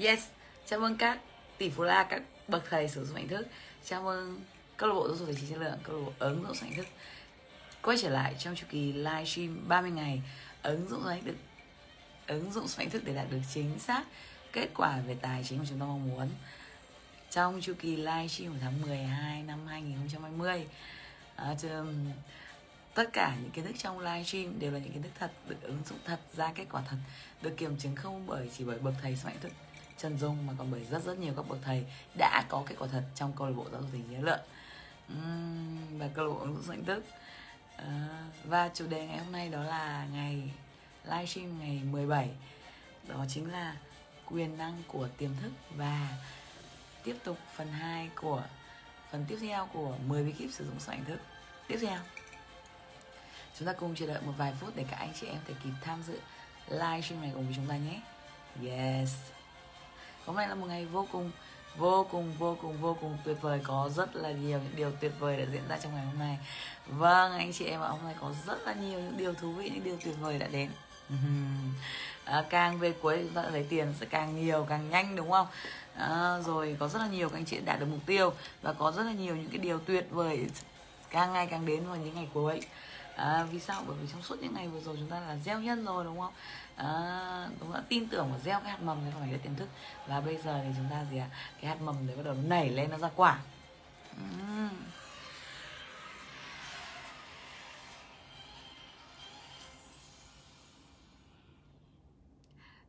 Yes, chào mừng các tỷ phú la, các bậc thầy sử dụng hình thức. Chào mừng câu lạc bộ giáo dục tài chính chất lượng, câu lạc bộ ứng dụng hình thức. Quay trở lại trong chu kỳ livestream 30 ngày ứng dụng hình thức ứng dụng hình thức để đạt được chính xác kết quả về tài chính mà chúng ta mong muốn. Trong chu kỳ livestream của tháng 12 năm 2020 à, um, tất cả những kiến thức trong livestream đều là những kiến thức thật được ứng dụng thật ra kết quả thật được kiểm chứng không bởi chỉ bởi bậc thầy sức mạnh thức. Trần Dung mà còn bởi rất rất nhiều các bậc thầy đã có kết quả thật trong câu lạc bộ giáo dục tình nghĩa lợn uhm, và câu lạc bộ ứng dụng sức thức ờ, à, và chủ đề ngày hôm nay đó là ngày livestream ngày 17 đó chính là quyền năng của tiềm thức và tiếp tục phần 2 của phần tiếp theo của 10 bí kíp sử dụng sức ảnh thức. Tiếp theo chúng ta cùng chờ đợi một vài phút để các anh chị em thể kịp tham dự live stream này cùng với chúng ta nhé. Yes hôm nay là một ngày vô cùng vô cùng vô cùng vô cùng tuyệt vời. Có rất là nhiều những điều tuyệt vời đã diễn ra trong ngày hôm nay. Vâng anh chị em ạ hôm nay có rất là nhiều những điều thú vị những điều tuyệt vời đã đến. À, càng về cuối chúng ta thấy tiền sẽ càng nhiều càng nhanh đúng không? À, rồi có rất là nhiều các anh chị đạt được mục tiêu và có rất là nhiều những cái điều tuyệt vời càng ngày càng đến vào những ngày cuối. À, vì sao? Bởi vì trong suốt những ngày vừa rồi chúng ta là gieo nhân rồi đúng không? À, đúng không? tin tưởng và gieo cái hạt mầm cái phải là tiềm thức và bây giờ thì chúng ta gì ạ à? cái hạt mầm đấy bắt đầu nảy lên nó ra quả uhm.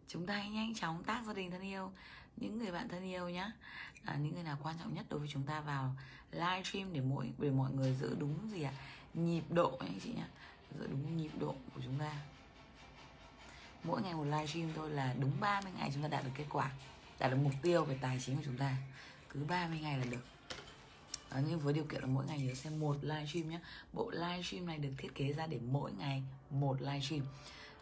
chúng ta hãy nhanh chóng tác gia đình thân yêu những người bạn thân yêu nhé à, những người nào quan trọng nhất đối với chúng ta vào live stream để mỗi để mọi người giữ đúng gì ạ à? nhịp độ anh chị nhé giữ đúng nhịp độ của chúng ta mỗi ngày một livestream thôi là đúng 30 ngày chúng ta đạt được kết quả đạt được mục tiêu về tài chính của chúng ta. Cứ 30 ngày là được. Đó, nhưng với điều kiện là mỗi ngày nhớ xem một livestream nhé. Bộ livestream này được thiết kế ra để mỗi ngày một livestream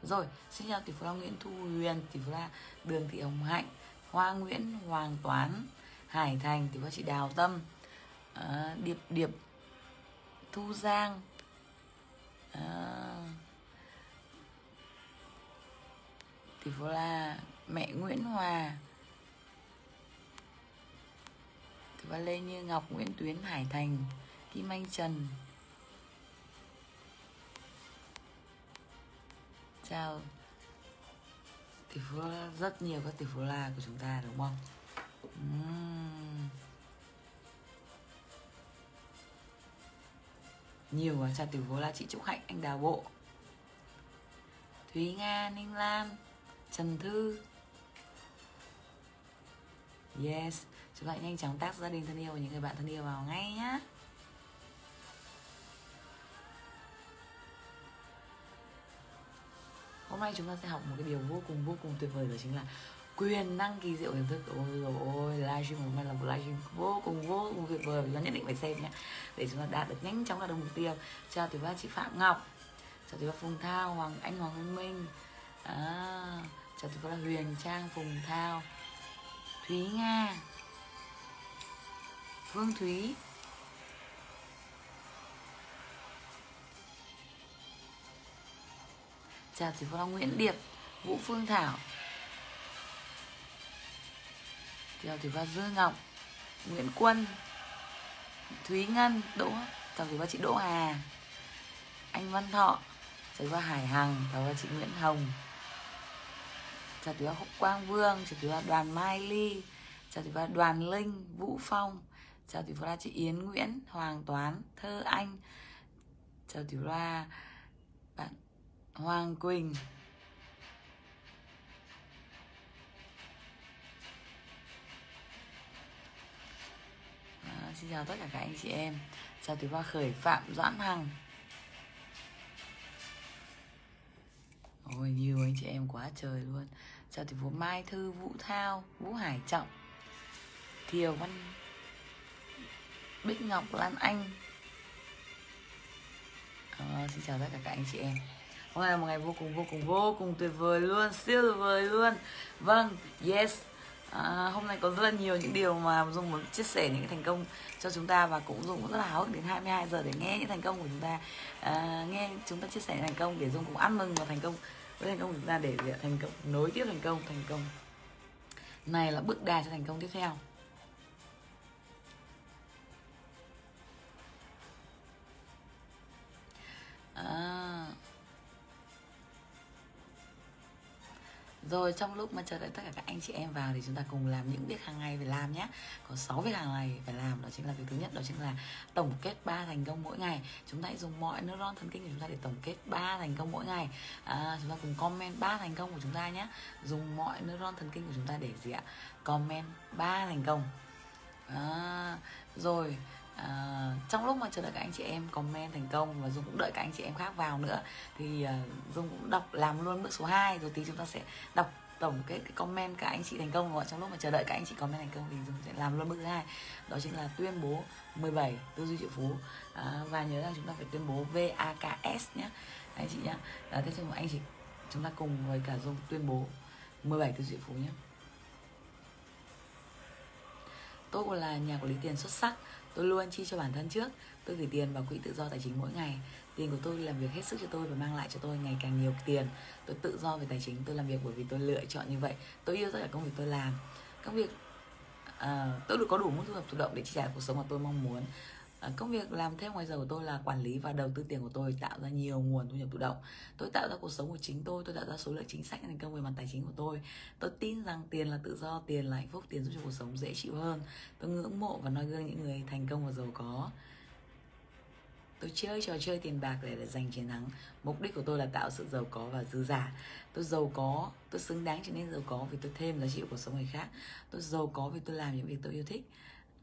rồi xin chào tỷ phú la nguyễn thu huyền tỷ phú la đường thị hồng hạnh hoa nguyễn hoàng toán hải thành tỷ phú chị đào tâm à, điệp điệp thu giang à, tỷ phú là mẹ nguyễn hòa. Tỷ phú lê như ngọc nguyễn tuyến hải thành kim anh trần. Chào. Tỷ phú rất nhiều các tỷ phú la của chúng ta đúng không? Uhm. nhiều quá, chào tỷ phú la chị trúc hạnh anh đào bộ. Thúy nga ninh lan trần thư. Yes. Chúng ta nhanh chóng tác gia đình thân yêu và những người bạn thân yêu vào ngay nhá. Hôm nay chúng ta sẽ học một cái điều vô cùng vô cùng tuyệt vời đó chính là quyền năng kỳ diệu hình thức. Ôi rồi ôi livestream hôm nay là một livestream vô cùng vô cùng tuyệt vời. Và nhất định phải xem nhé để chúng ta đạt được nhanh chóng đạt được mục tiêu. Chào từ ba, chị phạm ngọc. Chào từ ba phùng thao, hoàng anh, hoàng minh à, chào từ là huyền trang phùng thao. Thúy nga. Phương thúy. Chào tỷ là Nguyễn Điệp Vũ Phương Thảo. Chào tỷ phú Dương Ngọc Nguyễn Quân Thúy Ngân Đỗ. Chào tỷ phú chị Đỗ Hà. Anh Văn Thọ. Chào tỷ phú Hải Hằng. Chào chị Nguyễn Hồng chào tỷ hoa Húc Quang Vương chào tỷ hoa Đoàn Mai Ly chào tỷ hoa Đoàn Linh Vũ Phong chào tỷ hoa chị Yến Nguyễn Hoàng Toán Thơ Anh chào tỷ hoa bạn Hoàng Quỳnh. À, Xin chào tất cả các anh chị em. Chào từ hoa khởi Phạm Doãn Hằng. Ôi nhiều anh chị em quá trời luôn. Chào từ vũ Mai Thư Vũ Thao Vũ Hải Trọng Thiều Văn Bích Ngọc Lan Anh. À, Xin chào tất cả các anh chị em. Hôm nay là một ngày vô cùng vô cùng vô cùng tuyệt vời luôn siêu tuyệt vời luôn. Vâng yes. À, hôm nay có rất là nhiều những điều mà dung muốn chia sẻ những cái thành công cho chúng ta và cũng dùng rất là háo hức đến 22 giờ để nghe những thành công của chúng ta. À, nghe chúng ta chia sẻ thành công để dung cũng ăn mừng và thành công với thành công của chúng ta để thành công nối tiếp thành công thành công. Này là bước đà cho thành công tiếp theo. À, Rồi trong lúc mà chờ đợi tất cả các anh chị em vào thì chúng ta cùng làm những việc hàng ngày phải làm nhé. Có 6 việc hàng ngày phải làm đó chính là việc thứ nhất đó chính là tổng kết 3 thành công mỗi ngày. Chúng ta hãy dùng mọi neuron thần kinh của chúng ta để tổng kết 3 thành công mỗi ngày. À, chúng ta cùng comment 3 thành công của chúng ta nhé. Dùng mọi neuron thần kinh của chúng ta để gì ạ? Comment 3 thành công. À, rồi à, trong lúc mà chờ đợi các anh chị em comment thành công và dung cũng đợi các anh chị em khác vào nữa thì uh, dung cũng đọc làm luôn bước số 2 rồi tí chúng ta sẽ đọc tổng kết cái comment các anh chị thành công rồi trong lúc mà chờ đợi các anh chị comment thành công thì dung sẽ làm luôn bước thứ hai đó chính là tuyên bố 17 tư duy triệu phú. À, và nhớ rằng chúng ta phải tuyên bố VAKS nhé anh chị nhé à, thế cho anh chị chúng ta cùng với cả dung tuyên bố 17 tư duy triệu phú nhé tôi là nhà quản lý tiền xuất sắc tôi luôn chi cho bản thân trước. Tôi gửi tiền vào quỹ tự do tài chính mỗi ngày. Tiền của tôi làm việc hết sức cho tôi và mang lại cho tôi ngày càng nhiều tiền. Tôi tự do về tài chính tôi làm việc bởi vì tôi lựa chọn như vậy. Tôi yêu tất cả công việc tôi làm. Công việc uh, tôi được có đủ mức thu nhập thụ động để chi trả cuộc sống mà tôi mong muốn. À, công việc làm thêm ngoài giờ của tôi là quản lý và đầu tư tiền của tôi tạo ra nhiều nguồn thu nhập tự động. Tôi tạo ra cuộc sống của chính tôi tôi tạo ra số lượng chính sách thành công về mặt tài chính của tôi. Tôi tin rằng tiền là tự do tiền là hạnh phúc tiền giúp cho cuộc sống dễ chịu hơn. Tôi ngưỡng mộ và noi gương những người thành công và giàu có. Tôi chơi trò chơi tiền bạc để, để giành chiến thắng. Mục đích của tôi là tạo sự giàu có và dư giả. Tôi giàu có tôi xứng đáng trở nên giàu có vì tôi thêm giá trị của cuộc sống người khác. Tôi giàu có vì tôi làm những việc tôi yêu thích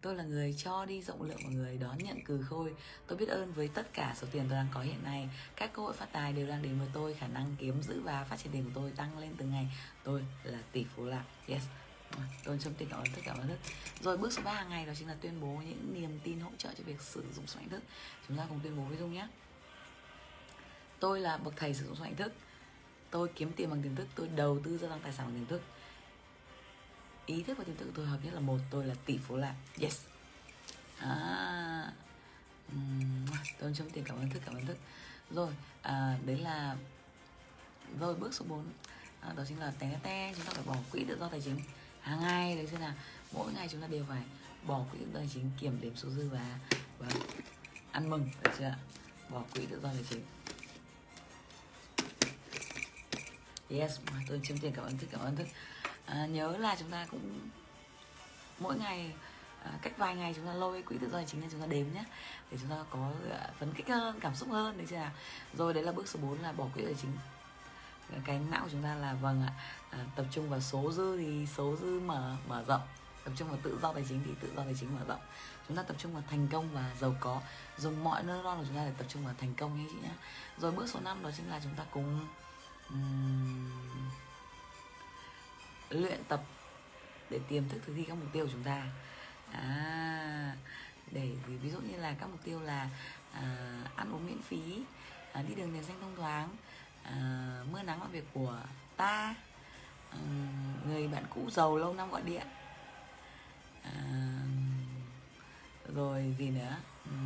tôi là người cho đi rộng lượng và người đón nhận cừ khôi. Tôi biết ơn với tất cả số tiền tôi đang có hiện nay. Các cơ hội phát tài đều đang đến với tôi. Khả năng kiếm giữ và phát triển tiền của tôi tăng lên từng ngày. Tôi là tỷ phú lạc yes. Tôi trong tình cảm ơn tất cả mọi thức rồi, bước số 3 hàng ngày đó chính là tuyên bố những niềm tin hỗ trợ cho việc sử dụng số hạnh thức. Chúng ta cùng tuyên bố với dung nhé. Tôi là bậc thầy sử dụng số hạnh thức. Tôi kiếm tiền bằng tiềm thức. Tôi đầu tư gia tăng tài sản bằng tiềm thức ý thức và tiềm thức của tôi hợp nhất là một tôi là tỷ phú lạc yes. À, um, tôi trong tiền cảm ơn thức cảm ơn thức. Rồi à, đấy là rồi bước số 4 à, đó chính là té té chúng ta phải bỏ quỹ tự do tài chính hàng ngày. Đấy xem là mỗi ngày chúng ta đều phải bỏ quỹ tự do tài chính kiểm đếm số dư và và ăn mừng. Được chưa bỏ quỹ tự do tài chính. Yes tôi chiếm tiền cảm ơn thức cảm ơn thức à, nhớ là chúng ta cũng mỗi ngày à, cách vài ngày chúng ta lôi quỹ tự do tài chính lên chúng ta đếm nhé để chúng ta có à, phấn khích hơn cảm xúc hơn đấy chưa nào? Rồi đấy là bước số 4 là bỏ quỹ tài chính. Cái não của chúng ta là vâng ạ à, tập trung vào số dư thì số dư mở mở rộng. Tập trung vào tự do tài chính thì tự do tài chính mở rộng. Chúng ta tập trung vào thành công và giàu có. Dùng mọi neuron của chúng ta để tập trung vào thành công nhé chị nhé. Rồi bước số 5 đó chính là chúng ta cùng um, luyện tập để tiềm thức thực thi các mục tiêu của chúng ta. À, để ví dụ như là các mục tiêu là à, ăn uống miễn phí à, đi đường đèn xanh thông thoáng à, mưa nắng là việc của ta à, người bạn cũ giàu lâu năm gọi điện. À, rồi gì nữa? À,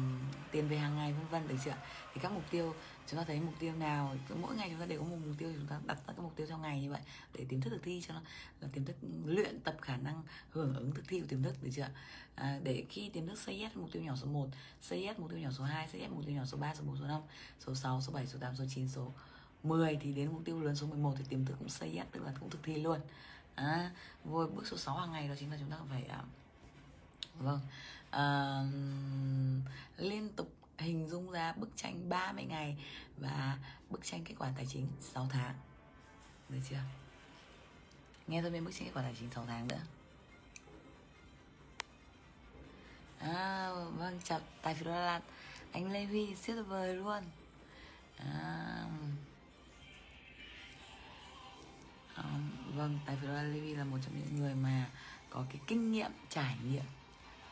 tiền về hàng ngày vân vân được chưa? Thì các mục tiêu chúng ta thấy mục tiêu nào mỗi ngày chúng ta đều có một mục tiêu chúng ta đặt ra các mục tiêu trong ngày như vậy để tiềm thức thực thi cho nó là tiềm thức luyện tập khả năng hưởng ứng thực thi của tiềm thức được chưa à, để khi tiềm thức say yes mục tiêu nhỏ số 1 say yes mục tiêu nhỏ số 2 say yes mục tiêu nhỏ số 3 số 4 số 5 số 6 số 7 số 8 số 9 số 10 thì đến mục tiêu lớn số 11 thì tiềm thức cũng say yes tức là cũng thực thi luôn. À, rồi bước số 6 hàng ngày đó chính là chúng ta phải à, vâng à, liên tục hình dung ra bức tranh 30 ngày và bức tranh kết quả tài chính 6 tháng. Được chưa? Nghe thôi bên bức tranh kết quả tài chính 6 tháng nữa. À, vâng chào tài phiếu Đà anh Lê Huy siêu tuyệt vời luôn. À, um, vâng tài phiếu Lê Huy là một trong những người mà có cái kinh nghiệm trải nghiệm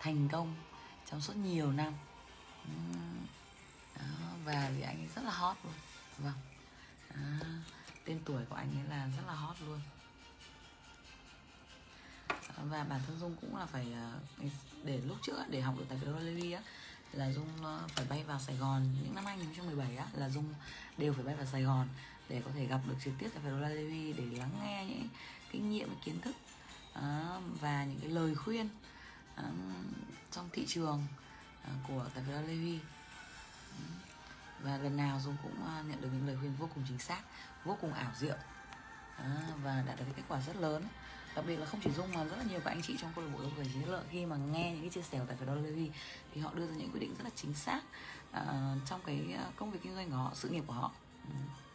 thành công trong suốt nhiều năm đó, và thì anh ấy rất là hot luôn. Vâng. Đó, tên tuổi của anh ấy là rất là hot luôn. Và bản thân dung cũng là phải ờ, để lúc trước để học được tại phiếu á là dung ờ, phải bay vào Sài Gòn. Những năm 2017 á là dung đều phải bay vào Sài Gòn để có thể gặp được trực tiếp tại phiếu để lắng nghe những kinh nghiệm kiến thức ờ, và những cái lời khuyên trong thị trường. À, của tài phiệt Levi và lần nào dung cũng à, nhận được những lời khuyên vô cùng chính xác vô cùng ảo diệu. À, và đạt được cái kết quả rất lớn. Đặc biệt là không chỉ dung mà rất là nhiều các anh chị trong câu lạc bộ dòng khởi chính lợi khi mà nghe những cái chia sẻ của tài phiệt Levy thì họ đưa ra những quyết định rất là chính xác uh, trong cái công việc kinh doanh của họ sự nghiệp của họ. Uh.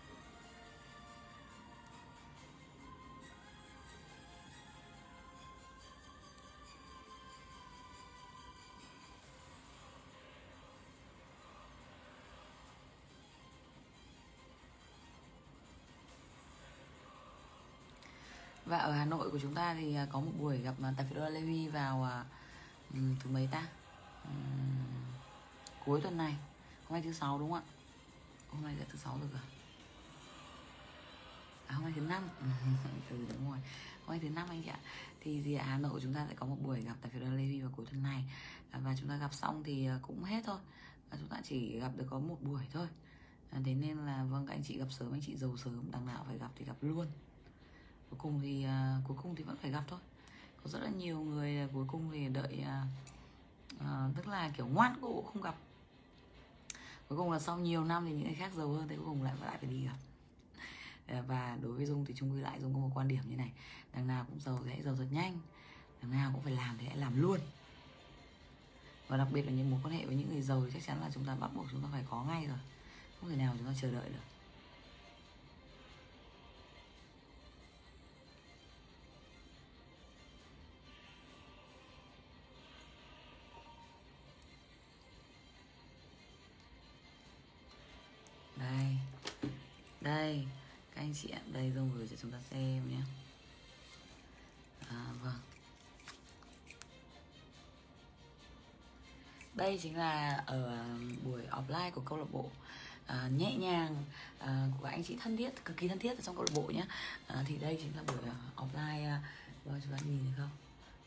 Và ở Hà Nội của chúng ta thì à, có một buổi gặp à, tài phiệt đô la Levi vào uh, thứ mấy ta? Um, cuối tuần này. Hôm nay thứ sáu đúng không ạ? Hôm nay là thứ sáu rồi à à hôm nay thứ năm. Ừ, đúng rồi. Hôm nay thứ năm anh chị ạ. Thì gì ở Hà Nội chúng ta sẽ có một buổi gặp tại phiệt đô Levi vào cuối tuần này. À, và chúng ta gặp xong thì cũng hết thôi. Và chúng ta chỉ gặp được có một buổi thôi. Thế nên là vâng các anh chị gặp sớm anh chị giàu sớm đằng nào phải gặp thì gặp luôn cuối cùng thì uh, cuối cùng thì vẫn phải gặp thôi. Có rất là nhiều người uh, cuối cùng thì đợi uh, uh, tức là kiểu ngoan cố không gặp. Cuối cùng là sau nhiều năm thì những người khác giàu hơn thì cuối cùng lại lại phải đi gặp. Ờ, và đối với dung thì chung quy lại dung có một quan điểm như này. Đằng nào cũng giàu thì hãy giàu thật nhanh đằng nào cũng phải làm thì hãy làm luôn. Và đặc biệt là những mối quan hệ với những người giàu thì chắc chắn là chúng ta bắt buộc chúng ta phải có ngay rồi. Không thể nào chúng ta chờ đợi được. Đây. Các anh chị ạ đây dung gửi cho chúng ta xem nhé. À, vâng. Đây chính là ở um, buổi offline của câu lạc bộ. À, nhẹ nhàng à, của anh chị thân thiết cực kỳ thân thiết ở trong câu lạc bộ nhé. À, thì đây chính là buổi uh, offline à, vâng chúng ta nhìn thấy không?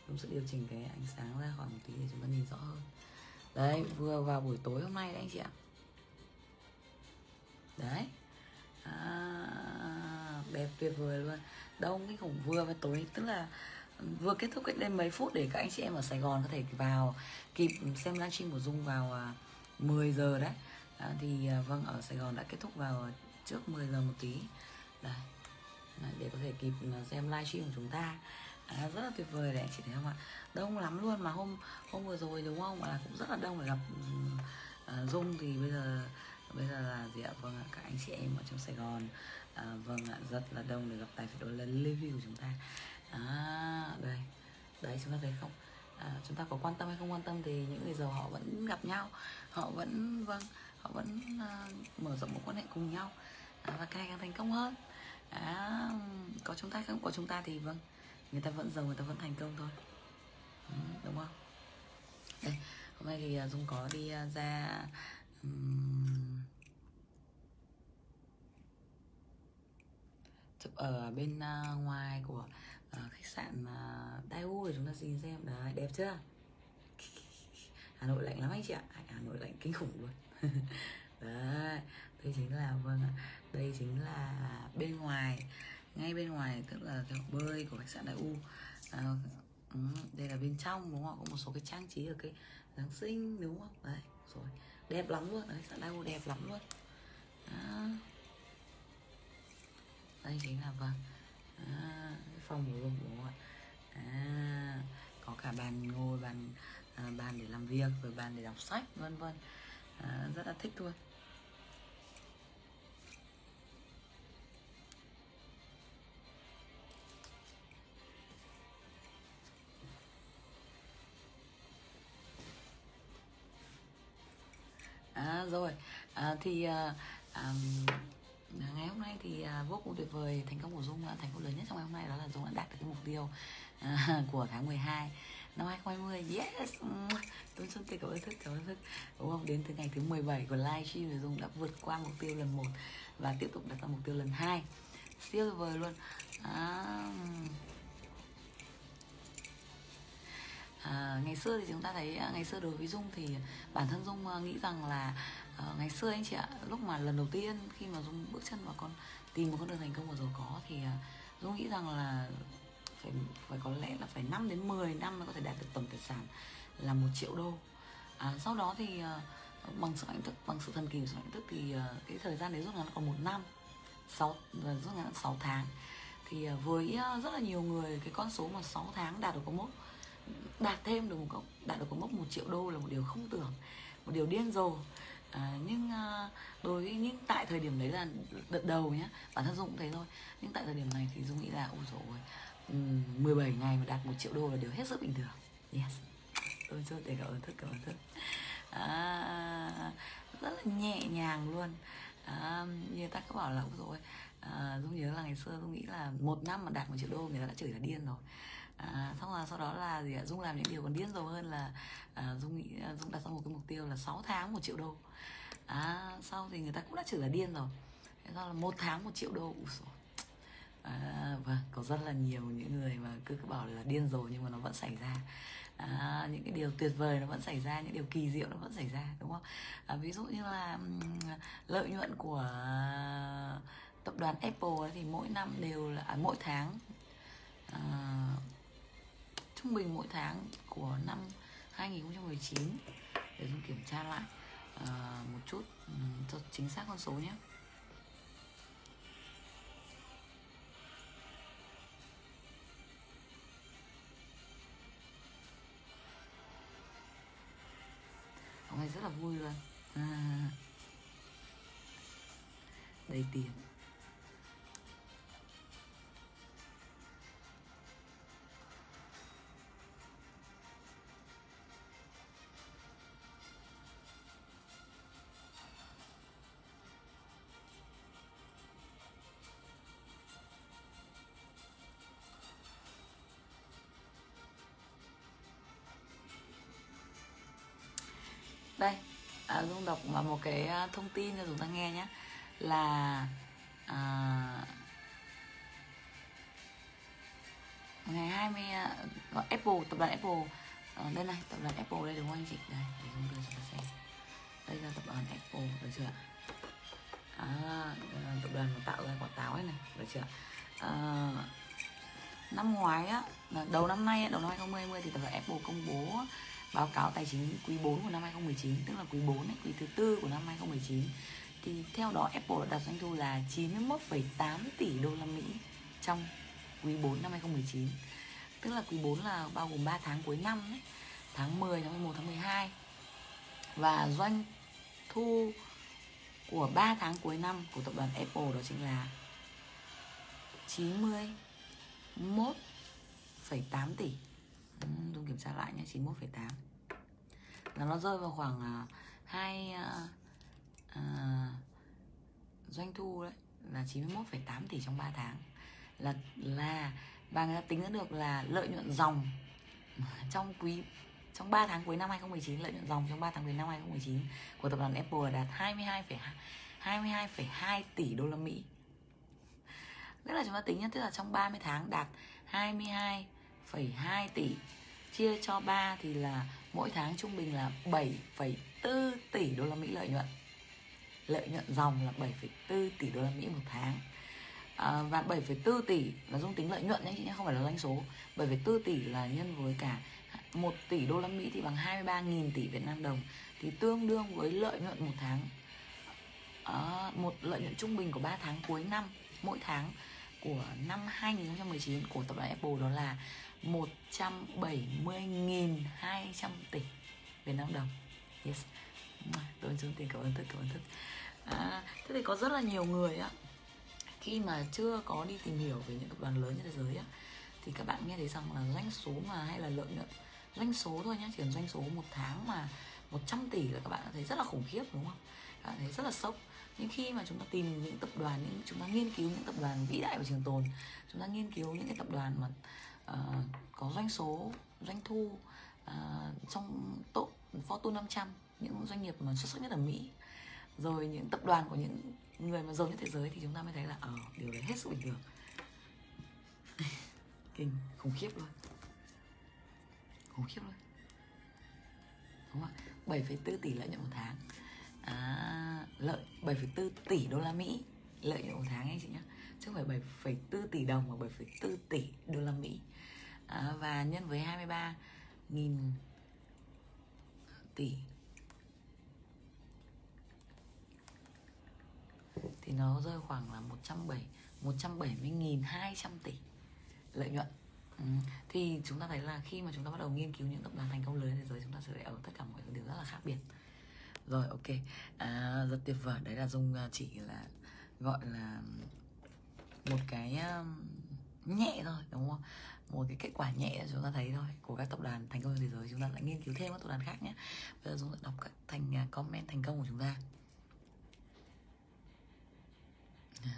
Chúng sẽ điều chỉnh cái ánh sáng ra khỏi một tí để chúng ta nhìn rõ hơn. Đấy vừa vào buổi tối hôm nay đấy anh chị ạ. Đấy à, đẹp tuyệt vời luôn. Đông cái khủng vừa và tối tức là vừa kết thúc cách đây mấy phút để các anh chị em ở Sài Gòn có thể vào kịp xem livestream của Dung vào à, 10 giờ đấy. À, thì à, vâng ở Sài Gòn đã kết thúc vào trước 10 giờ một tí. Đấy à, để có thể kịp xem livestream của chúng ta. À, rất là tuyệt vời đấy anh chị thấy không ạ? Đông lắm luôn mà hôm hôm vừa rồi đúng không? Là cũng rất là đông để gặp uh, Dung thì bây giờ bây giờ là gì ạ? Vâng ạ các anh chị em ở trong sài gòn. À, vâng ạ rất là đông để gặp tài phiệt đó là review của chúng ta. À, đây đấy chúng ta thấy không? À, chúng ta có quan tâm hay không quan tâm thì những người giàu họ vẫn gặp nhau. Họ vẫn vâng họ vẫn uh, mở rộng một quan hệ cùng nhau. À, và càng càng thành công hơn. À, có chúng ta không? Có chúng ta thì vâng người ta vẫn giàu người ta vẫn thành công thôi. Ừ, đúng không? Đây hôm nay thì à, dung có đi à, ra um, ở bên uh, ngoài của uh, khách sạn uh, Daewoo để chúng ta nhìn xem. Đấy đẹp chưa? Hà Nội lạnh lắm anh chị ạ. Hà Nội lạnh kinh khủng luôn. Đấy đây chính là vâng ạ. Đây chính là bên ngoài ngay bên ngoài tức là cái bơi của khách sạn Đại U à, ừ, đây là bên trong đúng không có một số cái trang trí ở cái Giáng sinh đúng không? Đấy rồi đẹp lắm luôn. Đấy sạn Daewoo đẹp lắm luôn. Đó đây chính là vâng. À, cái phòng của room đúng không ạ? À, có cả bàn ngồi bàn à, bàn để làm việc rồi bàn để đọc sách vân vân. À, rất là thích luôn. À, rồi. À, thì à, à, ngày hôm nay thì à, vô cùng tuyệt vời thành công của dung thành công lớn nhất trong ngày hôm nay đó là dung đã đạt được cái mục tiêu à, của tháng 12 năm 2020 yes! Tôi Xuân Tây cảm ơn thức cảm ơn thức. Đúng không? Đến từ ngày thứ 17 của livestream thì dung đã vượt qua mục tiêu lần một và tiếp tục đặt ra mục tiêu lần hai. Siêu tuyệt vời luôn. À, à, ngày xưa thì chúng ta thấy à, ngày xưa đối với dung thì bản thân dung nghĩ rằng là à, ngày xưa anh chị ạ lúc mà lần đầu tiên khi mà dung bước chân vào con tìm một con đường thành công và giàu có thì ờ, dung nghĩ rằng là phải phải có lẽ là phải 5 đến 10 năm mới có thể đạt được tổng tài sản là một triệu đô. À, sau đó thì ờ, bằng sự hạnh thức bằng sự thần kỳ của sự hạnh thức thì cái thời gian đấy rút ngắn còn một năm sáu rút ngắn 6 tháng. Thì với rất là nhiều người cái con số mà 6 tháng đạt được có mốc đạt thêm được một đạt được có mốc một triệu đô là một điều không tưởng một điều điên rồ à, nhưng à, đối với những tại thời điểm đấy là đợt đầu nhá bản thân dung cũng thấy thôi. Nhưng tại thời điểm này thì dung nghĩ là ôi dồi ôi 17 ngày mà đạt một triệu đô là điều hết sức bình thường. Yes. Tôi chưa để cảm ơn thức cảm ơn thức. À, rất là nhẹ nhàng luôn. À, như ta cứ bảo là ôi rồi à, dung nhớ là ngày xưa dung nghĩ là một năm mà đạt một triệu đô người ta đã chửi là điên rồi à, xong là sau đó là gì ạ? Dung làm những điều còn điên rồ hơn là à, dung nghĩ à, dung đặt ra một cái mục tiêu là 6 tháng một triệu đô. À, sau thì người ta cũng đã chửi là điên rồi. Thế là một tháng một triệu đô Ủa, à, vâng có rất là nhiều những người mà cứ cứ bảo là điên rồi nhưng mà nó vẫn xảy ra. À, những cái điều tuyệt vời nó vẫn xảy ra những điều kỳ diệu nó vẫn xảy ra đúng không? À, ví dụ như là lợi nhuận của tập đoàn Apple thì mỗi năm đều là à, mỗi tháng à, trung bình mỗi tháng của năm 2019 để dùng kiểm tra lại uh, một chút ừ, cho chính xác con số nhé. Hôm nay rất là vui luôn. À, đầy tiền. Dung đọc mà một cái à, thông tin cho chúng ta nghe nhé là à, ngày 20 à, gọi Apple tập đoàn Apple à, đây này tập đoàn Apple đây đúng không anh chị? Đây để chúng tôi cho ta xem. Đây là tập đoàn Apple được chưa à, tập đoàn mà tạo ra quả táo ấy này được chưa à, năm ngoái á đầu năm nay đầu năm 2020 thì tập đoàn Apple công bố báo cáo tài chính quý 4 của năm 2019 tức là quý 4 ấy, quý thứ tư của năm 2019 thì theo đó Apple đã đạt doanh thu là 91,8 tỷ đô la Mỹ trong quý 4 năm 2019 tức là quý 4 là bao gồm 3 tháng cuối năm ấy, tháng 10 tháng 11 tháng 12 và doanh thu của 3 tháng cuối năm của tập đoàn Apple đó chính là 91,8 tỷ. Dung kiểm tra lại nhé 91,8 là nó rơi vào khoảng à, hai uh, uh, doanh thu đấy là 91,8 tỷ trong 3 tháng. Là là và người ta tính ra được là lợi nhuận dòng trong quý trong 3 tháng cuối năm 2019 lợi nhuận dòng trong 3 tháng cuối năm 2019 của tập đoàn Apple đạt 22,2 22,2 tỷ đô la Mỹ. Tức là chúng ta tính nhất tức là trong 30 tháng đạt 22,2 tỷ chia cho 3 thì là mỗi tháng trung bình là 7,4 tỷ đô la Mỹ lợi nhuận. Lợi nhuận dòng là 7,4 tỷ đô la Mỹ một tháng. À, và 7,4 tỷ là dung tính lợi nhuận nhé chị nhé không phải là doanh số. 7,4 tỷ là nhân với cả 1 tỷ đô la Mỹ thì bằng 23.000 tỷ Việt Nam đồng thì tương đương với lợi nhuận một tháng. À, một lợi nhuận trung bình của 3 tháng cuối năm mỗi tháng của năm 2019 của tập đoàn Apple đó là 170.200 tỷ. Việt Nam đồng. Yes. Tôi chương tiền cảm ơn thức cảm ơn thức à, thế thì có rất là nhiều người á khi mà chưa có đi tìm hiểu về những tập đoàn lớn trên thế giới á thì các bạn nghe thấy rằng là doanh số mà hay là lợi nhuận doanh số thôi nhá chỉ cần doanh số một tháng mà 100 tỷ là các bạn thấy rất là khủng khiếp đúng không? Các bạn thấy rất là sốc. Nhưng khi mà chúng ta tìm những tập đoàn những chúng ta nghiên cứu những tập đoàn vĩ đại và trường tồn chúng ta nghiên cứu những cái tập đoàn mà uh, có doanh số doanh thu uh, trong top Fortune 500 những doanh nghiệp mà xuất sắc nhất ở Mỹ. Rồi những tập đoàn của những người mà giàu nhất thế giới thì chúng ta mới thấy là ở ờ, uh, điều đấy hết sức bình thường. Kinh khủng khiếp luôn. Khủng khiếp luôn. Đúng không ạ? 7,4 tỷ lợi nhuận một tháng. À, lợi 7,4 tỷ đô la Mỹ lợi nhuận một tháng anh chị nhé chứ không phải 7,4 tỷ đồng mà 7,4 tỷ đô la Mỹ à, và nhân với 23 nghìn tỷ. Thì nó rơi khoảng là 170 170.200 tỷ lợi nhuận. Ừ. thì chúng ta thấy là khi mà chúng ta bắt đầu nghiên cứu những tập đoàn thành công lớn thế giới chúng ta sẽ ở tất cả mọi điều rất là khác biệt. Rồi ok. À, rất tuyệt vời. Đấy là dung à, chỉ là gọi là một cái à, nhẹ thôi đúng không? Một cái kết quả nhẹ chúng ta thấy thôi của các tập đoàn thành công trên thế giới. Chúng ta lại nghiên cứu thêm các tập đoàn khác nhé. Bây giờ chúng ta đọc các thành à, comment thành công của chúng ta.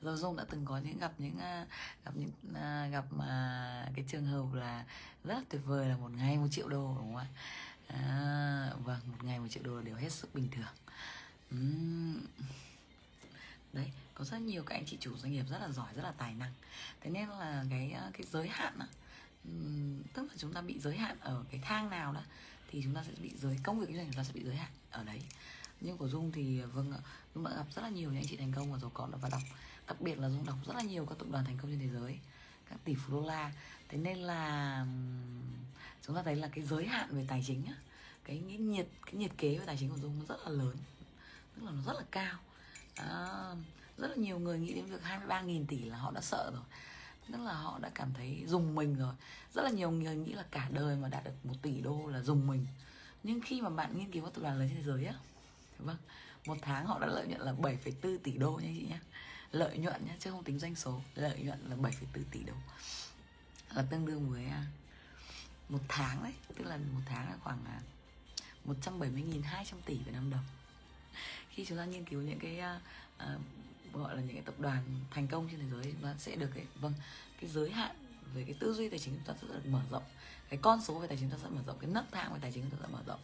Rồi dung đã từng có những gặp những à, gặp những à, gặp mà cái trường hợp là rất là tuyệt vời là một ngày một triệu đô đúng không ạ? À, vâng một ngày một triệu đô là điều hết sức bình thường. Uhm. đấy có rất nhiều các anh chị chủ doanh nghiệp rất là giỏi rất là tài năng. Thế nên là cái ờ, cái giới hạn á, tức là chúng ta bị giới hạn ở cái thang nào đó thì chúng ta sẽ bị giới công việc kinh doanh chúng ta sẽ bị giới hạn ở đấy. Nhưng của dung thì ờ, vâng ạ dung đã gặp rất là nhiều những anh chị thành công và giàu có và đọc đặc biệt là dung đọc rất là nhiều các tập đoàn thành công trên thế giới các tỷ phú đô la. Thế nên là chúng ta thấy là cái giới hạn về tài chính á cái, cái nhiệt cái nhiệt kế về tài chính của dung nó rất là lớn tức là nó rất là cao. À, rất là nhiều người nghĩ đến việc 23.000 tỷ là họ đã sợ rồi. Tức là họ đã cảm thấy dùng mình rồi. Rất là nhiều người nghĩ là cả đời mà đạt được một tỷ đô là dùng mình. Nhưng khi mà bạn nghiên cứu các tập đoàn lớn trên thế giới á vâng một tháng họ đã lợi nhuận là 7,4 tỷ đô nha chị nhé lợi nhuận nhé chứ không tính doanh số lợi nhuận là 7,4 tỷ đô. Là tương đương với à, một tháng đấy. Tức là một tháng là khoảng à, 170.200 tỷ Việt Nam đồng. Khi chúng ta nghiên cứu những cái uh, gọi là những cái tập đoàn thành công trên thế giới chúng ta sẽ được cái vâng cái giới hạn về cái tư duy tài chính chúng ta sẽ được mở rộng. Cái con số về tài chính chúng ta sẽ mở rộng cái nấc thang về tài chính chúng ta sẽ mở rộng.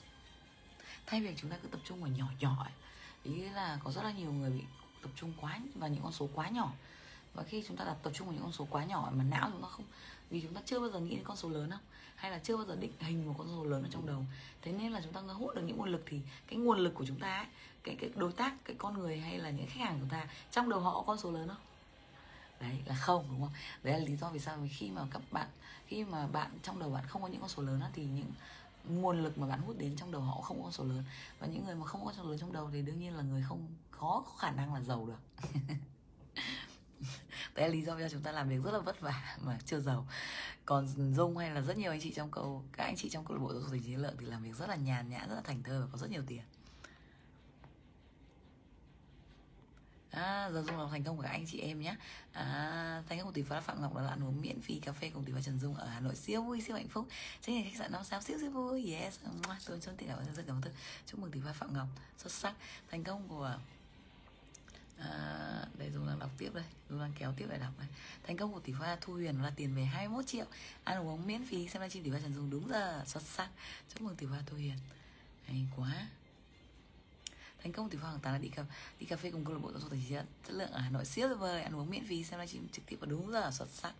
Thay vì chúng ta cứ tập trung vào nhỏ nhỏ ấy, ý là có rất là nhiều người bị tập trung quá vào những con số quá nhỏ. Và khi chúng ta đặt tập trung vào những con số quá nhỏ mà não chúng ta không vì chúng ta chưa bao giờ nghĩ đến con số lớn không hay là chưa bao giờ định hình một con số lớn ở trong đầu. Thế nên là chúng ta hút được những nguồn lực thì cái nguồn lực của chúng ta ấy, cái cái đối tác cái con người hay là những khách hàng của ta trong đầu họ có con số lớn không? Đấy là không đúng không? Đấy là lý do vì sao khi mà các bạn khi mà bạn trong đầu bạn không có những con số lớn đó, thì những nguồn lực mà bạn hút đến trong đầu họ không có con số lớn. Và những người mà không có con số lớn trong đầu thì đương nhiên là người không khó có khả năng là giàu được. Đấy là lý do vì chúng ta làm việc rất là vất vả mà chưa giàu. Còn dung hay là rất nhiều anh chị trong câu các anh chị trong câu lạc bộ giáo dục tài chính thì làm việc rất là nhàn nhã rất là thành thơ và có rất nhiều tiền. À, giờ Dung là thành công của anh chị em nhé à, Thành công của tỷ phú Phạm Ngọc là ăn uống miễn phí cà phê cùng tỷ phú Trần Dung ở Hà Nội. Siêu vui siêu hạnh phúc. Chính là khách sạn năm sao siêu siêu vui. Yes, tôi chân tình cảm ơn rất cảm ơn Chúc mừng tỷ phú Phạm Ngọc. Xuất sắc. Thành công của à, đây dùng đang đọc tiếp đây. Dùng đang kéo tiếp lại đọc này. Thành công của tỷ phú thu huyền là tiền về 21 triệu. Ăn uống miễn phí. Xem livestream tỷ phú trần dung đúng giờ. Xuất sắc. Chúc mừng tỷ phú thu huyền. Hay quá thành công tỷ phú hoàng tá là đi cà đi cà phê cùng câu lạc bộ giáo dục tài chính chất lượng ở hà nội siêu tuyệt vời ăn uống miễn phí xem livestream trực tiếp và đúng giờ xuất sắc.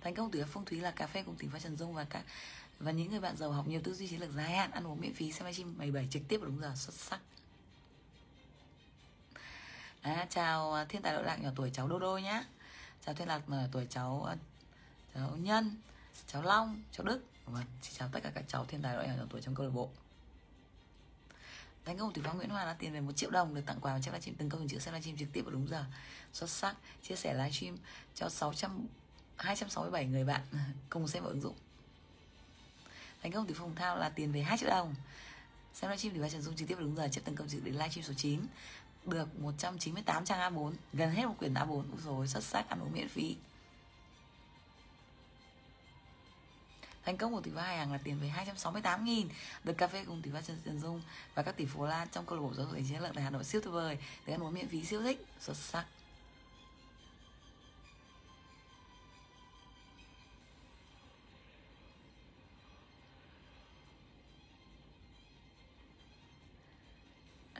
Thành công tỷ phú phong thúy là cà phê cùng tỷ phú trần dung và các và những người bạn giàu học nhiều tư duy chiến lược dài hạn ăn uống miễn phí xem livestream 17 trực tiếp và đúng giờ xuất sắc. À, chào thiên tài độ lạc nhỏ tuổi cháu đô đô nhá. Chào thiên lạc nhỏ ờ, tuổi cháu ờ, cháu nhân cháu long cháu đức. Vâng xin chào tất cả các cháu thiên tài độ nhỏ tuổi trong câu lạc bộ. Thành công Thủy Phong Nguyễn Hoa đã tiền về một triệu đồng được tặng quà và chắc livestream. Từng câu hình chữ xem livestream trực tiếp vào đúng giờ. Xuất sắc. Chia sẻ livestream cho 600 267 người bạn. Cùng xem vào ứng dụng. Thành công Thủy Phong Thao là tiền về 2 triệu đồng. Xem livestream thì ba Trần Dung trực tiếp vào đúng giờ. Chấp từng công chữ đến livestream số 9 được 198 trang A4 gần hết một quyển A4 rồi xuất sắc. Ăn uống miễn phí. Thành công của tỷ phú hai hàng là tiền về 268 nghìn, Được cà phê cùng tỷ phú Trần Trần Dung Và các tỷ phú Lan trong câu lạc bộ giáo dục tài chính lợi tại Hà Nội siêu tuyệt vời. Để ăn uống miễn phí siêu thích, Xuất sắc.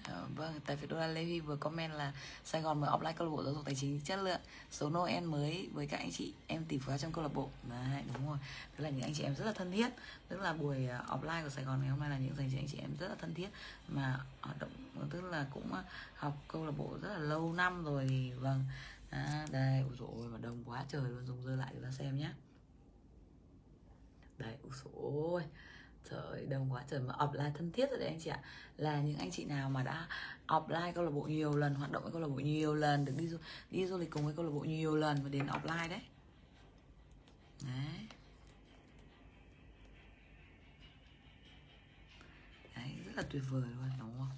Ờ, vâng tại vì Dora Levy vừa comment là Sài Gòn mở offline câu lạc bộ giáo dục tài chính chất lượng số Noel mới với các anh chị em tỷ phú trong câu lạc bộ. Đấy đúng rồi. Tức là những anh chị em rất là thân thiết. Tức là buổi ờ, offline của Sài Gòn ngày hôm nay là những dành cho anh chị em rất là thân thiết mà hoạt động tức là cũng ờ, học câu lạc bộ rất là lâu năm rồi. Thì vâng. À, đây ôi dồi ôi mà đông quá trời luôn. Dùng dơ lại cho ta xem nhé đấy ôi dồi ôi trời đồng quá trời mà offline thân thiết rồi đấy anh chị ạ. Là những anh chị nào mà đã offline câu lạc bộ nhiều lần, hoạt động với câu lạc bộ nhiều lần, được đi du đi du lịch cùng với câu lạc bộ nhiều lần và đến offline đấy. Đấy. Đấy, rất là tuyệt vời luôn, đúng không?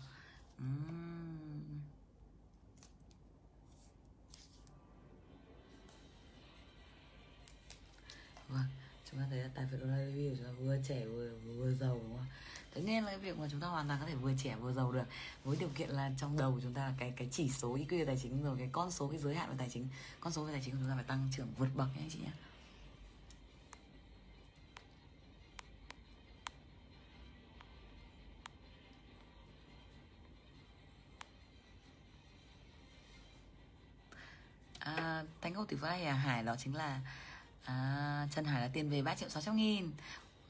Uhm. Chúng ta thấy là tài phiệt online review chúng ta vừa trẻ vừa vừa giàu đúng không tất nhiên là cái việc mà chúng ta hoàn toàn có thể vừa trẻ vừa giàu được với điều kiện là trong đầu của chúng ta là cái cái chỉ số IQ về tài chính rồi cái con số cái giới hạn về tài chính con số về tài chính của chúng ta phải tăng trưởng vượt bậc nhé anh chị nhé. À, thánh công tỷ phú à hải đó chính là à, Trần Hải là tiền về 3 triệu 600 nghìn.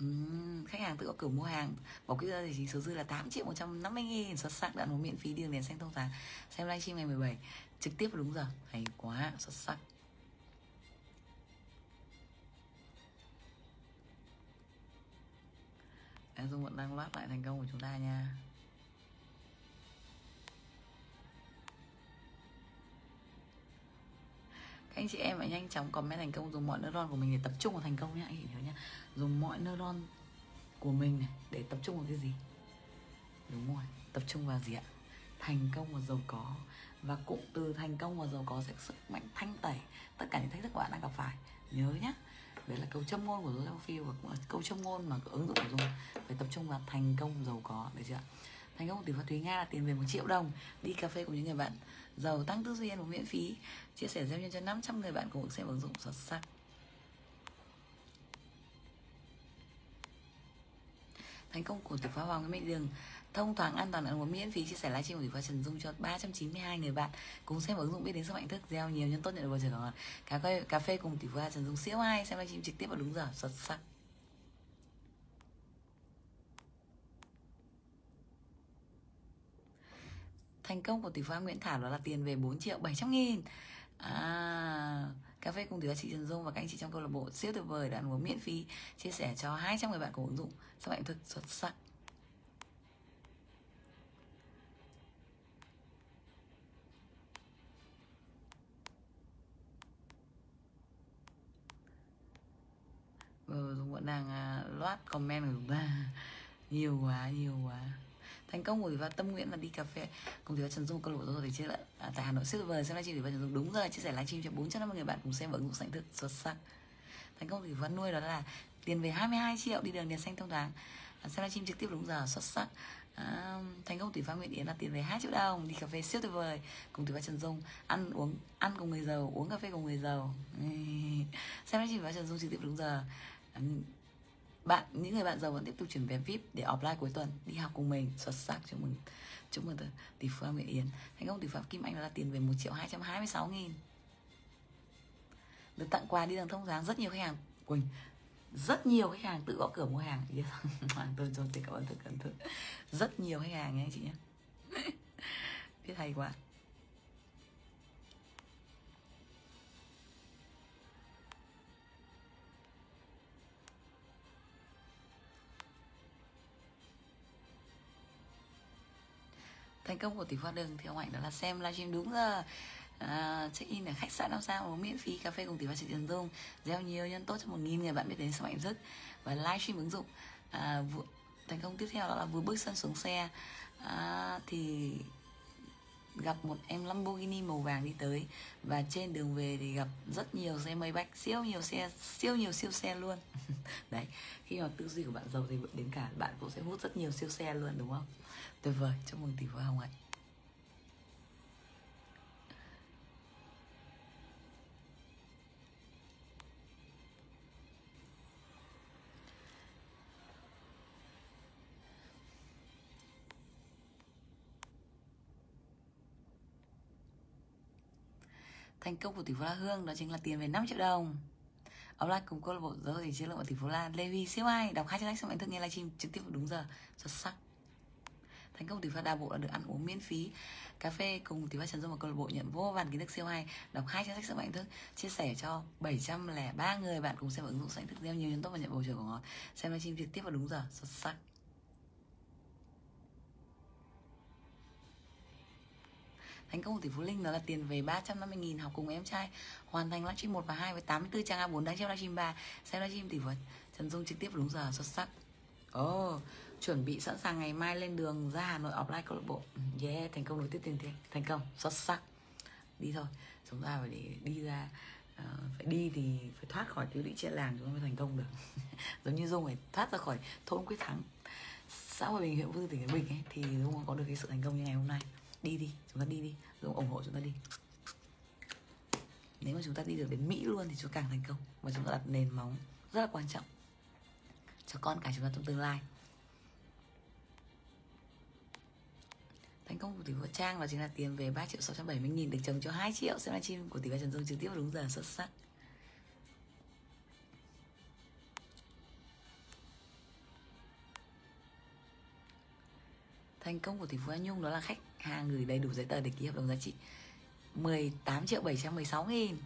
Uhm, khách hàng tự có cử mua hàng. Bỏ quỹ ra thì chính số dư là 8 triệu 150 nghìn. Xuất sắc đã một miễn phí đường đèn xanh thông tháng xem livestream ngày 17 trực tiếp đúng giờ. Hay quá xuất sắc. Em Dung vẫn đang loát lại thành công của chúng ta nha. Các anh chị em hãy nhanh chóng comment thành công, dùng mọi neuron của mình để tập trung vào thành công nhé anh chị nhớ dùng mọi neuron của mình này để tập trung vào cái gì? Đúng rồi, tập trung vào gì ạ? Thành công và giàu có. Và cụm từ thành công và giàu có sẽ sức mạnh thanh tẩy tất cả những thách thức bạn đang gặp phải. Nhớ nhé đấy là câu châm ngôn của Joseph Field và cũng là câu châm ngôn mà ứng dụng của dùng phải tập trung vào thành công, giàu có, được chưa thành công của tỷ phú Thúy Nga là tiền về một triệu đồng, đi cà phê cùng những người bạn giàu tăng tư duy và miễn phí. Chia sẻ gieo nhân cho 500 người bạn cùng xem ứng dụng xuất sắc thành công của tỷ phú Hoàng Mỹ Đường. Thông thoáng an toàn ăn uống miễn phí. Chia sẻ livestream của tỷ phú Trần Dung cho 392 người bạn. Cùng xem ứng dụng biết đến sức mạnh thức, gieo nhiều nhân tốt nhận được bầu trời cảm cà phê cà phê cùng tỷ phú Trần Dung, siêu hay xem livestream trực tiếp vào đúng giờ xuất sắc thành công của tỷ phú Nguyễn Thảo đó là tiền về 4 triệu 700 nghìn. À, cà phê cùng tỷ chị Trần Dung và các anh chị trong câu lạc bộ siêu tuyệt vời đã ăn uống miễn phí chia sẻ cho 200 người bạn cùng ứng dụng. Sức mạnh thực xuất sắc. Ờ, Dung vẫn đang uh, loát comment của chúng ta Nhiều quá, nhiều quá thành công của và tâm nguyện là đi cà phê. Cùng với Trần Dung câu lạc bộ rồi thì chia lại à, tại Hà Nội siêu vời xem livestream thì Trần Dung đúng rồi chia sẻ livestream cho 450 người bạn cùng xem và ứng dụng sảnh thức. Xuất sắc. Thành công thì vẫn nuôi đó là tiền về 22 triệu đi đường đèn xanh thông thoáng. À, xem livestream trực tiếp đúng giờ xuất sắc. À, thành công tỷ phú Nguyễn Yến là tiền về 2 triệu đồng đi cà phê siêu tuyệt vời. Cùng tỷ phú Trần Dung ăn uống ăn cùng người giàu uống cà phê cùng người giàu. Xem livestream và Trần Dung trực tiếp đúng giờ. À, bạn, những người bạn giàu vẫn tiếp tục chuyển về vip để offline cuối tuần, đi học cùng mình, xuất sắc, chúc mừng chúc mừng tỷ phú Nguyễn Yến. Thành công tỷ phú Kim Anh là tiền về 1 triệu 226 nghìn. Được tặng quà đi đường thông tháng rất nhiều khách hàng, Quỳnh, rất nhiều khách hàng tự gõ cửa mua hàng. Tôi cho tôi cảm ơn thực cảm rất nhiều khách hàng nhé chị nhé biết hay quá. Thành công của tỷ phú đường thì ông ảnh đó là xem livestream đúng giờ. À, check in ở khách sạn năm sao uống miễn phí cà phê cùng tỷ phú chị Trần Dung. Gieo nhiều nhân tốt cho một nghìn người bạn biết đến sức mạnh rất và livestream ứng dụng. À, vụ, thành công tiếp theo đó là vừa bước sân xuống xe. À, thì gặp một em Lamborghini màu vàng đi tới và trên đường về thì gặp rất nhiều xe Maybach siêu nhiều xe siêu nhiều siêu xe luôn. Đấy khi mà tư duy của bạn giàu thì đến cả bạn cũng sẽ hút rất nhiều siêu xe luôn đúng không? Tuyệt vời, chúc mừng tỷ phú hồng hạnh thành công của tỷ phú La Hương đó chính là tiền về 5 triệu đồng. Offline cùng câu lạc bộ giáo thiệu chiến lược của tỷ phú La Levi siêu ai? Đọc hai trang sách xong, anh thức nghe livestream trực tiếp đúng giờ. Xuất sắc thành công tỷ phát đa bộ là được ăn uống miễn phí. Cà phê cùng tỷ phát trần dung và câu lạc bộ nhận vô vàn kiến thức siêu hay. Đọc hai trang sách sức mạnh thức chia sẻ cho 703 người bạn cùng xem ứng dụng sách thức. Gieo nhiều nhân tốt và nhận bầu trời của ngọt. Xem livestream trực tiếp vào đúng giờ xuất sắc. Thành công của tỷ phú Linh đó là tiền về 350 000 học cùng em trai. Hoàn thành livestream 1 và 2 với 84 trang A4 đang xem livestream 3 Xem livestream tỷ phú Trần Dung trực tiếp vào đúng giờ xuất sắc. Oh, chuẩn bị sẵn sàng ngày mai lên đường ra Hà Nội offline câu lạc bộ. Ừ, yeah, thành công nối tiếp tiền tiền. Thành công, xuất sắc. Đi thôi, chúng ta phải để đi ra uh, Phải đi thì phải thoát khỏi cái lũy chia làng chúng ta mới thành công được. Giống như Dung phải thoát ra khỏi thôn quyết thắng. Xã hội bình huyện vũ tỉnh bình ấy thì Dung có được cái sự thành công như ngày hôm nay. Đi đi chúng ta đi đi. Dung ủng hộ chúng ta đi. Nếu mà chúng ta đi được đến Mỹ luôn thì chúng ta càng thành công. Và chúng ta đặt nền móng rất là quan trọng cho con cả chúng ta trong tương lai. Thành công của tỷ phú trang và chính là tiền về 3 triệu 670 nghìn được chồng cho 2 triệu. Xem livestream của tỷ phú Trần Dung trực tiếp vào đúng giờ, xuất sắc. Thành công của tỷ phú An Nhung đó là khách hàng gửi đầy đủ giấy tờ để ký hợp đồng giá trị 18 triệu 716 nghìn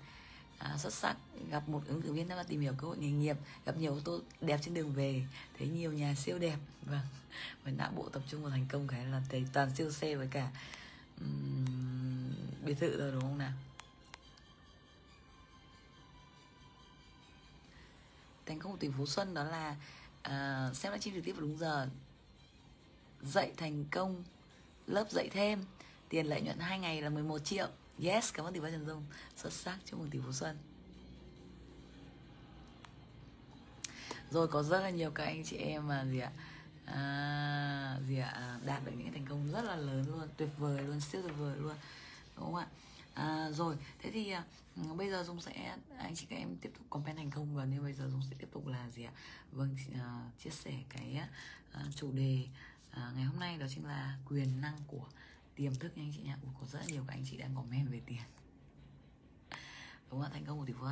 à, xuất sắc gặp một ứng cử viên đang tìm hiểu cơ hội nghề nghiệp gặp nhiều ô tô đẹp trên đường về thấy nhiều nhà siêu đẹp. Vâng và não bộ tập trung vào thành công cái là thấy toàn siêu xe với cả um, biệt thự rồi đúng không nào? Thành công của tỷ phú xuân đó là uh, xem livestream trực tiếp vào đúng giờ. Dạy thành công lớp dạy thêm tiền lợi nhuận hai ngày là 11 triệu yes cảm ơn tỷ phú trần dung. Xuất sắc chúc mừng tỷ phú xuân. Rồi có rất là nhiều các anh chị em mà gì ạ? À, gì ạ? À, đạt được những thành công rất là lớn luôn tuyệt vời luôn siêu tuyệt vời luôn đúng không ạ? À, rồi thế thì à, ừ, bây giờ dung sẽ anh chị các em tiếp tục comment thành công và như bây giờ dung sẽ tiếp tục là gì ạ? Vâng à, chia sẻ cái à, chủ đề à, ngày hôm nay đó chính là quyền năng của tiềm thức nha anh chị nha Ủa, có rất nhiều các anh chị đang comment về tiền. Đúng không thành công của tỷ phú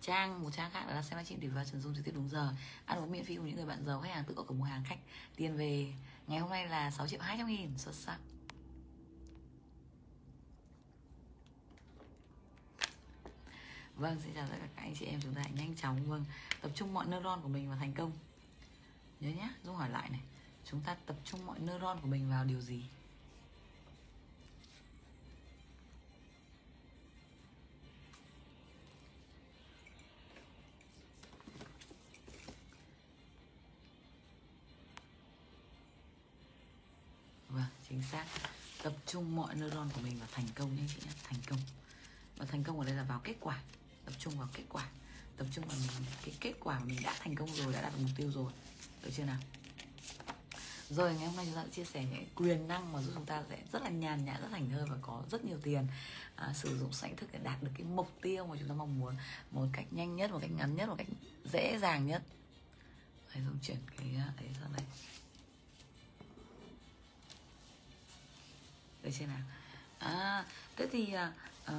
trang một trang khác là xem livestream tỷ phú trần dung trực tiếp đúng giờ. Ăn uống miễn phí của những người bạn giàu khách hàng tự có cửa mua hàng khách tiền về. Ngày hôm nay là 6 triệu 200 nghìn. Xuất sắc. Vâng, xin chào tất cả các anh chị em Chúng ta hãy nhanh chóng vâng tập trung mọi neuron của mình vào thành công. Nhớ nhé, Dung hỏi lại này Chúng ta tập trung mọi neuron của mình vào điều gì? Chính xác. Tập trung mọi neuron của mình vào thành công nhé chị nhé Thành công. Và thành công ở đây là vào kết quả. Tập trung vào kết quả. Tập trung vào mình cái kết quả mà mình đã thành công rồi Đã đạt được mục tiêu rồi. Được chưa nào? Rồi ngày hôm nay chúng ta sẽ chia sẻ những quyền năng mà giúp chúng ta sẽ rất là nhàn nhã rất thành thơi và có rất nhiều tiền à, sử dụng sảnh thức để đạt được cái mục tiêu mà chúng ta mong muốn một cách nhanh nhất một cách ngắn nhất một cách dễ dàng nhất. Hãy dùng chuyển cái à, ấy ra đây. Được chưa nào. À thế thì uh,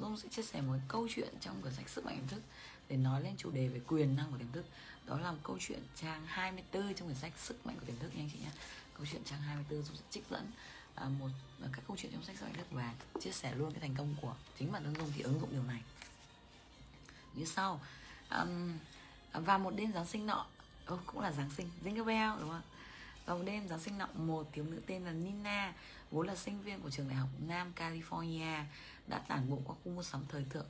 dung sẽ chia sẻ một câu chuyện trong cuốn sách sức mạnh tiềm thức để nói lên chủ đề về quyền năng của tiềm thức. Đó là một câu chuyện trang 24 trong quyển sách sức mạnh của tiềm thức nha anh chị nhé câu chuyện trang 24 dung sẽ trích dẫn uh, một uh, các câu chuyện trong sách sức mạnh thức và chia sẻ luôn cái thành công của chính bản thân dung thì ứng dụng điều này. Như sau um, và một đêm giáng sinh nọ oh, cũng là giáng sinh jingle bell đúng không vào một đêm Giáng sinh nọ một thiếu nữ tên là Nina Vốn là sinh viên của trường đại học Nam California Đã tản bộ qua khu mua sắm thời thượng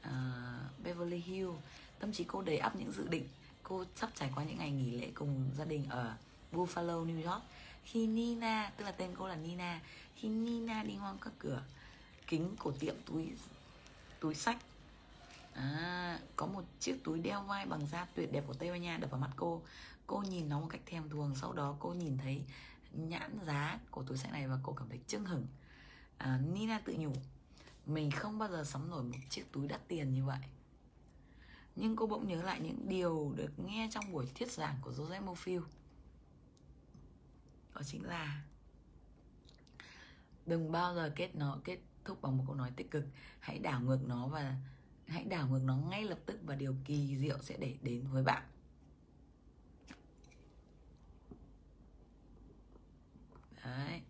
uh, Beverly Hills. Tâm trí cô đầy ắp những dự định. Cô sắp trải qua những ngày nghỉ lễ cùng gia đình ở Buffalo, New York. Khi Nina, tức là tên cô là Nina Khi Nina đi ngang các cửa kính của tiệm túi túi sách. À, có một chiếc túi đeo vai bằng da tuyệt đẹp của Tây Ban Nha đập vào mắt cô. Cô nhìn nó một cách thèm thuồng sau đó cô nhìn thấy nhãn giá của túi sách này và cô cảm thấy chưng hửng. À, Nina tự nhủ mình không bao giờ sắm nổi một chiếc túi đắt tiền như vậy. Nhưng cô bỗng nhớ lại những điều được nghe trong buổi thuyết giảng của Joseph Mofield. Đó chính là đừng bao giờ kết nó kết thúc bằng một câu nói tích cực. Hãy đảo ngược nó và hãy đảo ngược nó ngay lập tức và điều kỳ diệu sẽ để đến với bạn. Đấy.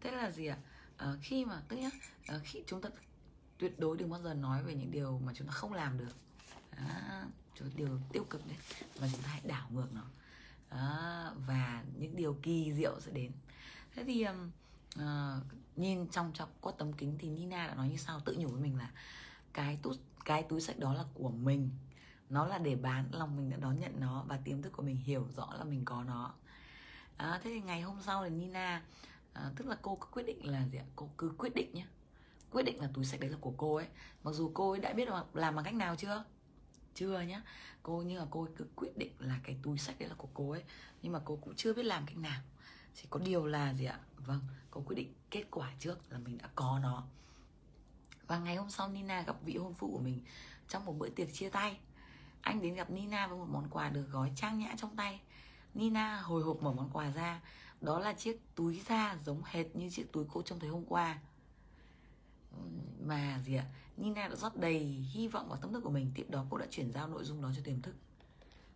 Thế là gì ạ? À, khi mà tức nhá à, khi chúng ta tuyệt đối đừng bao giờ nói về những điều mà chúng ta không làm được. À, điều tiêu cực đấy và chúng ta hãy đảo ngược nó. À, và những điều kỳ diệu sẽ đến. Thế thì à, nhìn trong trong qua tấm kính thì Nina đã nói như sau tự nhủ với mình là cái túi cái túi sách đó là của mình. Nó là để bán lòng mình đã đón nhận nó và tiềm thức của mình hiểu rõ là mình có nó à, thế thì ngày hôm sau thì Nina à, tức là cô cứ quyết định là gì ạ? Cô cứ quyết định nhé quyết định là túi sách đấy là của cô ấy. Mặc dù cô ấy đã biết làm bằng cách nào chưa? Chưa nhá. Cô nhưng mà cô ấy cứ quyết định là cái túi sách đấy là của cô ấy nhưng mà cô cũng chưa biết làm cách nào. Chỉ có điều là gì ạ? Vâng cô quyết định kết quả trước là mình đã có nó. Và ngày hôm sau Nina gặp vị hôn phu của mình trong một bữa tiệc chia tay. Anh đến gặp Nina với một món quà được gói trang nhã trong tay. Nina hồi hộp mở món quà ra. Đó là chiếc túi da giống hệt như chiếc túi cô trông thấy hôm qua. Mà gì ạ? Nina đã rót đầy hy vọng vào tâm thức của mình. Tiếp đó cô đã chuyển giao nội dung đó cho tiềm thức.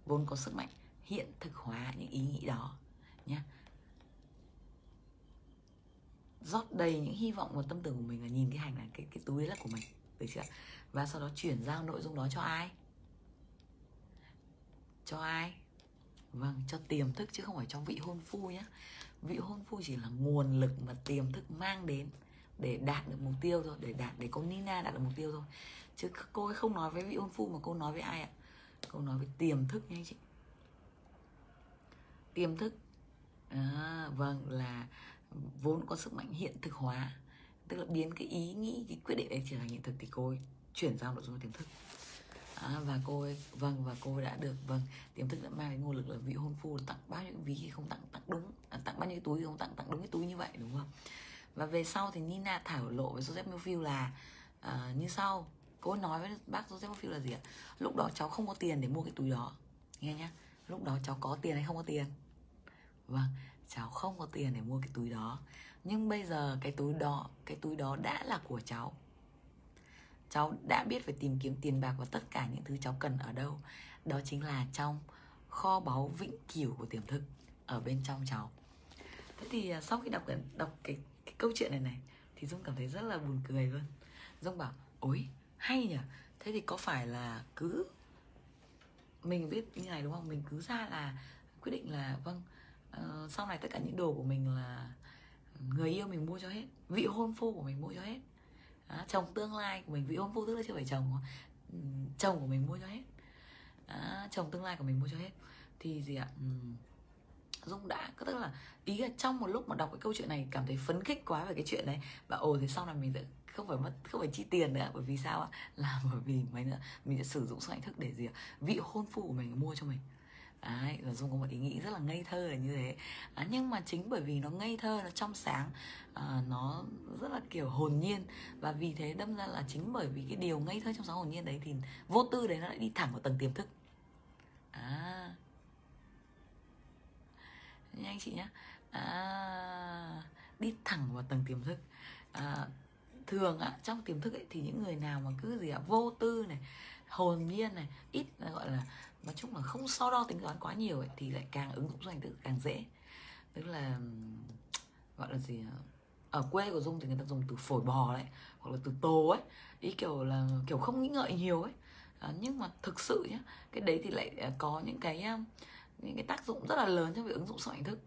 Vốn có sức mạnh, hiện thực hóa những ý nghĩ đó nhé rót đầy những hy vọng vào tâm tưởng của mình là nhìn cái hành là cái cái túi là của mình, được chưa và sau đó chuyển giao nội dung đó cho ai? Cho ai? Vâng cho tiềm thức chứ không phải cho vị hôn phu nhé vị hôn phu chỉ là nguồn lực mà tiềm thức mang đến để đạt được mục tiêu thôi để đạt để cô Nina đạt được mục tiêu thôi. Chứ cô ấy không nói với vị hôn phu mà cô nói với ai ạ? Cô nói với tiềm thức nha anh chị. Tiềm thức à, vâng là vốn có sức mạnh hiện thực hóa tức là biến cái ý nghĩ cái quyết định đấy trở thành hiện thực thì cô ấy chuyển giao nội dung tiềm thức à, và cô ấy vâng và cô đã được vâng tiềm thức đã mang đến nguồn lực là vị hôn phu tặng bao nhiêu ví không tặng tặng đúng à, tặng bao nhiêu túi không tặng tặng đúng cái túi như vậy đúng không? Và về sau thì Nina thảo lộ với Joseph Milfield là uh, như sau. Cô nói với bác Joseph Milfield là gì ạ? Lúc đó cháu không có tiền để mua cái túi đó. Nghe nhá. Lúc đó cháu có tiền hay không có tiền? Vâng cháu không có tiền để mua cái túi đó. Nhưng bây giờ cái túi đó cái túi đó đã là của cháu cháu đã biết phải tìm kiếm tiền bạc và tất cả những thứ cháu cần ở đâu. Đó chính là trong kho báu vĩnh cửu của tiềm thức ở bên trong cháu. Thế thì à, sau khi đọc đọc cái, cái câu chuyện này này thì dung cảm thấy rất là buồn cười luôn. Dung bảo ối hay nhỉ. Thế thì có phải là cứ mình biết như này đúng không? Mình cứ ra là quyết định là vâng uh, sau này tất cả những đồ của mình là người yêu mình mua cho hết vị hôn phu của mình mua cho hết à, chồng tương lai của mình vị hôn phu tức là chưa phải chồng ừ, chồng của mình mua cho hết. À, chồng tương lai của mình mua cho hết. Thì gì ạ? Ừ, uhm, Dung đã tức là ý là trong một lúc mà đọc cái câu chuyện này cảm thấy phấn khích quá về cái chuyện này và ồ thì sau này mình sẽ không phải mất không phải chi tiền nữa. Bởi vì sao ạ? Là bởi vì mấy nữa mình sẽ sử dụng sự hạnh thức để gì ạ? Vị hôn phu của mình mua cho mình. Đấy, và Dung có một ý nghĩ rất là ngây thơ là như thế. À, Nhưng mà chính bởi vì nó ngây thơ, nó trong sáng à, Nó rất là kiểu hồn nhiên. Và vì thế đâm ra là chính bởi vì cái điều ngây thơ trong sáng hồn nhiên đấy Thì vô tư đấy nó lại đi thẳng vào tầng tiềm thức. À. Nha anh chị nhá, à, Đi thẳng vào tầng tiềm thức. À, Thường ạ, trong tiềm thức ấy, thì những người nào mà cứ gì ạ Vô tư này, hồn nhiên này Ít gọi là nói chung là không so đo tính toán quá nhiều ấy, thì lại càng ứng dụng doanh từ càng dễ. Tức là gọi là gì ở quê của dung thì người ta dùng từ phổi bò đấy hoặc là từ tô ấy. Ý kiểu là kiểu không nghĩ ngợi nhiều ấy. À, nhưng mà thực sự nhá cái đấy thì lại à, có những cái những cái tác dụng rất là lớn trong việc ứng dụng sỏi hình thức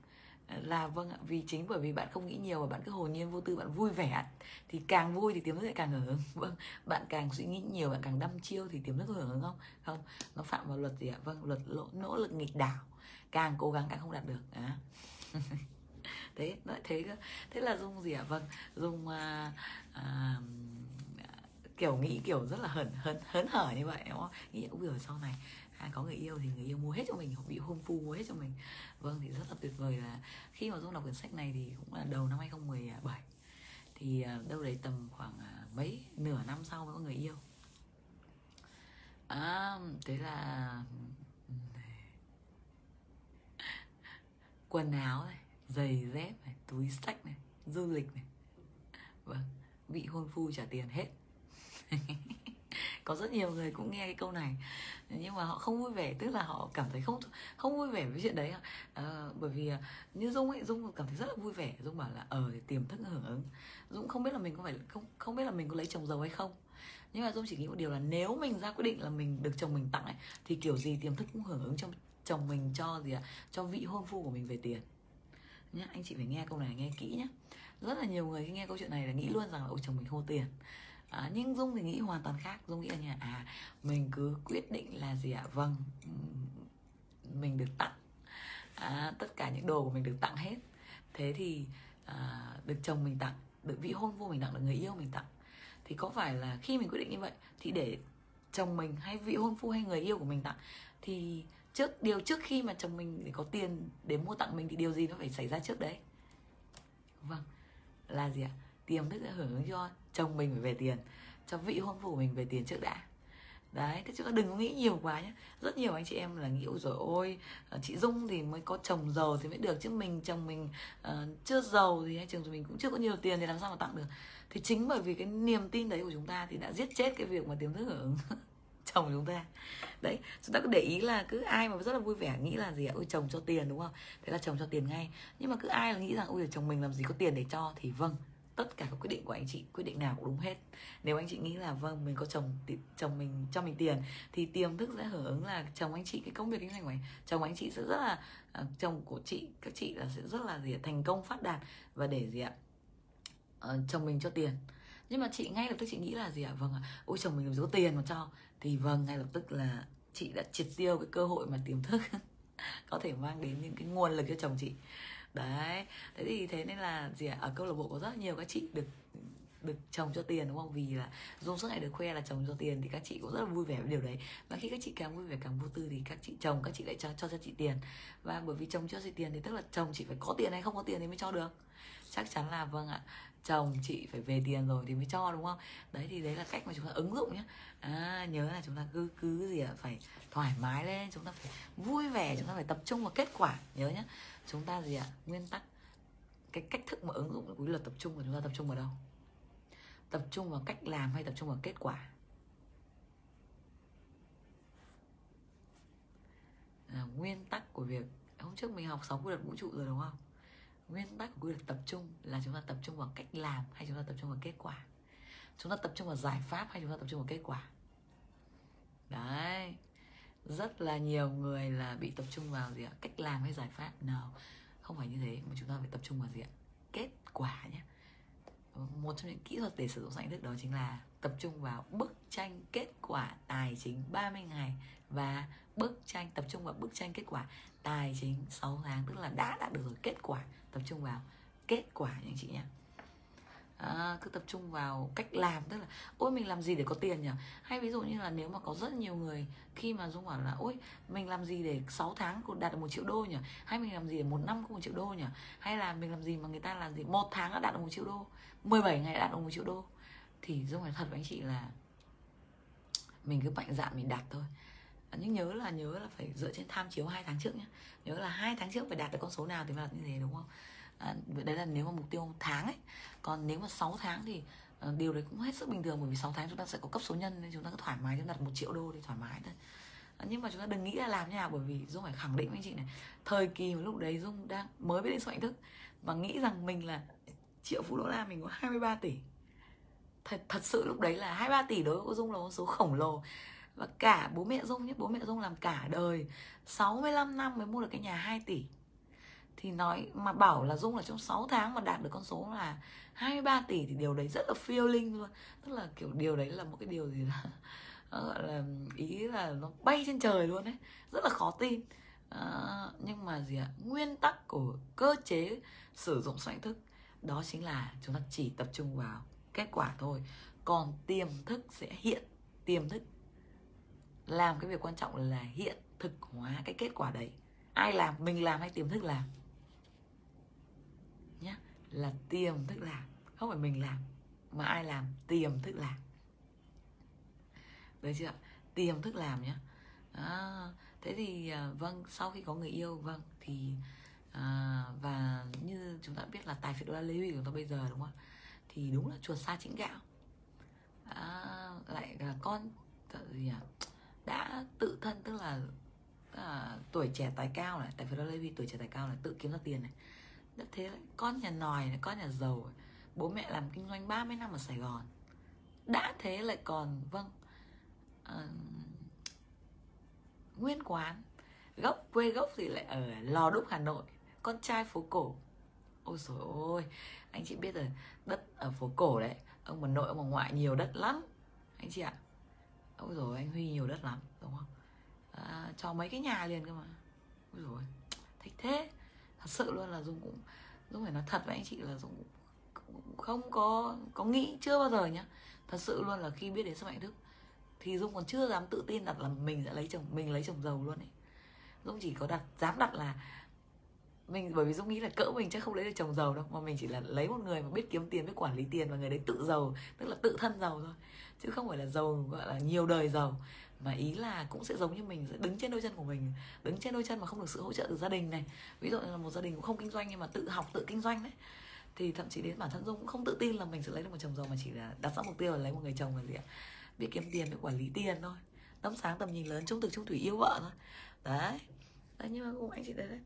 là vâng ạ vì chính bởi vì bạn không nghĩ nhiều và bạn cứ hồn nhiên vô tư bạn vui vẻ thì càng vui thì tiềm thức lại càng hưởng ứng. Vâng bạn càng suy nghĩ nhiều bạn càng đăm chiêu thì tiềm thức hưởng ứng không? Không nó phạm vào luật gì ạ? Vâng luật lỗ, nỗ lực nghịch đảo càng cố gắng càng không đạt được à. thế nói thế thế là dung gì ạ? Vâng dung à, à, kiểu nghĩ kiểu rất là hớn hớn hớn hở như vậy đúng không? Nghĩ cũng vừa sau này à, có người yêu thì người yêu mua hết cho mình hoặc bị hôn phu mua hết cho mình. Vâng thì rất là tuyệt vời là khi mà dung đọc quyển sách này thì cũng là đầu năm 2017 thì à, đâu đấy tầm khoảng à, mấy nửa năm sau mới có người yêu. À, thế là quần áo này giày dép này túi sách này du lịch này. Vâng bị hôn phu trả tiền hết. có rất nhiều người cũng nghe cái câu này. Nhưng mà họ không vui vẻ tức là họ cảm thấy không không vui vẻ với chuyện đấy à, bởi vì ờ, như dung ấy dung cảm thấy rất là vui vẻ. Dung bảo là ờ thì tiềm thức hưởng. Ứng dung không biết là mình có phải không không biết là mình có lấy chồng giàu hay không. Nhưng mà dung chỉ nghĩ một điều là nếu mình ra quyết định là mình được chồng mình tặng ấy thì kiểu gì tiềm thức cũng hưởng ứng trong chồng mình cho gì ạ à? cho vị hôn phu của mình về tiền. Nhá anh chị phải nghe câu này nghe kỹ nhé rất là nhiều người khi nghe câu chuyện này là nghĩ luôn rằng là ôi chồng mình hô tiền à, nhưng dung thì nghĩ hoàn toàn khác. Dung nghĩ là như à mình cứ quyết định là gì ạ? À? vâng mình được tặng. À, tất cả những đồ của mình được tặng hết. Thế thì à, được chồng mình tặng được vị hôn phu mình tặng được người yêu mình tặng. Thì có phải là khi mình quyết định như vậy thì để chồng mình hay vị hôn phu hay người yêu của mình tặng thì trước điều trước khi mà chồng mình để có tiền để mua tặng mình thì điều gì nó phải xảy ra trước đấy? Vâng là gì ạ? Tiềm thức sẽ hưởng ứng cho chồng mình phải về tiền cho vị hôn phu mình về tiền trước đã. Đấy thế chứ đừng có nghĩ nhiều quá nhé rất nhiều anh chị em là nghĩ rồi ôi ờ, chị dung thì mới có chồng giàu thì mới được chứ mình chồng mình uh, chưa giàu thì hay chồng mình cũng chưa có nhiều tiền thì làm sao mà tặng được. Thì chính bởi vì cái niềm tin đấy của chúng ta thì đã giết chết cái việc mà tiềm thức hưởng chồng chúng ta. Đấy chúng ta cứ để ý là cứ ai mà rất là vui vẻ nghĩ là gì ạ? Ôi chồng cho tiền đúng không? Thế là chồng cho tiền ngay. Nhưng mà cứ ai là nghĩ rằng ôi chồng mình làm gì có tiền để cho? Thì vâng tất cả các quyết định của anh chị quyết định nào cũng đúng hết. Nếu anh chị nghĩ là vâng mình có chồng chồng mình cho mình tiền thì tiềm thức sẽ hưởng ứng là chồng anh chị cái công việc kinh doanh của anh chồng anh chị sẽ rất là uh, chồng của chị các chị là sẽ rất là gì thành công phát đạt và để gì ạ uh, chồng mình cho tiền. Nhưng mà chị ngay lập tức chị nghĩ là gì ạ vâng ạ ôi chồng mình làm gì có tiền mà cho. Thì vâng ngay lập tức là chị đã triệt tiêu cái cơ hội mà tiềm thức có thể mang đến những cái nguồn lực cho chồng chị đấy. Thế thì thế nên là gì ạ? Ở câu lạc bộ có rất nhiều các chị được được chồng cho tiền, đúng không? Vì là dung suốt ngày được khoe là chồng cho tiền thì các chị cũng rất là vui vẻ với điều đấy. Và khi các chị càng vui vẻ càng vô tư thì các chị chồng các chị lại cho cho cho chị tiền. Và bởi vì chồng cho chị tiền thì tức là chồng chị phải có tiền hay không có tiền thì mới cho được. Chắc chắn là vâng ạ chồng chị phải về tiền rồi thì mới cho đúng không? Đấy thì đấy là cách mà chúng ta ứng dụng nhé à, nhớ là chúng ta cứ cứ gì ạ phải thoải mái lên chúng ta phải vui vẻ chúng ta phải tập trung vào kết quả nhớ nhé chúng ta gì ạ nguyên tắc cái cách thức mà ứng dụng quy luật tập trung của chúng ta tập trung vào đâu? Tập trung vào cách làm hay tập trung vào kết quả? À, nguyên tắc của việc hôm trước mình học sáu quy luật vũ trụ rồi đúng không? Nguyên tắc của quy luật tập trung là chúng ta tập trung vào cách làm hay chúng ta tập trung vào kết quả? Chúng ta tập trung vào giải pháp hay chúng ta tập trung vào kết quả? Đấy. Rất là nhiều người là bị tập trung vào gì ạ? Cách làm hay giải pháp? Nào, không phải như thế mà chúng ta phải tập trung vào gì ạ? Kết quả nhé. Một trong những kỹ thuật để sử dụng sáng thức đó chính là tập trung vào bức tranh kết quả tài chính 30 ngày và bức tranh, tập trung vào bức tranh kết quả tài chính 6 tháng tức là đã đạt được rồi kết quả tập trung vào kết quả nha anh chị nhé à, cứ tập trung vào cách làm tức là ôi mình làm gì để có tiền nhỉ? Hay ví dụ như là nếu mà có rất nhiều người khi mà dung bảo là ôi mình làm gì để 6 tháng cũng đạt được một triệu đô nhỉ? Hay mình làm gì để một năm có một triệu đô nhỉ? Hay là mình làm gì mà người ta làm gì một tháng đã đạt được một triệu đô 17 ngày đã đạt được một triệu đô? Thì dung nói thật với anh chị là mình cứ mạnh dạn mình đạt thôi nhưng nhớ là nhớ là phải dựa trên tham chiếu hai tháng trước nhé nhớ là hai tháng trước phải đạt được con số nào thì mới đạt như thế đúng không? À, đấy là nếu mà mục tiêu tháng ấy. Còn nếu mà 6 tháng thì uh, điều đấy cũng hết sức bình thường bởi vì 6 tháng chúng ta sẽ có cấp số nhân nên chúng ta cứ thoải mái chúng ta đặt một triệu đô thì thoải mái thôi. À, nhưng mà chúng ta đừng nghĩ là làm như nào bởi vì dung phải khẳng định với anh chị này. Thời kỳ lúc đấy dung đang mới biết đến số hạnh thức và nghĩ rằng mình là triệu phú đô la mình có 23 tỷ. Thật thật sự lúc đấy là 23 tỷ đối với dung là con số khổng lồ và cả bố mẹ dung nhé bố mẹ dung làm cả đời 65 năm mới mua được cái nhà 2 tỷ. Thì nói mà bảo là Dung là trong 6 tháng mà đạt được con số là 23 tỷ thì điều đấy rất là feeling luôn. Tức là kiểu điều đấy là một cái điều gì là gọi là ý là nó bay trên trời luôn đấy rất là khó tin. À, nhưng mà gì ạ? Nguyên tắc của cơ chế sử dụng soạn thức đó chính là chúng ta chỉ tập trung vào kết quả thôi. Còn tiềm thức sẽ hiện tiềm thức làm cái việc quan trọng là hiện thực hóa cái kết quả đấy. Ai làm mình làm hay tiềm thức làm? Nhá là tiềm thức làm không phải mình làm mà ai làm tiềm thức làm. Đấy chưa? Tiềm thức làm nhá. À, thế thì à, vâng sau khi có người yêu vâng thì à, và như chúng ta biết là tài phiệt đô la lê huy của chúng ta bây giờ đúng không thì đúng là chuột xa chính gạo. À, lại là con gì nhỉ? Đã tự thân tức là, tức tuổi trẻ tài cao này tại vì đó lấy vì tuổi trẻ tài cao này tự kiếm ra tiền này. Đã thế con nhà nòi này con nhà giàu này. bố mẹ làm kinh doanh 30 năm ở Sài Gòn. Đã thế lại còn vâng uh, nguyên quán gốc quê gốc thì lại ở lò đúc hà nội. Con trai phố cổ. Ôi rồi ôi anh chị biết rồi đất ở phố cổ đấy ông bà nội ông bà ngoại nhiều đất lắm anh chị ạ ôi rồi anh huy nhiều đất lắm đúng không? À, cho mấy cái nhà liền cơ mà. Ôi rồi thích thế. Thật sự luôn là dung cũng dung phải nói thật với anh chị là dung cũng không có có nghĩ chưa bao giờ nhá. Thật sự luôn là khi biết đến sức mạnh đức thì dung còn chưa dám tự tin đặt là mình sẽ lấy chồng mình lấy chồng giàu luôn ấy. Dung chỉ có đặt dám đặt là mình, bởi vì dũng nghĩ là cỡ mình chắc không lấy được chồng giàu đâu, mà mình chỉ là lấy một người mà biết kiếm tiền, biết quản lý tiền và người đấy tự giàu, tức là tự thân giàu thôi. Chứ không phải là giàu, gọi là nhiều đời giàu. Mà ý là cũng sẽ giống như mình, sẽ đứng trên đôi chân của mình, đứng trên đôi chân mà không được sự hỗ trợ từ gia đình này. Ví dụ là một gia đình cũng không kinh doanh nhưng mà tự học, tự kinh doanh đấy. Thì thậm chí đến bản thân dung cũng không tự tin là mình sẽ lấy được một chồng giàu, mà chỉ là đặt ra mục tiêu là lấy một người chồng là gì ạ? Biết kiếm tiền, biết quản lý tiền thôi. Tấm sáng tầm nhìn lớn, trung thực, trung thủy, yêu vợ thôi. Đấy. Đấy, nhưng mà cũng anh chị đấy đấy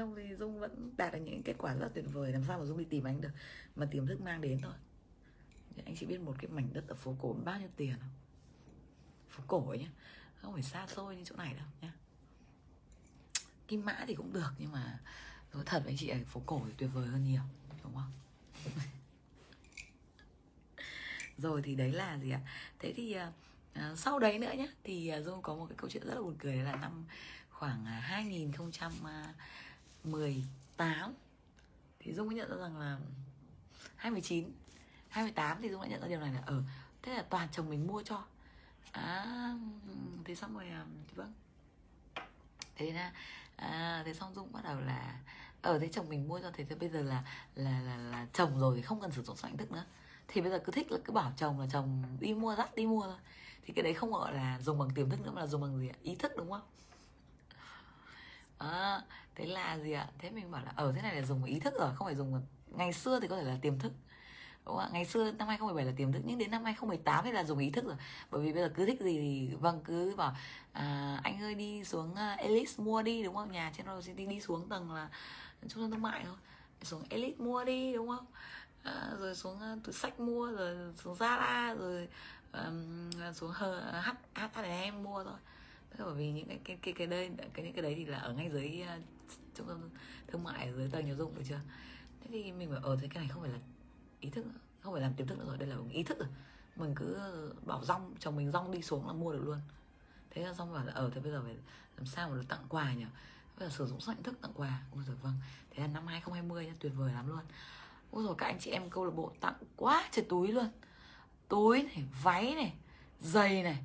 không thì dung vẫn đạt được những kết quả rất tuyệt vời làm sao mà dung đi tìm anh được mà tiềm thức mang đến thôi. Anh chỉ biết một cái mảnh đất ở phố cổ bao nhiêu tiền không phố cổ ấy nhá không phải xa xôi như chỗ này đâu nhá. Kim mã thì cũng được nhưng mà nói thật với anh chị ở phố cổ thì tuyệt vời hơn nhiều đúng không? Rồi thì đấy là gì ạ? Thế thì uh, sau đấy nữa nhé thì uh, dung có một cái câu chuyện rất là buồn cười là năm khoảng uh, 18 thì dung mới nhận ra rằng là 2019 2018 thì dung đã nhận ra điều này là ở ừ, thế là toàn chồng mình mua cho. À thế xong rồi à, thì vâng. Thế là à, thế xong dung bắt đầu là ở thế chồng mình mua cho thế thì bây giờ là là là là chồng rồi thì không cần sử dụng soạn thức nữa. Thì bây giờ cứ thích là cứ bảo chồng là chồng đi mua dắt đi mua thôi. Thì cái đấy không gọi là dùng bằng tiềm thức nữa mà là dùng bằng gì ạ? Ý thức đúng không? À, thế là gì ạ thế mình bảo là ở thế này là dùng ý thức rồi không phải dùng ngày xưa thì có thể là tiềm thức đúng không ạ ngày xưa năm 2017 là tiềm thức nhưng đến năm 2018 thì là dùng ý thức rồi bởi vì bây giờ cứ thích gì thì vâng cứ bảo à, anh ơi đi xuống uh, mua đi đúng không nhà trên Royal City đi xuống tầng là trung tâm thương mại thôi xuống Elite mua đi đúng không à, rồi xuống tủ sách mua rồi xuống Zara rồi um, xuống H H H em mua thôi Thế bởi vì những cái cái cái cái đây cái những cái đấy thì là ở ngay dưới trung tâm thương mại dưới tầng giáo dụng được chưa? Thế thì mình bảo ở ờ, thế cái này không phải là ý thức không phải làm tiềm thức nữa rồi đây là ý thức rồi. Mình cứ bảo rong chồng mình rong đi xuống là mua được luôn. Thế là xong bảo là ở ờ, thế bây giờ phải làm sao mà được tặng quà nhỉ? Bây giờ sử dụng sách thức tặng quà. Ôi rồi vâng. Thế là năm 2020 nhá tuyệt vời lắm luôn. Ôi rồi các anh chị em câu lạc bộ tặng quá trời túi luôn. Túi này váy này giày này.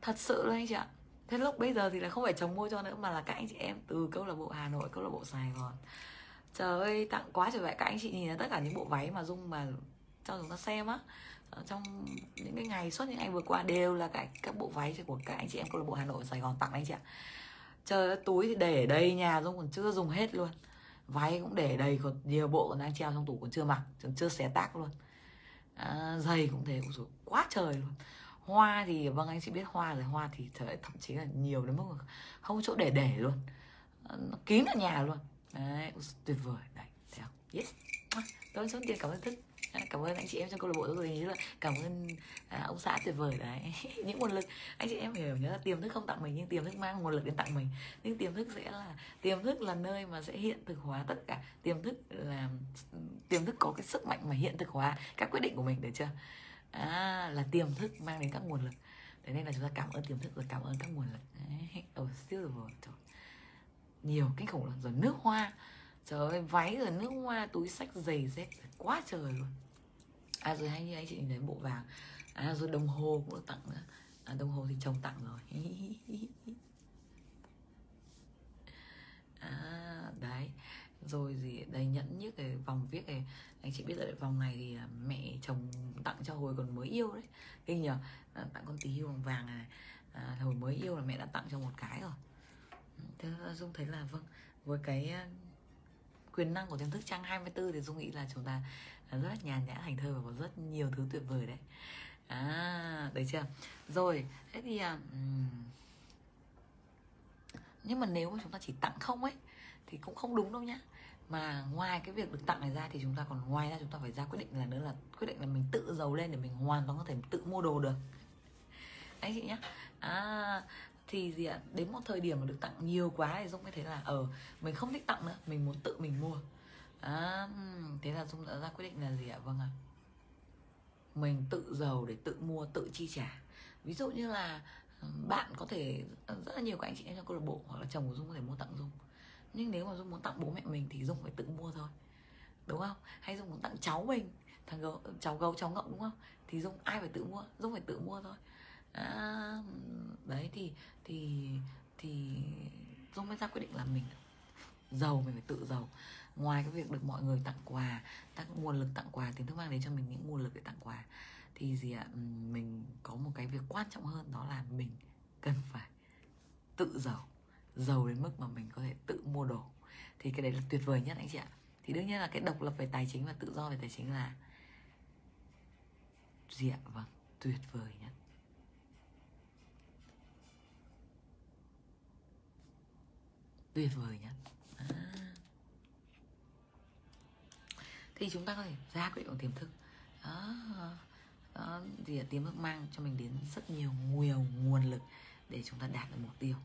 Thật sự luôn anh chị ạ thế lúc bây giờ thì là không phải chồng mua cho nữa mà là các anh chị em từ câu lạc bộ hà nội câu lạc bộ sài gòn. Trời ơi tặng quá trời vậy. Các anh chị nhìn thấy tất cả những bộ váy mà dung mà cho chúng ta xem á. Ờ, trong những cái ngày suốt những ngày vừa qua đều là cái các bộ váy của các anh chị em câu lạc bộ hà nội sài gòn tặng anh chị ạ. Trời ơi, túi thì để đầy nhà dung còn chưa dùng hết luôn. Váy cũng để đầy còn nhiều bộ còn đang treo trong tủ còn chưa mặc còn chưa xé tác luôn. À, giày cũng thế cũng quá trời luôn hoa thì vâng anh chị biết hoa rồi hoa thì trời thậm chí là nhiều đến mức không có chỗ để để luôn. Ờ, nó kín ở nhà luôn. Đấy tuyệt vời. Đấy thấy không à? yes. À, tôi số tiền cảm ơn thức. À, cảm ơn anh chị em trong câu lạc bộ tôi như là cảm ơn à, ông xã tuyệt vời. Đấy những nguồn lực. Anh chị em hiểu nhớ là tiềm thức không tặng mình nhưng tiềm thức mang nguồn lực đến tặng mình. Nhưng tiềm thức sẽ là tiềm thức là nơi mà sẽ hiện thực hóa tất cả. Tiềm thức là tiềm thức có cái sức mạnh mà hiện thực hóa các quyết định của mình được chưa? À, là tiềm thức mang đến các nguồn lực. Thế nên là chúng ta cảm ơn tiềm thức rồi cảm ơn các nguồn lực. Đấy oh, siêu rồi trời nhiều kinh khủng lắm. Rồi nước hoa. Trời ơi váy rồi nước hoa túi sách giày dép. Quá trời luôn. À rồi hay như anh chị nhìn thấy bộ vàng. À rồi đồng hồ cũng được tặng nữa. À, đồng hồ thì chồng tặng rồi. À, đấy rồi gì đây nhẫn như cái vòng viết này. Anh chị biết là vòng này thì à, mẹ chồng tặng cho hồi còn mới yêu đấy. Kinh nhờ à, tặng con tí hưu vòng vàng này. À, hồi mới yêu là mẹ đã tặng cho một cái rồi. Thế dung thấy là vâng với cái à, quyền năng của tiềm thức trang 24 thì dung nghĩ là chúng ta rất là nhàn nhã thành thơ và có rất nhiều thứ tuyệt vời đấy. À đấy chưa? Rồi thế thì à, nhưng mà nếu mà chúng ta chỉ tặng không ấy thì cũng không đúng đâu nhá mà ngoài cái việc được tặng này ra thì chúng ta còn ngoài ra chúng ta phải ra quyết định là nữa là quyết định là mình tự giàu lên để mình hoàn toàn có thể tự mua đồ được. Anh chị nhá. À thì gì ạ? Đến một thời điểm mà được tặng nhiều quá thì dung mới thấy là ở ừ, mình không thích tặng nữa mình muốn tự mình mua. À, thế là dung đã ra quyết định là gì ạ? Vâng ạ. Mình tự giàu để tự mua tự chi trả. Ví dụ như là ừ, bạn có thể rất là nhiều các anh chị em trong câu lạc bộ hoặc là chồng của dung có thể mua tặng dung nhưng nếu mà dung muốn tặng bố mẹ mình thì dung phải tự mua thôi. Đúng không? Hay dung muốn tặng cháu mình thằng gấu cháu gấu cháu ngậm đúng không? Thì dung ai phải tự mua? Dung phải tự mua thôi. À, đấy thì thì thì dung mới ra quyết định là mình giàu mình phải tự giàu. Ngoài cái việc được mọi người tặng quà các nguồn lực tặng quà tiền thức mang đến cho mình những nguồn lực để tặng quà. Thì gì ạ? Mình có một cái việc quan trọng hơn đó là mình cần phải tự giàu giàu đến mức mà mình có thể tự mua đồ. Thì cái đấy là tuyệt vời nhất anh chị ạ. Thì đương nhiên là cái độc lập về tài chính và tự do về tài chính là gì ạ? Vâng tuyệt vời nhất. Tuyệt vời nhất. À. thì chúng ta có thể ra quyết định tiềm thức. Đó, đó thì tiềm thức mang cho mình đến rất nhiều nhiều nguồn lực để chúng ta đạt được mục tiêu.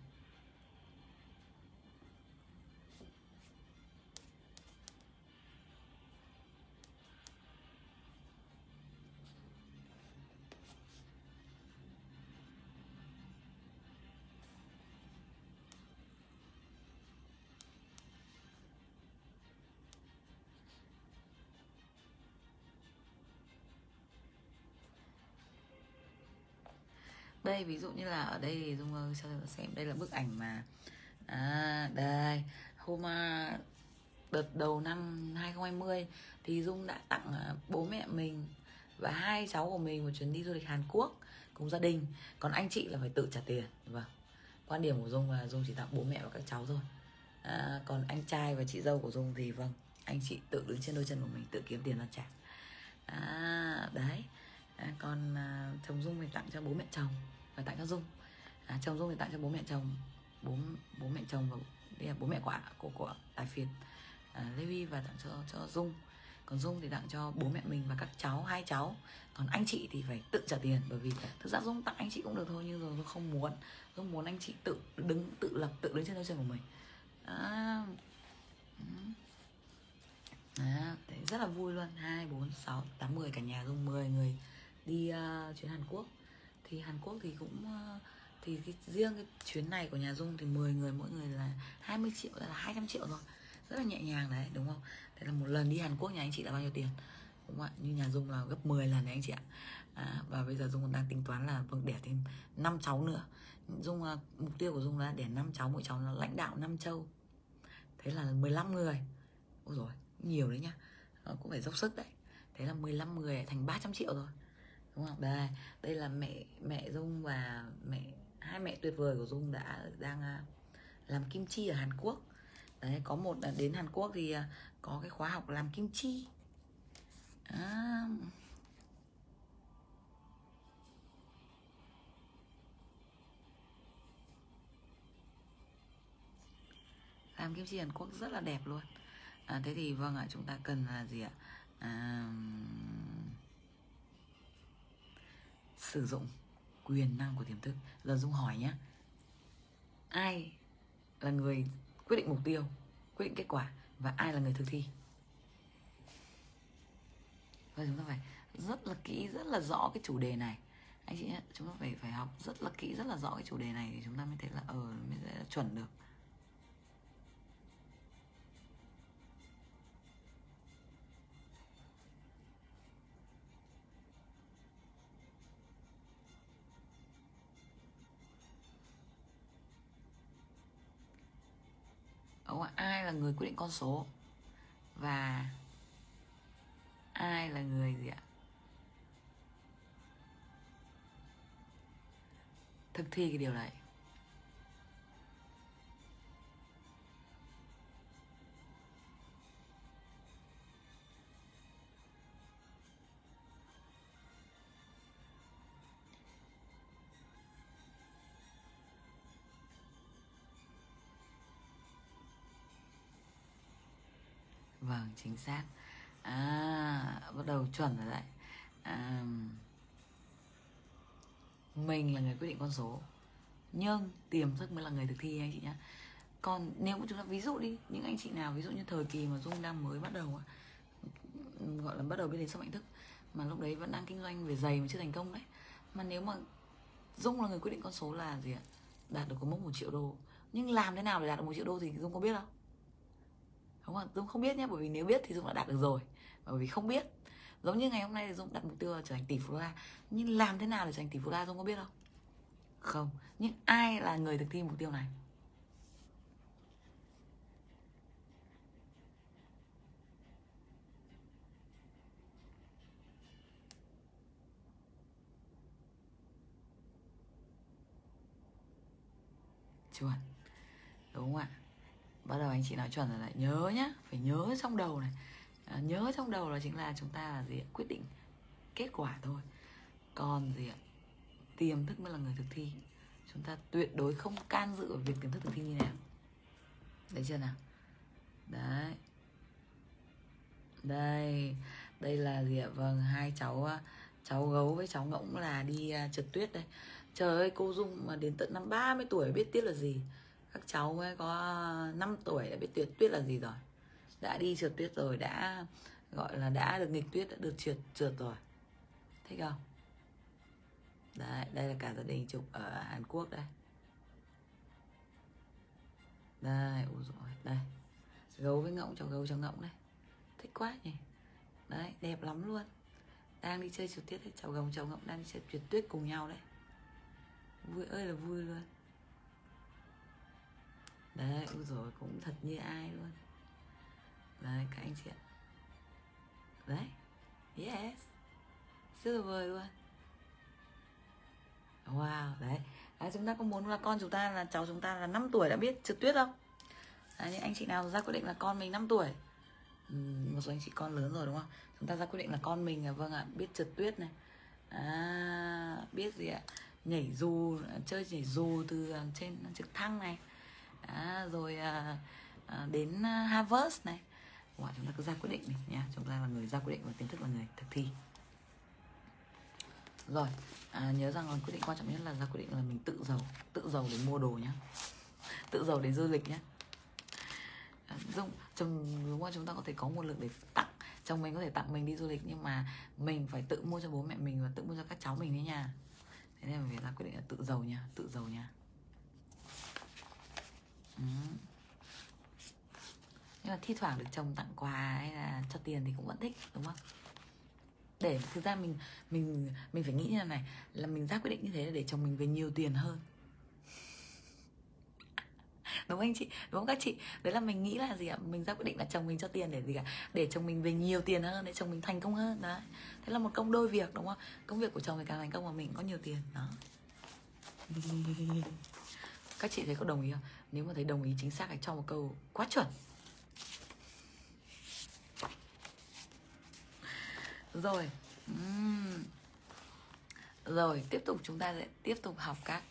Đây ví dụ như là ở đây thì dung ơi cho xem đây là bức ảnh mà. À, đây hôm à, đợt đầu năm 2020 thì dung đã tặng à, bố mẹ mình và hai cháu của mình một chuyến đi du lịch Hàn Quốc cùng gia đình. Còn anh chị là phải tự trả tiền. Vâng quan điểm của dung là dung chỉ tặng bố mẹ và các cháu thôi. À, còn anh trai và chị dâu của dung thì vâng anh chị tự đứng trên đôi chân của mình tự kiếm tiền ra trả. À, đấy. À, còn à, chồng dung thì tặng cho bố mẹ chồng và tặng cho dung. À, chồng dung thì tặng cho bố mẹ chồng bố bố mẹ chồng và đây là bố mẹ quả của của tài phiệt. À, Levi và tặng cho cho dung. Còn dung thì tặng cho bố mẹ mình và các cháu hai cháu. Còn anh chị thì phải tự trả tiền bởi vì thực ra dung tặng anh chị cũng được thôi nhưng rồi tôi không muốn. Tôi muốn anh chị tự đứng tự lập tự đứng trên đôi chân của mình. À, ừ. à, đấy, rất là vui luôn. Hai bốn sáu tám mười cả nhà dung 10 người đi uh, chuyến Hàn Quốc thì Hàn Quốc thì cũng ờ, thì cái, riêng cái chuyến này của nhà Dung thì 10 người mỗi người là 20 triệu là 200 triệu rồi rất là nhẹ nhàng đấy đúng không? Thế là một lần đi Hàn Quốc nhà anh chị là bao nhiêu tiền? Đúng không ạ? Như nhà Dung là gấp 10 lần đấy anh chị ạ. À, và bây giờ Dung còn đang tính toán là vâng đẻ thêm 5 cháu nữa. Dung à, mục tiêu của Dung là đẻ 5 cháu mỗi cháu là lãnh đạo năm châu. Thế là 15 người. Ôi rồi nhiều đấy nhá. À, cũng phải dốc sức đấy. Thế là 15 người thành 300 triệu rồi đúng không? Đây đây là mẹ mẹ dung và mẹ hai mẹ tuyệt vời của dung đã đang à, làm kim chi ở hàn quốc. Đấy có một đến hàn quốc thì à, có cái khóa học làm kim chi. À, làm kim chi Hàn Quốc rất là đẹp luôn. À, thế thì vâng ạ chúng ta cần là gì ạ? À, sử dụng quyền năng của tiềm thức. Giờ dung hỏi nhé ai là người quyết định mục tiêu, quyết định kết quả và ai là người thực thi? Và chúng ta phải rất là kỹ, rất là rõ cái chủ đề này. Anh chị nhé chúng ta phải phải học rất là kỹ, rất là rõ cái chủ đề này thì chúng ta mới thấy là ờ mới là chuẩn được. Đúng không? ai là người quyết định con số và ai là người gì ạ thực thi cái điều này vâng chính xác. À bắt đầu chuẩn rồi đấy. À, mình là người quyết định con số. Nhưng tiềm thức mới là người thực thi anh chị nhé còn nếu mà chúng ta ví dụ đi những anh chị nào ví dụ như thời kỳ mà dung đang mới bắt đầu gọi là bắt đầu biết đến sức mạnh thức mà lúc đấy vẫn đang kinh doanh về giày mà chưa thành công đấy mà nếu mà dung là người quyết định con số là gì ạ? Đạt được có mốc một triệu đô. Nhưng làm thế nào để đạt được một triệu đô thì dung có biết không? Đúng không? Dung không biết nhé, bởi vì nếu biết thì dung đã đạt được rồi. Bởi vì không biết. Giống như ngày hôm nay thì dung đặt mục tiêu là trở thành tỷ phú đô la nhưng làm thế nào để trở thành tỷ phú đô la dung có biết không? Không. Nhưng ai là người thực thi mục tiêu này? Chuẩn đúng không ạ? Bắt đầu anh chị nói chuẩn rồi lại nhớ nhá phải nhớ trong đầu này. À, nhớ trong đầu là chính là chúng ta là gì quyết định kết quả thôi. Còn gì ạ? Tiềm thức mới là người thực thi. Chúng ta tuyệt đối không can dự vào việc tiềm thức thực thi như nào. Đấy chưa nào? Đấy. Đây đây là gì ạ? Vâng hai cháu à, cháu gấu với cháu ngỗng là đi à, trượt tuyết đây. Trời ơi cô dung mà đến tận năm 30 tuổi biết tiết là gì? Các cháu ấy có 5 tuổi đã biết tuyết tuyết là gì rồi. Đã đi trượt tuyết rồi, đã, gọi là, đã được nghịch tuyết, đã được trượt trượt rồi. Thích không? Đấy, đây là cả gia đình chụp ở Hàn Quốc đây. Đây ui rồi đây. Gấu với ngỗng, cháu gấu, cháu ngỗng đây. Thích quá nhỉ. Đấy, đẹp lắm luôn. Đang đi chơi trượt tuyết đấy, cháu gấu, cháu ngỗng đang đi chơi trượt tuyết cùng nhau đấy. Vui ơi là vui luôn đấy ui rồi cũng thật như ai luôn. Đấy các anh chị ạ. Đấy yes. Rất là vời luôn. Wow đấy. À, chúng ta có muốn là con chúng ta là cháu chúng ta là 5 tuổi đã biết trượt tuyết không? À, nhưng anh chị nào ra quyết định là con mình 5 tuổi? Ừ, một số anh chị con lớn rồi đúng không? Chúng ta ra quyết định là con mình là vâng ạ biết trượt tuyết này. À, biết gì ạ? Nhảy dù chơi nhảy dù từ à, trên trực thăng này à, rồi à, à, đến à, Harvard này. Wow, chúng ta cứ ra quyết định đi nha. Chúng ta là người ra quyết định và kiến thức là người thực thi. Rồi à, nhớ rằng là quyết định quan trọng nhất là ra quyết định là mình tự giàu tự giàu để mua đồ nhá. Tự giàu để du lịch nhá. À, chồng đúng không chúng ta có thể có nguồn lực để tặng. Chồng mình có thể tặng mình đi du lịch nhưng mà mình phải tự mua cho bố mẹ mình và tự mua cho các cháu mình đấy nha. Thế nên mình phải ra quyết định là tự giàu nha tự giàu nha ừ. nhưng mà thi thoảng được chồng tặng quà hay là cho tiền thì cũng vẫn thích, đúng không? Để thực ra mình mình mình phải nghĩ như này, là mình ra quyết định như thế là để chồng mình về nhiều tiền hơn. Đúng anh chị? Đúng không các chị? Đấy là mình nghĩ là gì ạ? Mình ra quyết định là chồng mình cho tiền để gì cả để chồng mình về nhiều tiền hơn, để chồng mình thành công hơn, đấy. Thế là một công đôi việc, đúng không? Công việc của chồng thì càng thành công mà mình có nhiều tiền, đó. Các chị thấy có đồng ý không? Nếu mà thấy đồng ý chính xác hãy cho một câu quá chuẩn. Rồi. Uhm. rồi, tiếp tục chúng ta sẽ tiếp tục học các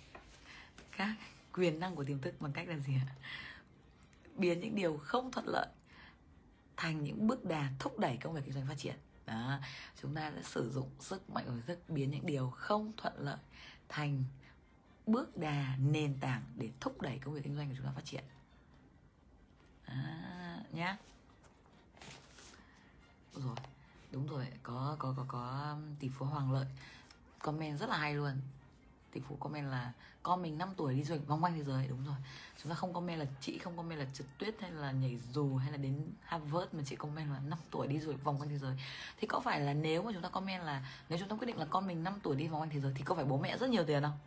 các quyền năng của tiềm thức bằng cách là gì ạ? Biến những điều không thuận lợi thành những bước đà thúc đẩy công việc kinh doanh phát triển. Đó. Chúng ta sẽ sử dụng sức mạnh của thức biến những điều không thuận lợi thành bước đà nền tảng để thúc đẩy công việc kinh doanh của chúng ta phát triển. À, nhá. Rồi đúng rồi có có có có um, tỷ phú hoàng lợi. Comment rất là hay luôn. Tỷ phú comment là con mình 5 tuổi đi du lịch vòng quanh thế giới. Đúng rồi. Chúng ta không comment là chị không comment là trượt tuyết hay là nhảy dù hay là đến Harvard mà chị comment là 5 tuổi đi du lịch vòng quanh thế giới. Thì có phải là nếu mà chúng ta comment là nếu chúng ta quyết định là con mình 5 tuổi đi vòng quanh thế giới thì có phải bố mẹ rất nhiều tiền không?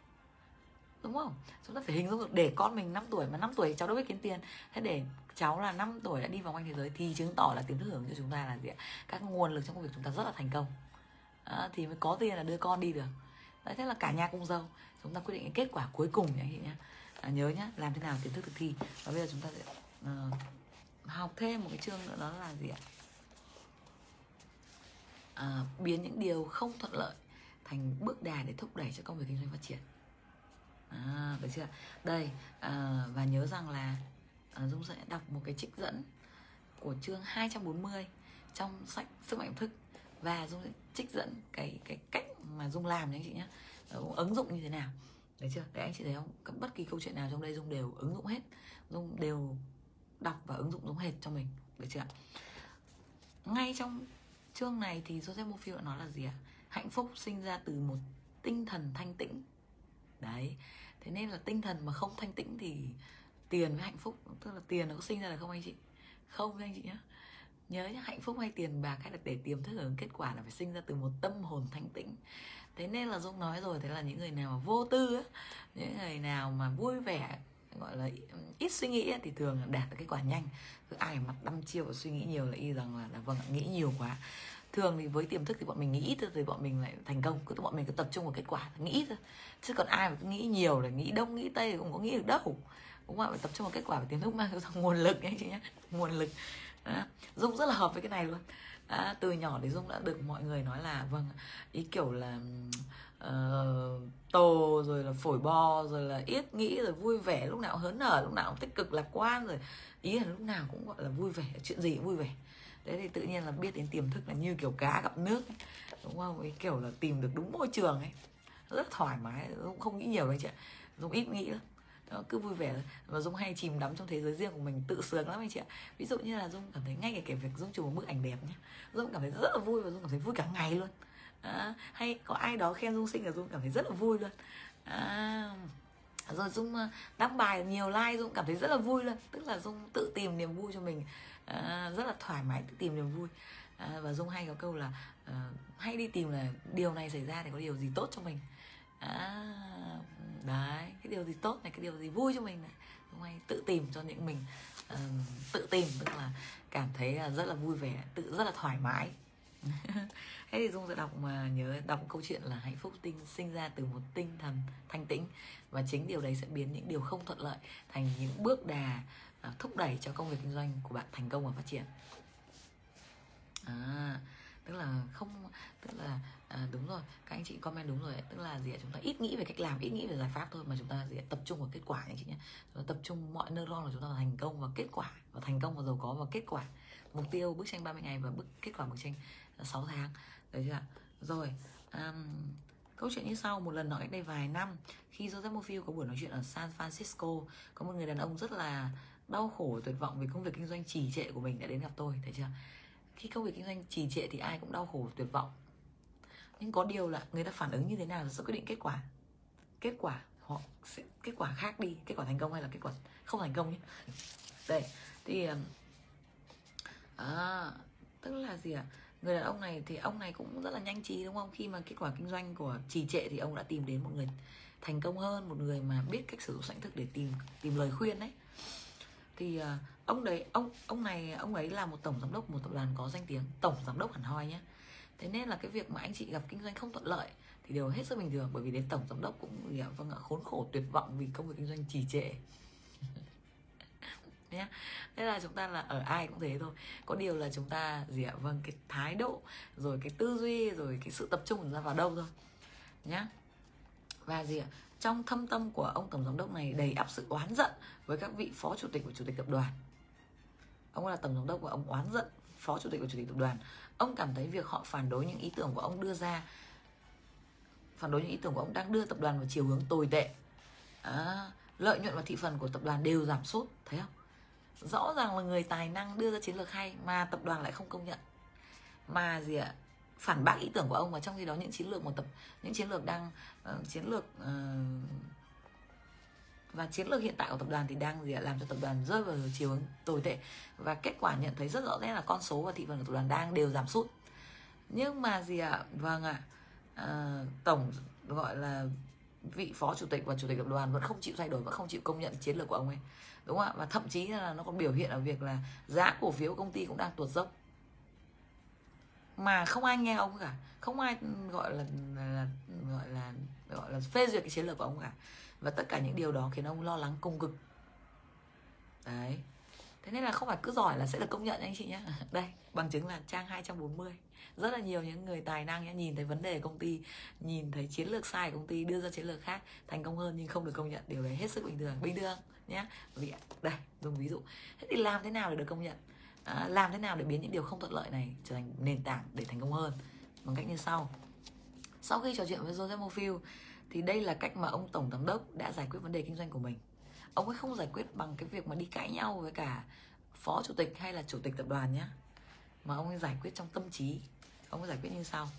Đúng không? Chúng ta phải hình dung được để con mình 5 tuổi mà 5 tuổi cháu đâu biết kiếm tiền. Thế để cháu là 5 tuổi đã đi vòng quanh thế giới thì chứng tỏ là tiềm thức hưởng cho chúng ta là gì ạ? Các nguồn lực trong công việc chúng ta rất là thành công. À, thì mới có tiền là đưa con đi được. Đấy thế là cả nhà cùng giàu. Chúng ta quyết định cái kết quả cuối cùng nhé chị nhé. À, nhớ nhá làm thế nào kiến thức thực thi. Và bây giờ chúng ta sẽ uh, học thêm một cái chương nữa đó là gì ạ? À, biến những điều không thuận lợi thành bước đà để thúc đẩy cho công việc kinh doanh phát triển à, được chưa? Đây à, và nhớ rằng là à, dung sẽ đọc một cái trích dẫn của chương 240 trong sách sức mạnh thức. Và dung sẽ trích dẫn cái cái cách mà dung làm nhé anh chị nhé. Ứng dụng như thế nào. Đấy chưa? Đấy anh chị thấy không? Bất kỳ câu chuyện nào trong đây dung đều ứng dụng hết. Dung đều đọc và ứng dụng giống hệt cho mình. Được chưa ngay trong chương này thì Joseph Murphy đã nói là gì ạ? Hạnh phúc sinh ra từ một tinh thần thanh tĩnh. Đấy thế nên là tinh thần mà không thanh tĩnh thì tiền với hạnh phúc tức là tiền nó có sinh ra được không anh chị? Không anh chị nhé nhớ nhá, hạnh phúc hay tiền bạc hay là để tiềm thức hưởng kết quả là phải sinh ra từ một tâm hồn thanh tĩnh. Thế nên là dung nói rồi thế là những người nào mà vô tư á những người nào mà vui vẻ gọi là ít suy nghĩ thì thường đạt được kết quả nhanh. Cứ ai mặt đăm chiêu và suy nghĩ nhiều là y rằng là, là vâng nghĩ nhiều quá thường thì với tiềm thức thì bọn mình nghĩ thôi thì bọn mình lại thành công. Cứ bọn mình cứ tập trung vào kết quả nghĩ thôi. Chứ còn ai mà cứ nghĩ nhiều là nghĩ đông nghĩ tây cũng có nghĩ được đâu. Đúng không ạ? Phải tập trung vào kết quả và tiềm thức mang ra nguồn lực nhé chị nhé nguồn lực. À, dung rất là hợp với cái này luôn. À, từ nhỏ thì dung đã được mọi người nói là vâng ý kiểu là uh, tồ rồi là phổi bo rồi là ít nghĩ rồi vui vẻ lúc nào cũng hớn hở lúc nào cũng tích cực lạc quan rồi ý là lúc nào cũng gọi là vui vẻ chuyện gì cũng vui vẻ thế thì tự nhiên là biết đến tiềm thức là như kiểu cá gặp nước ấy. đúng không? Ấy kiểu là tìm được đúng môi trường ấy. Rất thoải mái dũng không nghĩ nhiều đấy chị ạ. Dung ít nghĩ lắm. Đó, cứ vui vẻ và dung hay chìm đắm trong thế giới riêng của mình tự sướng lắm anh chị ạ. Ví dụ như là dung cảm thấy ngay cái việc dung chụp một bức ảnh đẹp nhé dung cảm thấy rất là vui và dung cảm thấy vui cả ngày luôn. À, hay có ai đó khen dung xinh là dung cảm thấy rất là vui luôn. À, rồi dung ờ, đăng bài nhiều like dung cảm thấy rất là vui luôn. Tức là dung tự tìm niềm vui cho mình à, rất là thoải mái tự tìm niềm vui. À, và dung hay có câu là ờ, à, hay đi tìm là điều này xảy ra thì có điều gì tốt cho mình. À, đấy cái điều gì tốt này cái điều gì vui cho mình này. Dung hay tự tìm cho những mình à, tự tìm tức là cảm thấy là rất là vui vẻ tự rất là thoải mái. Thế thì dung sẽ đọc mà nhớ đọc câu chuyện là hạnh phúc tinh sinh ra từ một tinh thần thanh tĩnh. Và chính điều đấy sẽ biến những điều không thuận lợi thành những bước đà À, thúc đẩy cho công việc kinh doanh của bạn thành công và phát triển. À tức là không tức là à, đúng rồi các anh chị comment đúng rồi tức là gì ạ? Chúng ta ít nghĩ về cách làm ít nghĩ về giải pháp thôi mà chúng ta gì ạ? tập trung vào kết quả anh chị nhé. Tập trung mọi neuron của chúng ta vào thành công và kết quả và thành công và giàu có và kết quả. Mục tiêu bức tranh 30 ngày và bức kết quả bức tranh à, 6 tháng. Đấy chưa ạ? rồi um, câu chuyện như sau. Một lần nói cách đây vài năm khi Joseph Mofield có buổi nói chuyện ở San Francisco có một người đàn ông rất là đau khổ tuyệt vọng vì công việc kinh doanh trì trệ của mình đã đến gặp tôi thấy chưa? Khi công việc kinh doanh trì trệ thì ai cũng đau khổ tuyệt vọng. Nhưng có điều là người ta phản ứng như thế nào sẽ quyết định kết quả. Kết quả họ sẽ kết quả khác đi kết quả thành công hay là kết quả không thành công nhé. Đây thì à, tức là gì ạ? À? người đàn ông này thì ông này cũng rất là nhanh trí đúng không? Khi mà kết quả kinh doanh của trì trệ thì ông đã tìm đến một người thành công hơn một người mà biết cách sử dụng lãnh thức để tìm tìm lời khuyên đấy thì uh, ông đấy ông ông này ông ấy là một tổng giám đốc một tập đoàn có danh tiếng tổng giám đốc hẳn hoi nhé thế nên là cái việc mà anh chị gặp kinh doanh không thuận lợi thì đều hết sức bình thường bởi vì đến tổng giám đốc cũng gì vâng ạ khốn khổ tuyệt vọng vì công việc kinh doanh trì trệ. Nhé thế là chúng ta là ở ai cũng thế thôi. Có điều là chúng ta gì ạ vâng cái thái độ rồi cái tư duy rồi cái sự tập trung của chúng ta vào đâu thôi. Nhá. Và gì ạ trong thâm tâm của ông tổng giám đốc này đầy ắp sự oán giận với các vị phó chủ tịch và chủ tịch tập đoàn. Ông là tổng giám đốc và ông oán giận phó chủ tịch và chủ tịch tập đoàn. Ông cảm thấy việc họ phản đối những ý tưởng của ông đưa ra phản đối những ý tưởng của ông đang đưa tập đoàn vào chiều hướng tồi tệ. À, lợi nhuận và thị phần của tập đoàn đều giảm sút thấy không? Rõ ràng là người tài năng đưa ra chiến lược hay mà tập đoàn lại không công nhận. Mà gì ạ? Phản bác ý tưởng của ông và trong khi đó những chiến lược một tập những chiến lược đang uh, chiến lược uh, và chiến lược hiện tại của tập đoàn thì đang gì làm cho tập đoàn rơi vào chiều hướng tồi tệ. Và kết quả nhận thấy rất rõ ràng là con số và thị phần của tập đoàn đang đều giảm sút. Nhưng mà gì ạ? Vâng ạ. À, tổng gọi là vị phó chủ tịch và chủ tịch tập đoàn vẫn không chịu thay đổi vẫn không chịu công nhận chiến lược của ông ấy. Đúng không ạ? Và thậm chí là nó còn biểu hiện ở việc là giá cổ phiếu công ty cũng đang tuột dốc mà không ai nghe ông cả. Không ai ừ, gọi là, là gọi là gọi là phê duyệt cái chiến lược của ông cả. Và tất cả những điều đó khiến ông lo lắng cùng cực. Đấy. Thế nên là không phải cứ giỏi là sẽ được công nhận anh chị nhé đây bằng chứng là trang 240 rất là nhiều những người tài năng nhé nhìn thấy vấn đề công ty nhìn thấy chiến lược sai của công ty đưa ra chiến lược khác thành công hơn nhưng không được công nhận. Điều đấy hết sức bình thường bình thường nhé vì đây dùng ví dụ. Thế thì làm thế nào để được công nhận? Ờ, làm thế nào để biến những điều không thuận lợi này trở thành nền tảng để thành công hơn? Bằng cách như sau. Sau khi trò chuyện với Joseph Mofield, thì đây là cách mà ông tổng giám đốc đã giải quyết vấn đề kinh doanh của mình. Ông ấy không giải quyết bằng cái việc mà đi cãi nhau với cả phó chủ tịch hay là chủ tịch tập đoàn nhé mà ông ấy giải quyết trong tâm trí. Ông ấy giải quyết như sau.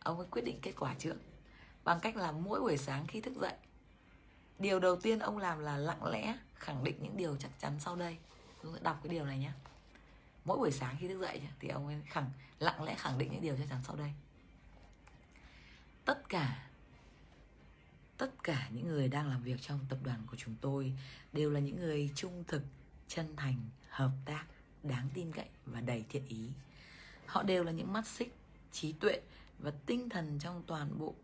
Ông ấy quyết định kết quả trước bằng cách là mỗi buổi sáng khi thức dậy, điều đầu tiên ông làm là lặng lẽ khẳng định những điều chắc chắn sau đây chúng ta đọc cái điều này nhé mỗi buổi sáng khi thức dậy thì ông ấy khẳng, lặng lẽ khẳng định những điều chắc chắn sau đây. Tất cả tất cả những người đang làm việc trong tập đoàn của chúng tôi đều là những người trung thực, chân thành, hợp tác, đáng tin cậy và đầy thiện ý. Họ đều là những mắt xích, trí tuệ và tinh thần trong toàn bộ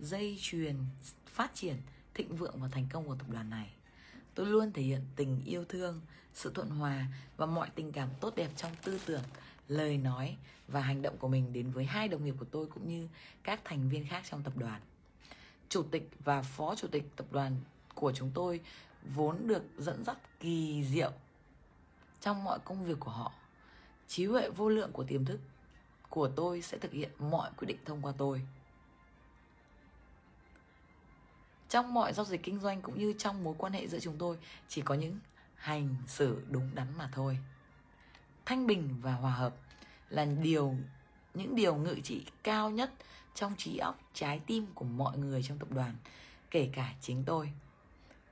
dây chuyền phát triển thịnh vượng và thành công của tập đoàn này tôi luôn thể hiện tình yêu thương, sự thuận hòa và mọi tình cảm tốt đẹp trong tư tưởng, lời nói và hành động của mình đến với hai đồng nghiệp của tôi cũng như các thành viên khác trong tập đoàn. Chủ tịch và phó chủ tịch tập đoàn của chúng tôi vốn được dẫn dắt kỳ diệu trong mọi công việc của họ. Trí huệ vô lượng của tiềm thức của tôi sẽ thực hiện mọi quyết định thông qua tôi. Trong mọi giao dịch kinh doanh cũng như trong mối quan hệ giữa chúng tôi, chỉ có những hành xử đúng đắn mà thôi. Thanh bình và hòa hợp là điều, những điều ngự trị cao nhất trong trí óc, trái tim của mọi người trong tập đoàn, kể cả chính tôi.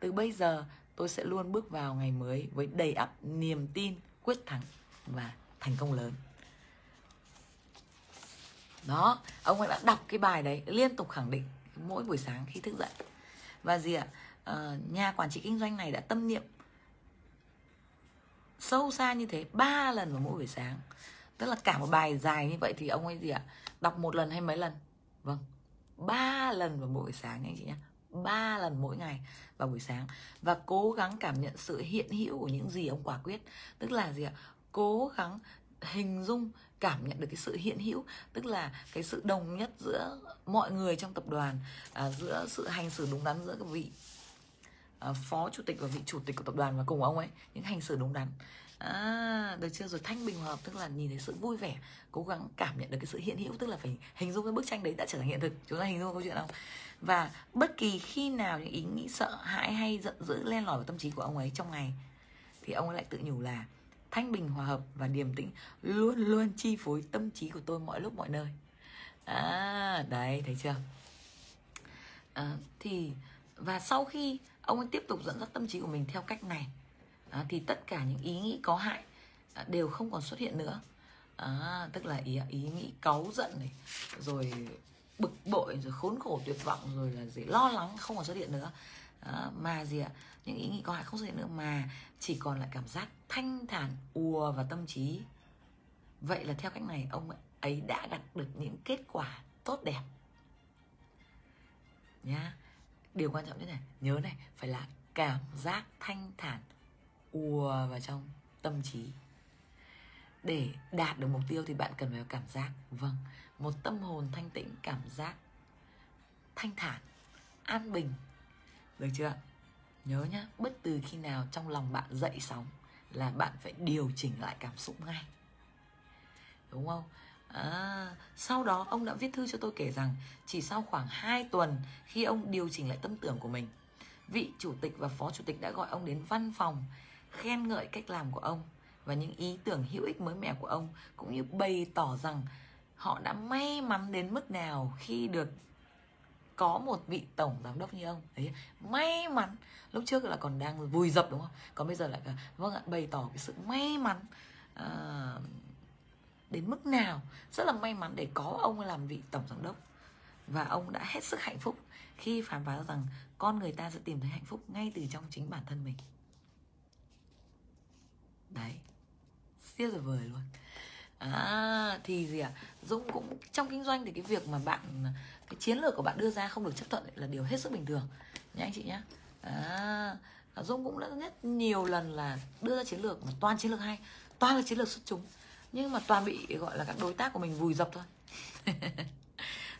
Từ bây giờ, tôi sẽ luôn bước vào ngày mới với đầy ắp niềm tin, quyết thắng và thành công lớn. Đó, ông ấy đã đọc cái bài đấy, liên tục khẳng định mỗi buổi sáng khi thức dậy và gì ạ? À, nhà quản trị kinh doanh này đã tâm niệm sâu xa như thế ba lần vào mỗi buổi sáng. Tức là cả một bài dài như vậy thì ông ấy gì ạ? Đọc một lần hay mấy lần? Vâng. Ba lần vào mỗi buổi sáng anh chị nhé ba lần mỗi ngày vào buổi sáng. Và cố gắng cảm nhận sự hiện hữu của những gì ông quả quyết. Tức là gì ạ? Cố gắng hình dung cảm nhận được cái sự hiện hữu tức là cái sự đồng nhất giữa mọi người trong tập đoàn à, giữa sự hành xử đúng đắn giữa các vị à, phó chủ tịch và vị chủ tịch của tập đoàn và cùng ông ấy những hành xử đúng đắn. À được chưa? Rồi thanh bình hòa hợp tức là nhìn thấy sự vui vẻ cố gắng cảm nhận được cái sự hiện hữu tức là phải hình dung cái bức tranh đấy đã trở thành hiện thực. Chúng ta hình dung câu chuyện không? Và bất kỳ khi nào những ý nghĩ sợ hãi hay giận dữ len lỏi vào tâm trí của ông ấy trong ngày thì ông ấy lại tự nhủ là thanh bình hòa hợp và điềm tĩnh luôn luôn chi phối tâm trí của tôi mọi lúc mọi nơi. À đấy thấy chưa? À, thì và sau khi ông ấy tiếp tục dẫn dắt tâm trí của mình theo cách này à, thì tất cả những ý nghĩ có hại à, đều không còn xuất hiện nữa. À, tức là ý ý nghĩ cáu giận này rồi bực bội rồi khốn khổ tuyệt vọng rồi là gì lo lắng không còn xuất hiện nữa. À, mà gì ạ? Những ý nghĩ có hại không xuất hiện nữa mà chỉ còn lại cảm giác thanh thản, ùa vào tâm trí. Vậy là theo cách này, ông ấy đã đạt được những kết quả tốt đẹp. Nhá. Điều quan trọng nhất này, nhớ này, phải là cảm giác thanh thản, ùa vào trong tâm trí. Để đạt được mục tiêu thì bạn cần phải có cảm giác vâng một tâm hồn thanh tĩnh, cảm giác thanh thản, an bình. Được chưa nhớ nhá, bất từ khi nào trong lòng bạn dậy sóng là bạn phải điều chỉnh lại cảm xúc ngay. Đúng không? À, sau đó ông đã viết thư cho tôi kể rằng chỉ sau khoảng 2 tuần khi ông điều chỉnh lại tâm tưởng của mình vị chủ tịch và phó chủ tịch đã gọi ông đến văn phòng khen ngợi cách làm của ông và những ý tưởng hữu ích mới mẻ của ông cũng như bày tỏ rằng họ đã may mắn đến mức nào khi được có một vị tổng giám đốc như ông đấy may mắn lúc trước là còn đang vùi dập đúng không? Còn bây giờ lại vâng ạ bày tỏ cái sự may mắn à, đến mức nào rất là may mắn để có ông làm vị tổng giám đốc. Và ông đã hết sức hạnh phúc khi phán phá rằng con người ta sẽ tìm thấy hạnh phúc ngay từ trong chính bản thân mình. Đấy. Siêu tuyệt vời luôn à thì gì ạ? À? dũng cũng trong kinh doanh thì cái việc mà bạn cái chiến lược của bạn đưa ra không được chấp thuận là điều hết sức bình thường. Nhá anh chị nhé à, dũng cũng đã rất nhiều lần là đưa ra chiến lược mà toàn chiến lược hay toàn là chiến lược xuất chúng. Nhưng mà toàn bị gọi là các đối tác của mình vùi dập thôi.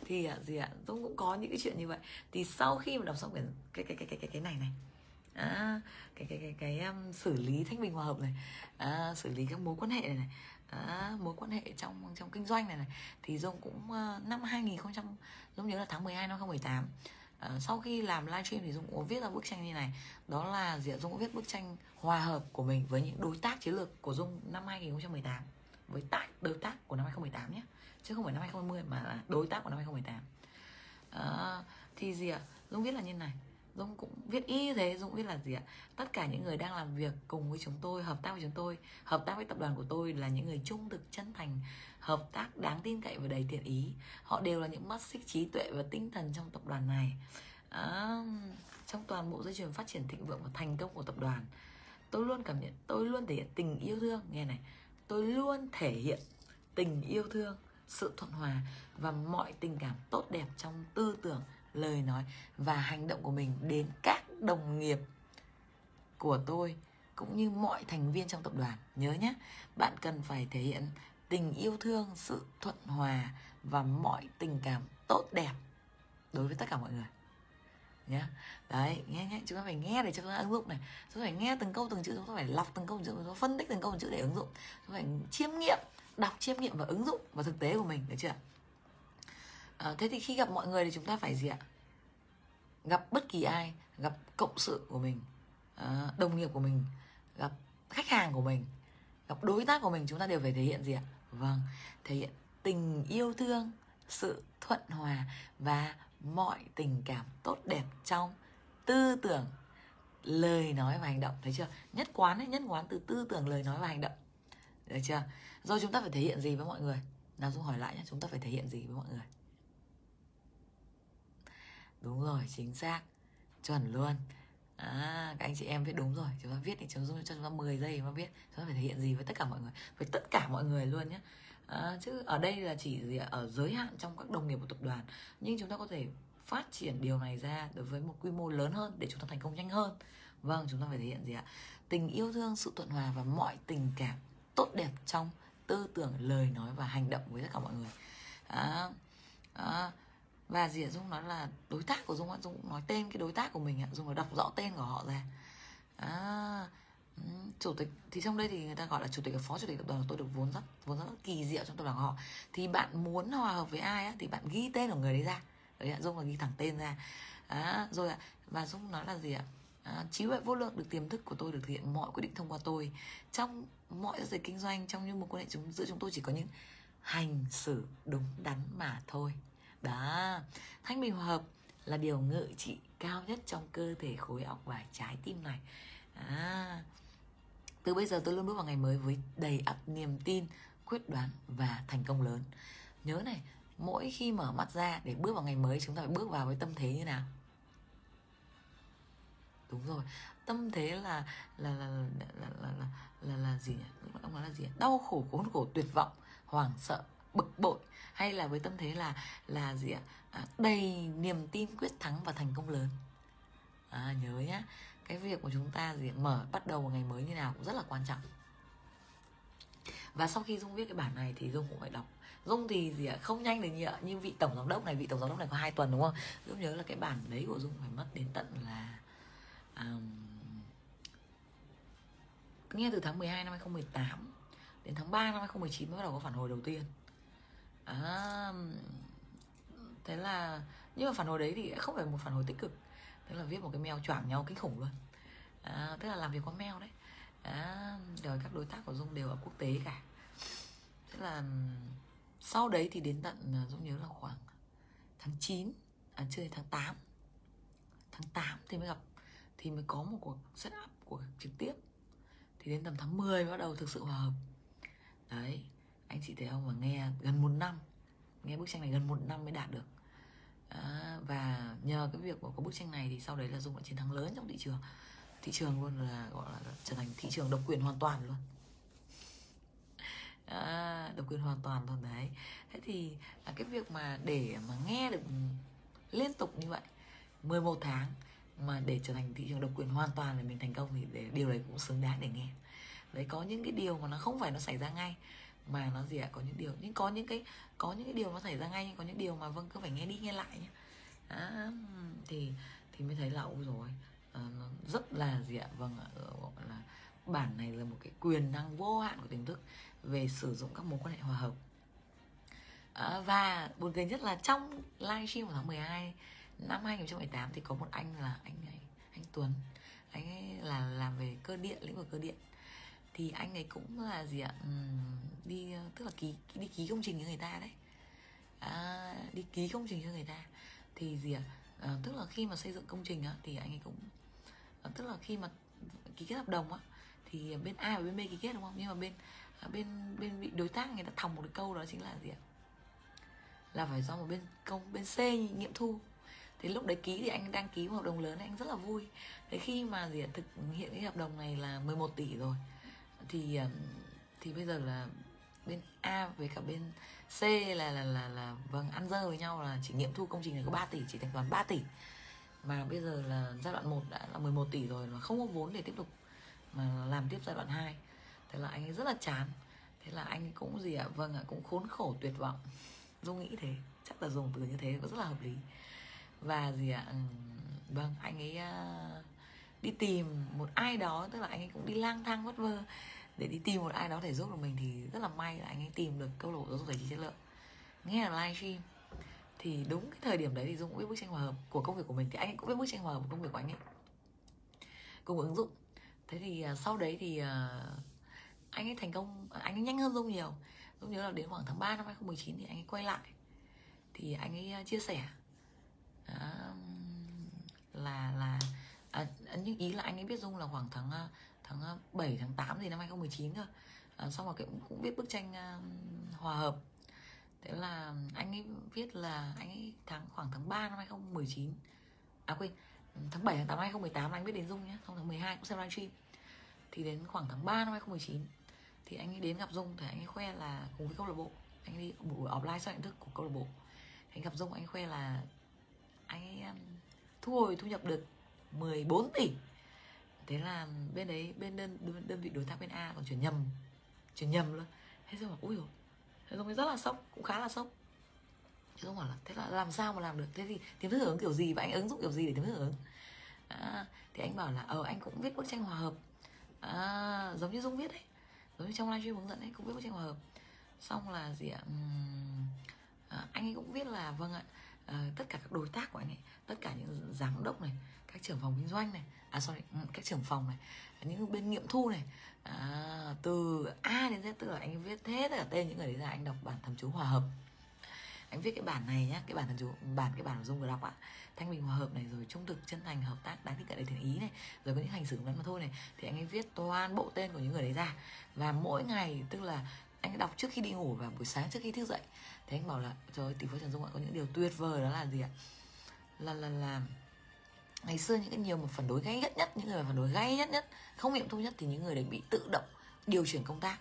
Thì à, gì ạ? À, dũng cũng có những cái chuyện như vậy. Thì sau khi mà đọc xong cái cái cái cái cái cái này này à, cái cái cái cái um, xử lý thanh bình hòa hợp này à, xử lý các mối quan hệ này, này. À, mối quan hệ trong trong kinh doanh này này thì dung cũng uh, năm 2000 dung nhớ là tháng 12 năm 2018 uh, ờ, sau khi làm livestream thì dung cũng có viết ra bức tranh như này. Đó là gì dung cũng viết bức tranh hòa hợp của mình với những đối tác chiến lược của dung năm 2018 với tác đối tác của năm 2018 nhé. Chứ không phải năm 2020 mà là đối tác của năm 2018 uh, ờ, thì gì ạ? Dung viết là như này. Dung cũng viết y thế Dung viết là gì ạ? Tất cả những người đang làm việc cùng với chúng tôi hợp tác với chúng tôi hợp tác với tập đoàn của tôi là những người trung thực chân thành hợp tác đáng tin cậy và đầy thiện ý. Họ đều là những mắt xích trí tuệ và tinh thần trong tập đoàn này. À, trong toàn bộ dây chuyền phát triển thịnh vượng và thành công của tập đoàn tôi luôn cảm nhận tôi luôn thể hiện tình yêu thương. Nghe này tôi luôn thể hiện tình yêu thương sự thuận hòa và mọi tình cảm tốt đẹp trong tư tưởng lời nói và hành động của mình đến các đồng nghiệp của tôi, cũng như mọi thành viên trong tập đoàn. Nhớ nhé, bạn cần phải thể hiện tình yêu thương, sự thuận hòa và mọi tình cảm tốt đẹp đối với tất cả mọi người. Nhé đấy, nghe nhé chúng ta phải nghe để cho chúng ta ứng dụng này. Chúng ta phải nghe từng câu từng chữ, chúng ta phải lọc từng câu từng chữ, chúng ta phân tích từng câu từng chữ để ứng dụng. Chúng ta phải chiêm nghiệm, đọc chiêm nghiệm và ứng dụng vào thực tế của mình, được chưa? À, thế thì khi gặp mọi người thì chúng ta phải gì ạ? Gặp bất kỳ ai gặp cộng sự của mình à, đồng nghiệp của mình gặp khách hàng của mình gặp đối tác của mình chúng ta đều phải thể hiện gì ạ? Vâng thể hiện tình yêu thương sự thuận hòa và mọi tình cảm tốt đẹp trong tư tưởng lời nói và hành động. Thấy chưa? Nhất quán ấy nhất quán từ tư tưởng lời nói và hành động. Được chưa? Rồi chúng ta phải thể hiện gì với mọi người? Nào dung hỏi lại nhé chúng ta phải thể hiện gì với mọi người? Đúng rồi chính xác. Chuẩn luôn. À các anh chị em viết đúng rồi. Chúng ta viết thì chúng ta cho chúng ta 10 giây Chúng ta viết. Chúng ta phải thể hiện gì với tất cả mọi người? Với tất cả mọi người luôn nhé à, chứ ở đây là chỉ gì ở giới hạn trong các đồng nghiệp của tập đoàn. Nhưng chúng ta có thể phát triển điều này ra đối với một quy mô lớn hơn để chúng ta thành công nhanh hơn. Vâng chúng ta phải thể hiện gì ạ? Tình yêu thương sự thuận hòa và mọi tình cảm tốt đẹp trong tư tưởng lời nói và hành động với tất cả mọi người. À, à, và gì ạ? Dung nói là đối tác của dung dung nói tên cái đối tác của mình ạ. Dung nói đọc rõ tên của họ ra. À, chủ tịch thì trong đây thì người ta gọi là chủ tịch và phó chủ tịch tập đoàn tôi được vốn rất vốn rất kỳ diệu trong tập đoàn họ. Thì bạn muốn hòa hợp với ai á thì bạn ghi tên của người đấy ra. Đấy ạ dung là ghi thẳng tên ra. À, rồi ạ và dung nói là gì ạ? À, trí huệ vô lượng được tiềm thức của tôi được thực hiện mọi quyết định thông qua tôi. Trong mọi giao dịch kinh doanh trong những mối quan hệ chúng giữa chúng tôi chỉ có những hành xử đúng đắn mà thôi đó. Thanh bình hòa hợp là điều ngự trị cao nhất trong cơ thể khối óc và trái tim này. À, từ bây giờ tôi luôn bước vào ngày mới với đầy ắp niềm tin quyết đoán và thành công lớn. Nhớ này mỗi khi mở mắt ra để bước vào ngày mới chúng ta phải bước vào với tâm thế như nào? Đúng rồi. Tâm thế là là là là là là là, là, là gì nhỉ? Ông nói là gì đau khổ khốn khổ tuyệt vọng hoảng sợ bực bội hay là với tâm thế là là gì ạ? À, đầy niềm tin quyết thắng và thành công lớn. À, nhớ nhá cái việc của chúng ta gì mở bắt đầu một ngày mới như nào cũng rất là quan trọng. Và sau khi dung viết cái bản này thì dung cũng phải đọc. Dung thì gì ạ? Không nhanh được như như vị tổng giám đốc này vị tổng giám đốc này có hai tuần đúng không? Dung nhớ là cái bản đấy của dung phải mất đến tận là um, nghe từ tháng 12 năm 2018 đến tháng 3 năm 2019 mới bắt đầu có phản hồi đầu tiên à, thế là nhưng mà phản hồi đấy thì không phải một phản hồi tích cực. Tức là viết một cái mail choảng nhau kinh khủng luôn. À, tức là làm việc qua mail đấy. À, rồi các đối tác của dung đều ở quốc tế cả. Thế là sau đấy thì đến tận à, dung nhớ là khoảng tháng 9 à chưa tháng 8 tháng 8 thì mới gặp thì mới có một cuộc setup của trực tiếp. Thì đến tầm tháng 10 bắt đầu thực sự hòa hợp. Đấy anh chị thấy không? Mà nghe gần một năm. Nghe bức tranh này gần một năm mới đạt được. À, và nhờ cái việc của có bức tranh này thì sau đấy là dung đã chiến thắng lớn trong thị trường. Thị trường luôn là gọi là trở thành thị trường độc quyền hoàn toàn luôn. À, độc quyền hoàn toàn luôn đấy. Thế thì là cái việc mà để mà nghe được liên tục như vậy 11 tháng mà để trở thành thị trường độc quyền hoàn toàn để mình thành công thì để điều đấy cũng xứng đáng để nghe. Đấy có những cái điều mà nó không phải nó xảy ra ngay mà nó gì ạ? Có những điều nhưng có những cái có những cái điều nó xảy ra ngay nhưng có những điều mà vâng cứ phải nghe đi nghe lại nhé à, thì thì mới thấy là ôi rồi à, ờ, rất là gì ạ? Vâng ạ ờ, gọi là bản này là một cái quyền năng vô hạn của tiềm thức về sử dụng các mối quan hệ hòa hợp. À, và buồn cười nhất là trong livestream của tháng 12 năm 2018 thì có một anh là anh ấy anh Tuấn. Anh ấy là làm về cơ điện lĩnh vực cơ điện thì anh ấy cũng là gì ạ? Đi ờ, tức là ký đi ký công trình cho người ta đấy. À, đi ký công trình cho người ta. Thì gì ạ? À, tức là khi mà xây dựng công trình á thì anh ấy cũng à, tức là khi mà ký kết hợp đồng á thì bên A và bên B ký kết đúng không? Nhưng mà bên à, bên bên bị đối tác người ta thòng một cái câu đó chính là gì ạ? Là phải do một bên công bên C nghiệm thu. Thì lúc đấy ký thì anh đang ký một hợp đồng lớn anh rất là vui. Thế khi mà gì ạ? Thực hiện cái hợp đồng này là 11 tỷ rồi thì ờ, thì bây giờ là bên A với cả bên C là là là là vâng ăn dơ với nhau là chỉ nghiệm thu công trình này có 3 tỷ, chỉ thanh toán 3 tỷ. Mà bây giờ là giai đoạn 1 đã là 11 tỷ rồi mà không có vốn để tiếp tục mà làm tiếp giai đoạn 2 thế là anh ấy rất là chán. Thế là anh ấy cũng gì ạ? Vâng ạ, cũng khốn khổ, tuyệt vọng. Dung nghĩ thế, chắc là dùng từ như thế cũng rất là hợp lý. Và gì ạ? Ừ, vâng anh ấy ờ, đi tìm một ai đó, tức là anh ấy cũng đi lang thang, vất vơ để đi tìm một ai đó để giúp được mình thì rất là may là anh ấy tìm được câu lạc bộ giáo dục tài chính chất lượng nghe là livestream thì đúng cái thời điểm đấy thì dung cũng biết bức tranh hòa hợp của công việc của mình thì anh ấy cũng biết bức tranh hòa hợp của công việc của anh ấy. Cùng ứng dụng. Thế thì uh, sau đấy thì uh, anh ấy thành công à, anh ấy nhanh hơn dung nhiều. Dung nhớ là đến khoảng tháng 3 năm 2019 thì anh ấy quay lại. Thì anh ấy chia sẻ uh, là là à, nhưng ý là anh ấy biết dung là khoảng tháng tháng à, 7 tháng 8 gì năm 2019 cơ. À, xong rồi cũng cũng viết bức tranh uh, hòa hợp. Thế là anh ấy viết là anh ấy tháng khoảng tháng 3 năm 2019 à quên tháng 7 tháng 8 2018 anh biết đến Dung nhé xong tháng 12 cũng xem livestream. Thì đến khoảng tháng 3 năm 2019 thì anh ấy đến gặp Dung thì anh ấy khoe là cùng với câu lạc bộ. Anh ấy đi buổi offline sau nhận thức của câu lạc bộ. Anh gặp Dung anh ấy khoe là anh ấy um, thu hồi thu nhập được 14 tỷ thế là bên đấy bên đơn đơn, đơn vị đối tác bên A còn chuyển nhầm chuyển nhầm luôn. Thế rồi bảo ui rồi thế rồi rất là sốc cũng khá là sốc. Chứ không bảo là thế là làm sao mà làm được? Thế thì tiềm thức hưởng kiểu gì và anh ứng dụng kiểu gì để tiềm thức hưởng à, thì anh bảo là ờ anh cũng viết bức tranh hòa hợp. À, giống như dung viết đấy giống như trong livestream hướng dẫn ấy cũng viết bức tranh hòa hợp. Xong là gì ạ? Uhm, à, anh ấy cũng viết là vâng ạ Ờ, tất cả các đối tác của anh ấy tất cả những giám đốc này các trưởng phòng kinh doanh này à sorry ừ, các trưởng phòng này những bên nghiệm thu này à, từ A đến Z tức là anh viết hết tất cả tên những người đấy ra anh đọc bản thẩm chú hòa hợp. Anh viết cái bản này nhá cái bản thẩm chú bản cái bản dung vừa đọc ạ. Thanh bình hòa hợp này rồi trung thực chân thành hợp tác đáng tin cậy đầy thiện ý này rồi có những hành xử ngắn mà thôi này thì anh ấy viết toàn bộ tên của những người đấy ra. Và mỗi ngày tức là anh đọc trước khi đi ngủ và buổi sáng trước khi thức dậy thế anh bảo là trời ơi tỷ phú trần dung ạ có những điều tuyệt vời đó là gì ạ? Là là là ngày xưa những cái nhiều mà phản đối gay nhất nhất những người phản đối gay nhất nhất không nghiệm thu nhất thì những người đấy bị tự động điều chuyển công tác.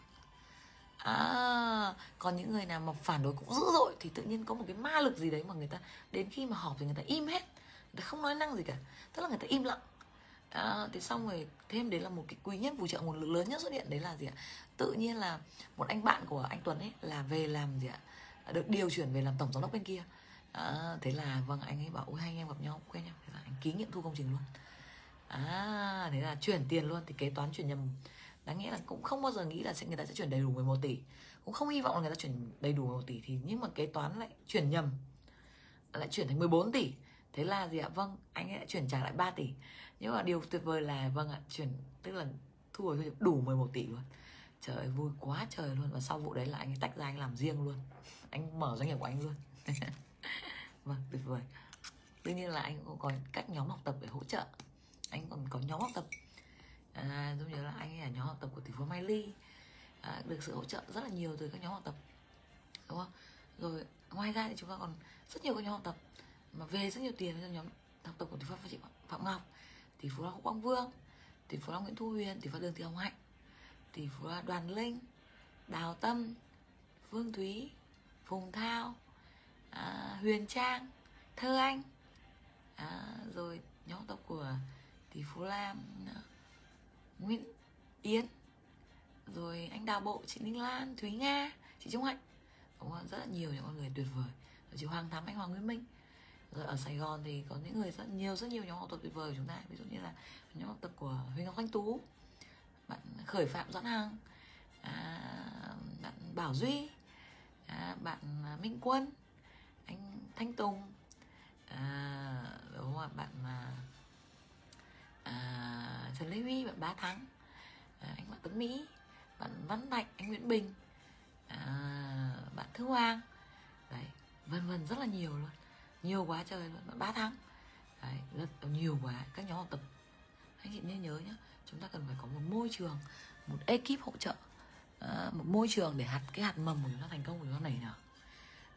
À, còn những người nào mà phản đối cũng dữ dội thì tự nhiên có một cái ma lực gì đấy mà người ta đến khi mà họp thì người ta im hết người ta không nói năng gì cả tức là người ta im lặng. À, thế xong rồi thêm đấy là một cái quý nhất phù trợ nguồn lực lớn nhất xuất hiện đấy là gì ạ? Tự nhiên là một anh bạn của anh Tuấn ấy là về làm gì ạ? Được điều chuyển về làm tổng giám đốc bên kia. À, thế là vâng anh ấy bảo ôi hai anh em gặp nhau quen nhau. Thế là anh ký nghiệm thu công trình luôn. À thế là chuyển tiền luôn thì kế toán chuyển nhầm. Đáng nghĩa là cũng không bao giờ nghĩ là sẽ người ta sẽ chuyển đầy đủ 11 tỷ. Cũng không hy vọng là người ta chuyển đầy đủ 11 tỷ thì nhưng mà kế toán lại chuyển nhầm lại chuyển thành 14 tỷ. Thế là gì ạ? Vâng anh ấy lại chuyển trả lại 3 tỷ. Nhưng mà điều tuyệt vời là vâng ạ chuyển tức là thu hồi thu nhập đủ 11 tỷ luôn. Trời ơi, vui quá trời luôn. Và sau vụ đấy là anh ấy tách ra anh làm riêng luôn anh mở doanh nghiệp của anh luôn. Vâng tuyệt vời. Đương nhiên là anh cũng có các nhóm học tập để hỗ trợ. Anh còn có nhóm học tập. À, giống như là anh ấy là nhóm học tập của tỷ phú Mai Ly. À, được sự hỗ trợ rất là nhiều từ các nhóm học tập. Đúng không? Rồi ngoài ra thì chúng ta còn rất nhiều các nhóm học tập. Mà về rất nhiều tiền cho nhóm học tập của tỷ phú chị Phạm Ngọc. Tỷ phú Hồ Quang Vương. Tỷ phú Nguyễn Thu Huyền. Tỷ phú Đường Thị Hồng Hạnh. Tỷ phú Đoàn Linh. Đào Tâm. Phương Thúy. Phùng Thao à, Huyền Trang Thơ Anh à, rồi nhóm tộc của tỷ phú Lam à, Nguyễn Yến rồi anh Đào Bộ chị Ninh Lan Thúy Nga chị Trung Hạnh. Đúng không? rất là nhiều những con người tuyệt vời. Rồi chị Hoàng Thắm anh Hoàng Nguyễn Minh. Rồi ở Sài Gòn thì có những người rất nhiều rất nhiều nhóm học tập tuyệt vời của chúng ta. Ví dụ như là nhóm học tập của Huỳnh Ngọc Thanh Tú bạn Khởi Phạm Doãn Hằng à, bạn Bảo Duy à, bạn à, Minh Quân anh Thanh Tùng. À, đúng không ạ bạn à, à, Trần Lê Huy bạn Bá Thắng. À, anh bạn Tuấn Mỹ bạn Văn Thạch anh Nguyễn Bình. À, bạn Thư Hoàng. Đấy vân vân rất là nhiều luôn. Nhiều quá trời luôn bạn Bá Thắng. Đấy rất nhiều quá các nhóm học tập. Anh chị nên nhớ nhé chúng ta cần phải có một môi trường một ekip hỗ trợ. Ờ, một môi trường để hạt cái hạt mầm của chúng ta thành công của chúng ta nảy nở.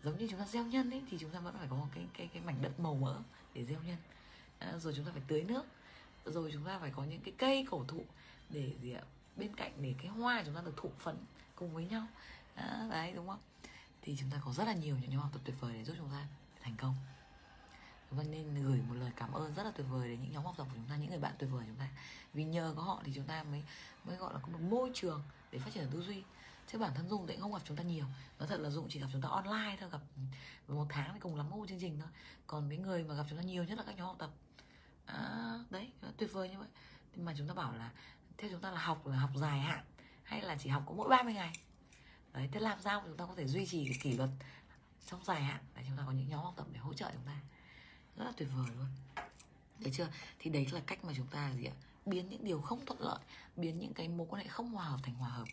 Giống như chúng ta gieo nhân ấy thì chúng ta vẫn phải có một cái cái cái mảnh đất màu mỡ để gieo nhân. À, rồi chúng ta phải tưới nước. Rồi chúng ta phải có những cái cây cổ thụ để gì ạ bên cạnh để cái hoa chúng ta được thụ phấn cùng với nhau. À, đấy đúng không? Thì chúng ta có rất là nhiều những nhóm học tập tuyệt vời để giúp chúng ta thành công vâng nên gửi một lời cảm ơn rất là tuyệt vời đến những nhóm học tập của chúng ta những người bạn tuyệt vời của chúng ta. Vì nhờ có họ thì chúng ta mới mới gọi là có một môi trường để phát triển tư duy. Chứ bản thân dung thì không gặp chúng ta nhiều. Nói thật là dung chỉ gặp chúng ta online thôi gặp một tháng thì cùng lắm một chương trình thôi. Còn cái người mà gặp chúng ta nhiều nhất là các nhóm học tập. À, đấy tuyệt vời như vậy. Nhưng mà chúng ta bảo là theo chúng ta là học là học dài hạn hay là chỉ học có mỗi 30 ngày? Đấy thế làm sao chúng ta có thể duy trì cái kỷ luật trong dài hạn để chúng ta có những nhóm học tập để hỗ trợ chúng ta? Rất là tuyệt vời luôn. Thấy chưa? Thì đấy là cách mà chúng ta gì ạ? Biến những điều không thuận lợi, biến những cái mối quan hệ không hòa hợp thành hòa hợp.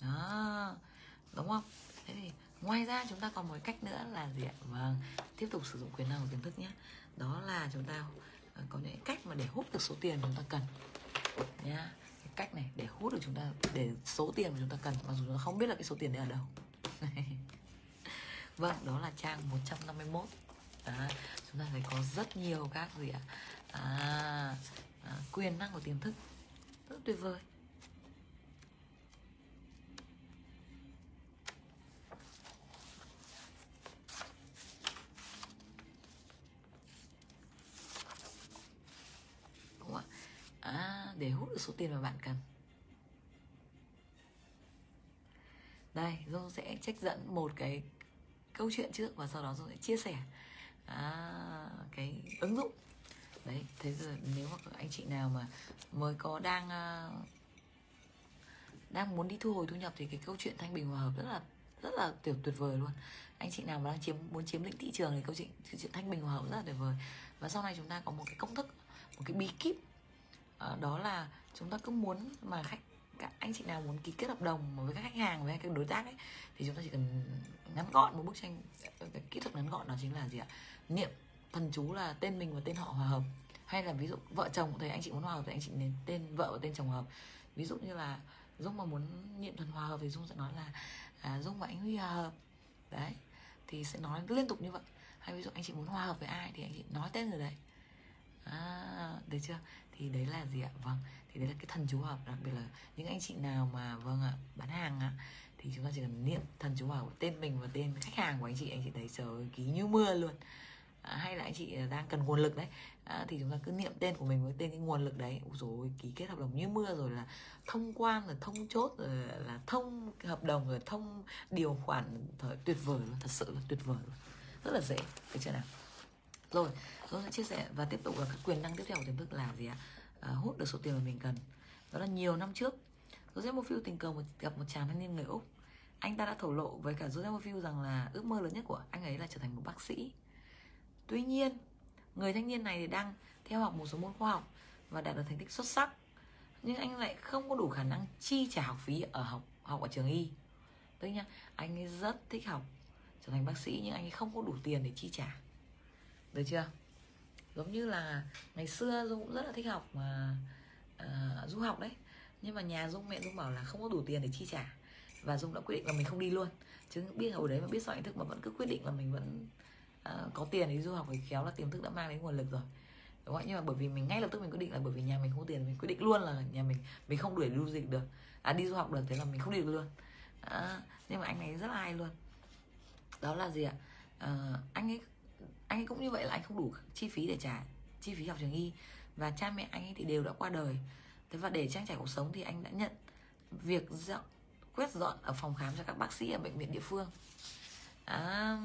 Đó. Đúng không? Thế thì ngoài ra chúng ta còn một cách nữa là gì ạ? Vâng tiếp tục sử dụng quyền năng của kiến thức nhé. Đó là chúng ta ờ, có những cách mà để hút được số tiền chúng ta cần. Nhá. Cái cách này để hút được chúng ta, để số tiền mà chúng ta cần, mặc dù chúng ta không biết là cái số tiền đấy ở đâu. Vâng đó là trang 151 à, chúng ta thấy có rất nhiều các gì ạ? À, à, quyền năng của tiềm thức. Rất tuyệt vời. Đúng không ạ. À, để hút được số tiền mà bạn cần. Đây dô sẽ trách dẫn một cái câu chuyện trước và sau đó dô sẽ chia sẻ à, cái ứng dụng. Đấy thế giờ nếu mà anh chị nào mà mới có đang uh, đang muốn đi thu hồi thu nhập thì cái câu chuyện thanh bình hòa hợp rất là rất là tuyệt tuyệt vời luôn. Anh chị nào mà đang chiếm muốn chiếm lĩnh thị trường thì câu chuyện câu chuyện thanh bình hòa hợp rất là tuyệt vời. Và sau này chúng ta có một cái công thức một cái bí kíp uh, đó là chúng ta cứ muốn mà khách các anh chị nào muốn ký kết hợp đồng với các khách hàng với các đối tác ấy thì chúng ta chỉ cần ngắn gọn một bức tranh cái kỹ thuật ngắn gọn đó chính là gì ạ? Niệm thần chú là tên mình và tên họ hòa hợp. Hay là ví dụ vợ chồng thì anh chị muốn hòa hợp thì anh chị nên tên vợ và tên chồng hợp. Ví dụ như là dung mà muốn niệm thần hòa hợp thì dung sẽ nói là à, dung và anh huy hòa hợp. Đấy thì sẽ nói liên tục như vậy. Hay ví dụ anh chị muốn hòa hợp với ai thì anh chị nói tên người đấy. À, được chưa? Thì đấy là gì ạ? Vâng thì đấy là cái thần chú hợp. Đặc biệt là những anh chị nào mà vâng ạ bán hàng ạ thì chúng ta chỉ cần niệm thần chú hợp tên mình và tên khách hàng của anh chị anh chị thấy trời ơi, ký như mưa luôn à, hay là anh chị à, đang cần nguồn lực đấy. À, thì chúng ta cứ niệm tên của mình với tên cái nguồn lực đấy. Rồi ký kết hợp đồng như mưa rồi là thông quan rồi thông chốt rồi là thông hợp đồng rồi thông điều khoản. Thời tuyệt vời luôn thật sự là tuyệt vời luôn. Rất là dễ được chưa nào? Rồi tôi sẽ chia sẻ và tiếp tục là các quyền năng tiếp theo của tiềm thức là gì ạ? À, hút được số tiền mà mình cần. Đó là nhiều năm trước Joseph Mofiu tình cờ một, gặp một chàng thanh niên người Úc. Anh ta đã thổ lộ với cả Joseph Mofiu rằng là ước mơ lớn nhất của anh ấy là trở thành một bác sĩ tuy nhiên người thanh niên này thì đang theo học một số môn khoa học và đạt được thành tích xuất sắc nhưng anh lại không có đủ khả năng chi trả học phí ở học học ở trường y. Tức nhá anh ấy rất thích học trở thành bác sĩ nhưng anh ấy không có đủ tiền để chi trả. Được chưa? Giống như là ngày xưa dung cũng rất là thích học mà uh, du học đấy. Nhưng mà nhà dung mẹ dung bảo là không có đủ tiền để chi trả. Và dung đã quyết định là mình không đi luôn. Chứ biết hồi đấy mà biết sợ anh thức mà vẫn cứ quyết định là mình vẫn uh, có tiền đi du học thì khéo là tiềm thức đã mang đến nguồn lực rồi. Đúng không nhưng mà bởi vì mình ngay lập tức mình quyết định là bởi vì nhà mình không tiền mình quyết định luôn là nhà mình mình không đuổi du dịch được. À đi du học được thế là mình không đi được luôn. À, nhưng mà anh ấy rất là hay luôn. Đó là gì ạ? À, anh ấy anh ấy cũng như vậy là anh không đủ chi phí để trả chi phí học trường y. Và cha mẹ anh ấy thì đều đã qua đời. Thế và để trang trải cuộc sống thì anh đã nhận việc dọn quét dọn ở phòng khám cho các bác sĩ ở bệnh viện địa phương. À,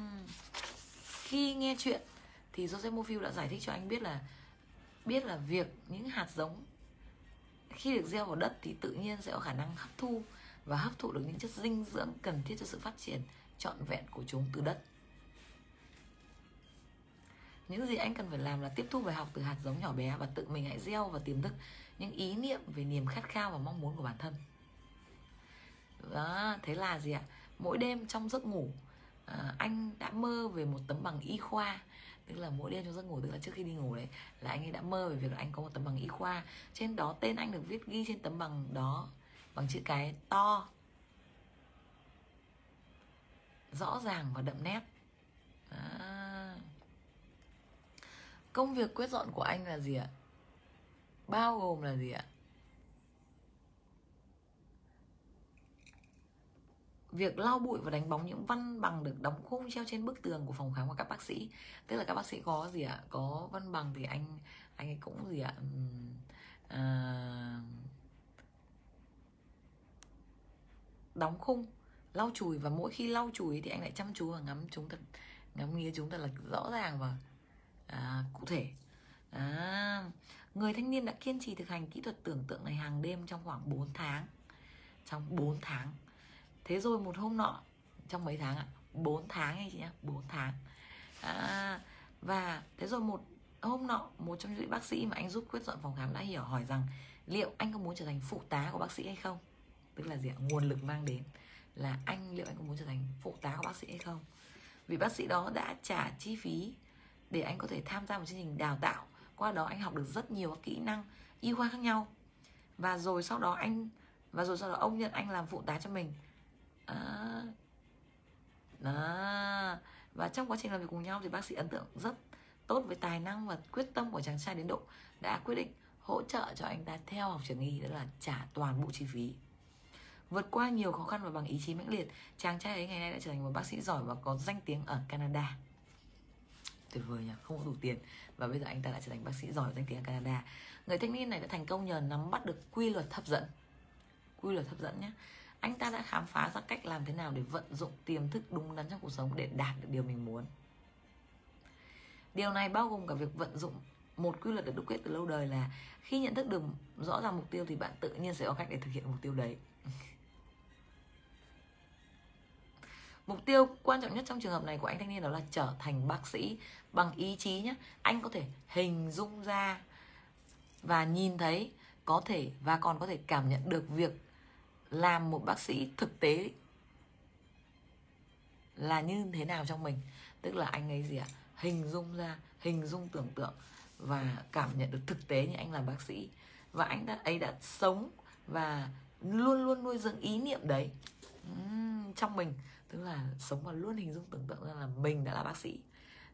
khi nghe chuyện thì Joseph Moffield đã giải thích cho anh biết là biết là việc những hạt giống khi được gieo vào đất thì tự nhiên sẽ có khả năng hấp thu và hấp thụ được những chất dinh dưỡng cần thiết cho sự phát triển trọn vẹn của chúng từ đất. Những gì anh cần phải làm là tiếp thu bài học từ hạt giống nhỏ bé và tự mình hãy gieo và tiềm thức những ý niệm về niềm khát khao và mong muốn của bản thân. Đó, thế là gì ạ? Mỗi đêm trong giấc ngủ à, anh đã mơ về một tấm bằng y khoa. Tức là mỗi đêm trong giấc ngủ tức là trước khi đi ngủ đấy là anh ấy đã mơ về việc là anh có một tấm bằng y khoa. Trên đó tên anh được viết ghi trên tấm bằng đó bằng chữ cái to. Rõ ràng và đậm nét. À. công việc quét dọn của anh là gì ạ? Bao gồm là gì ạ? Việc lau bụi và đánh bóng những văn bằng được đóng khung treo trên bức tường của phòng khám của các bác sĩ. Tức là các bác sĩ có gì ạ? Có văn bằng thì anh anh ấy cũng gì ạ? À, đóng khung lau chùi và mỗi khi lau chùi thì anh lại chăm chú và ngắm chúng thật ngắm nghía chúng thật là rõ ràng và à, cụ thể. À, người thanh niên đã kiên trì thực hành kỹ thuật tưởng tượng này hàng đêm trong khoảng 4 tháng trong 4 tháng thế rồi một hôm nọ trong mấy tháng ạ à? 4 tháng anh chị nhá 4 tháng. À, và thế rồi một hôm nọ một trong những bác sĩ mà anh giúp quyết dọn phòng khám đã hiểu hỏi rằng liệu anh có muốn trở thành phụ tá của bác sĩ hay không? Tức là gì ạ? Nguồn lực mang đến là anh liệu anh có muốn trở thành phụ tá của bác sĩ hay không? Vì bác sĩ đó đã trả chi phí để anh có thể tham gia một chương trình đào tạo. Qua đó anh học được rất nhiều các kỹ năng y khoa khác nhau. Và rồi sau đó anh và rồi sau đó ông nhận anh làm phụ tá cho mình à, đó. và trong quá trình làm việc cùng nhau thì bác sĩ ấn tượng rất tốt với tài năng và quyết tâm của chàng trai đến độ đã quyết định hỗ trợ cho anh ta theo học trường y đó là trả toàn bộ chi phí. Vượt qua nhiều khó khăn và bằng ý chí mãnh liệt chàng trai ấy ngày nay đã trở thành một bác sĩ giỏi và có danh tiếng ở Canada. Tuyệt vời nhỉ không có đủ tiền. Và bây giờ anh ta đã trở thành bác sĩ giỏi danh tiếng ở Canada. Người thanh niên này đã thành công nhờ nắm bắt được quy luật hấp dẫn. Quy luật hấp dẫn nhé anh ta đã khám phá ra cách làm thế nào để vận dụng tiềm thức đúng đắn trong cuộc sống để đạt được điều mình muốn điều này bao gồm cả việc vận dụng một quy luật được đúc kết từ lâu đời là khi nhận thức được rõ ràng mục tiêu thì bạn tự nhiên sẽ có cách để thực hiện mục tiêu đấy Mục tiêu quan trọng nhất trong trường hợp này của anh thanh niên đó là trở thành bác sĩ bằng ý chí nhé. Anh có thể hình dung ra và nhìn thấy, có thể và còn có thể cảm nhận được việc làm một bác sĩ thực tế là như thế nào trong mình. Tức là anh ấy gì ạ? Hình dung ra hình dung tưởng tượng và cảm nhận được thực tế như anh là bác sĩ. Và anh đã ấy đã sống và luôn luôn nuôi dưỡng ý niệm đấy uhm, trong mình. Tức là sống và luôn hình dung tưởng tượng ra là mình đã là bác sĩ.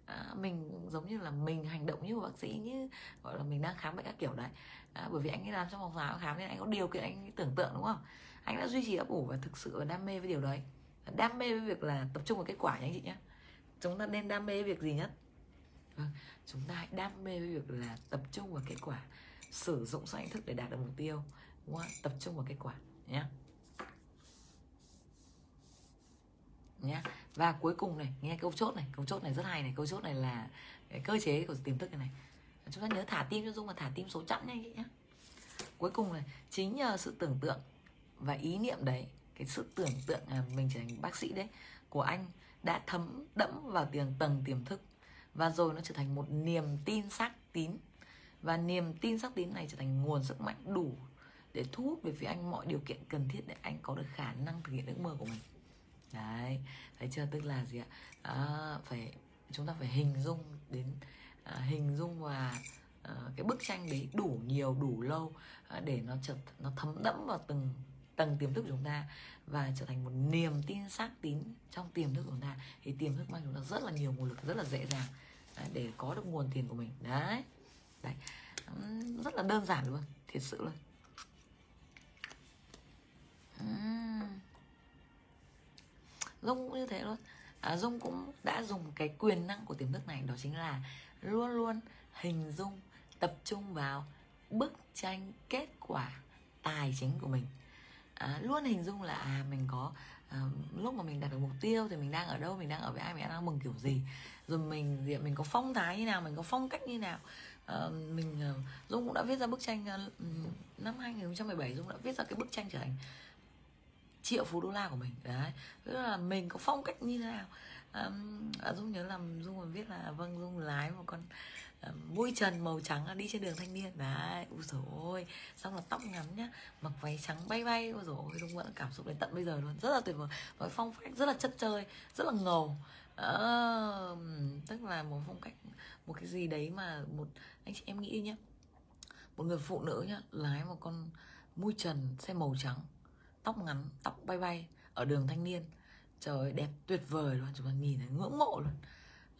À, mình giống như là mình hành động như một bác sĩ như gọi là mình đang khám bệnh các kiểu đấy. À, bởi vì anh ấy làm trong phòng khám nên anh có điều kiện anh tưởng tượng đúng không? Anh đã duy trì ấp ủ và thực sự đam mê với điều đấy. Đam mê với việc là tập trung vào kết quả nhé anh chị nhé chúng ta nên đam mê với việc gì nhất? Vâng, chúng ta hãy đam mê với việc là tập trung vào kết quả sử dụng sáng thức để đạt được mục tiêu. Đúng không? tập trung vào kết quả nhé nhé và cuối cùng này nghe câu chốt này câu chốt này rất hay này câu chốt này là cái cơ chế của tiềm thức này này. Chúng ta nhớ thả tim cho dung và thả tim số chẵn nha nhé cuối cùng này chính nhờ sự tưởng tượng và ý niệm đấy cái sự tưởng tượng là mình trở thành bác sĩ đấy của anh đã thấm đẫm vào tiền tầng tiềm thức. Và rồi nó trở thành một niềm tin xác tín. Và niềm tin xác tín này trở thành nguồn sức mạnh đủ để thu hút về phía anh mọi điều kiện cần thiết để anh có được khả năng thực hiện ước mơ của mình. Đấy thấy chưa? Tức là gì ạ? À, phải chúng ta phải hình dung đến à, hình dung và à, cái bức tranh đấy đủ nhiều đủ lâu à, để nó chật nó thấm đẫm vào từng tầng tiềm thức của chúng ta và trở thành một niềm tin xác tín trong tiềm thức của chúng ta thì tiềm thức mang chúng ta rất là nhiều nguồn lực rất là dễ dàng để có được nguồn tiền của mình. Đấy. Đấy. Rất là đơn giản luôn thiệt sự luôn. Dung cũng như thế luôn. À, dung cũng đã dùng cái quyền năng của tiềm thức này đó chính là luôn luôn hình dung tập trung vào bức tranh kết quả tài chính của mình à, luôn hình dung là à mình có à, lúc mà mình đạt được mục tiêu thì mình đang ở đâu mình đang ở với ai mình đang mừng kiểu gì. Rồi mình diện mình có phong thái như nào mình có phong cách như nào. À, mình ờ, dung cũng đã viết ra bức tranh ờ, năm 2017 Dung đã viết ra cái bức tranh trở thành triệu phú đô la của mình. Đấy tức là mình có phong cách như thế nào. Um, à, dung nhớ là dung còn viết là vâng dung lái một con mũi trần màu trắng đi trên đường thanh niên. Đấy ui dồi ôi. Xong là tóc ngắn nhá mặc váy trắng bay bay. Ui dồi ôi đúng vẫn cảm xúc đến tận bây giờ luôn. Rất là tuyệt vời. Với phong cách rất là chất chơi rất là ngầu. Uh, tức là một phong cách một cái gì đấy mà một anh chị em nghĩ nhá. Một người phụ nữ nhá lái một con mui trần xe màu trắng tóc ngắn tóc bay bay ở đường thanh niên. Trời ơi đẹp tuyệt vời luôn. Chúng ta nhìn thấy ngưỡng mộ luôn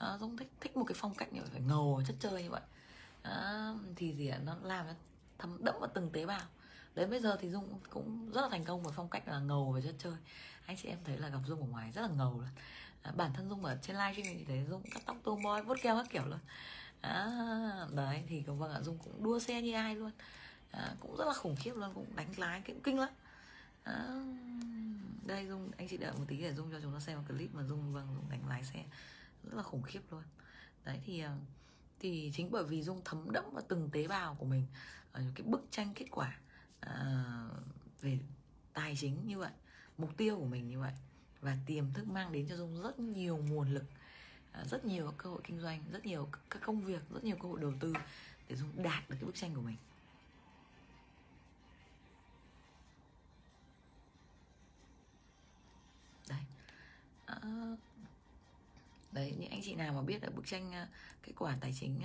à, giống thích thích một cái phong cách như vậy phải ngầu chất chơi như vậy. À, thì gì ạ? Nó làm nó thấm đẫm vào từng tế bào. Đến bây giờ thì dung cũng rất là thành công với phong cách là ngầu và chất chơi. Anh chị em thấy là gặp dung ở ngoài rất là ngầu luôn à, bản thân dung ở trên livestream thì thấy dung cắt tóc tomboy vuốt keo các kiểu luôn. À, đấy thì vâng ạ dung cũng đua xe như ai luôn. À, cũng rất là khủng khiếp luôn cũng đánh lái cũng kinh lắm. À, đây dung anh chị đợi một tí để dung cho chúng ta xem một clip mà dung vâng dung đánh lái xe rất là khủng khiếp luôn. Đấy thì ờ, thì chính bởi vì dung thấm đẫm vào từng tế bào của mình ở những cái bức tranh kết quả à, về tài chính như vậy mục tiêu của mình như vậy và tiềm thức mang đến cho dung rất nhiều nguồn lực rất nhiều cơ hội kinh doanh rất nhiều các công việc rất nhiều cơ hội đầu tư để dung đạt được cái bức tranh của mình. Đấy. À, đấy những anh chị nào mà biết là bức tranh ờ, kết quả tài chính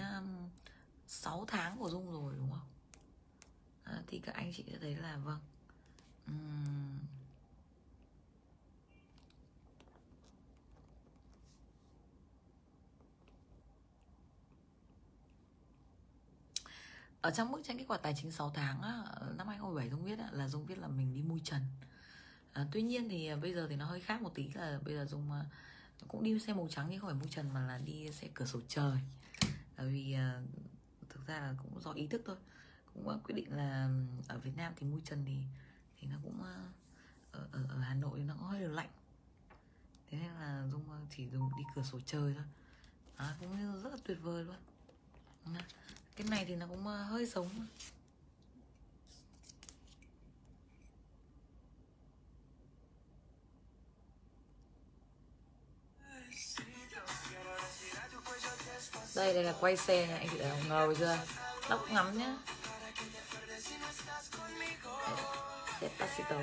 6 tháng của dung rồi đúng không? À, thì các anh chị sẽ thấy là vâng. Uhm, ở trong bức tranh kết quả tài chính 6 tháng á, năm 2017 Dung viết là Dung viết là mình đi mui trần. À, tuy nhiên thì bây giờ thì nó hơi khác một tí là bây giờ Dung cũng đi xe màu trắng chứ không phải mui trần mà là đi xe cửa sổ trời. Bởi vì uh, thực ra là cũng do ý thức thôi. Cũng à, quyết định là ở Việt Nam thì mui trần thì thì nó cũng à, ở, ở, ở Hà Nội nó cũng hơi được lạnh. Thế nên là Dung chỉ dùng đi cửa sổ trời thôi. À, cũng rất là tuyệt vời luôn. Cái này thì nó cũng hơi sống. Đây đây là quay xe nha anh chị thấy ngầu chưa? Tóc ngắm nhá. Despacito.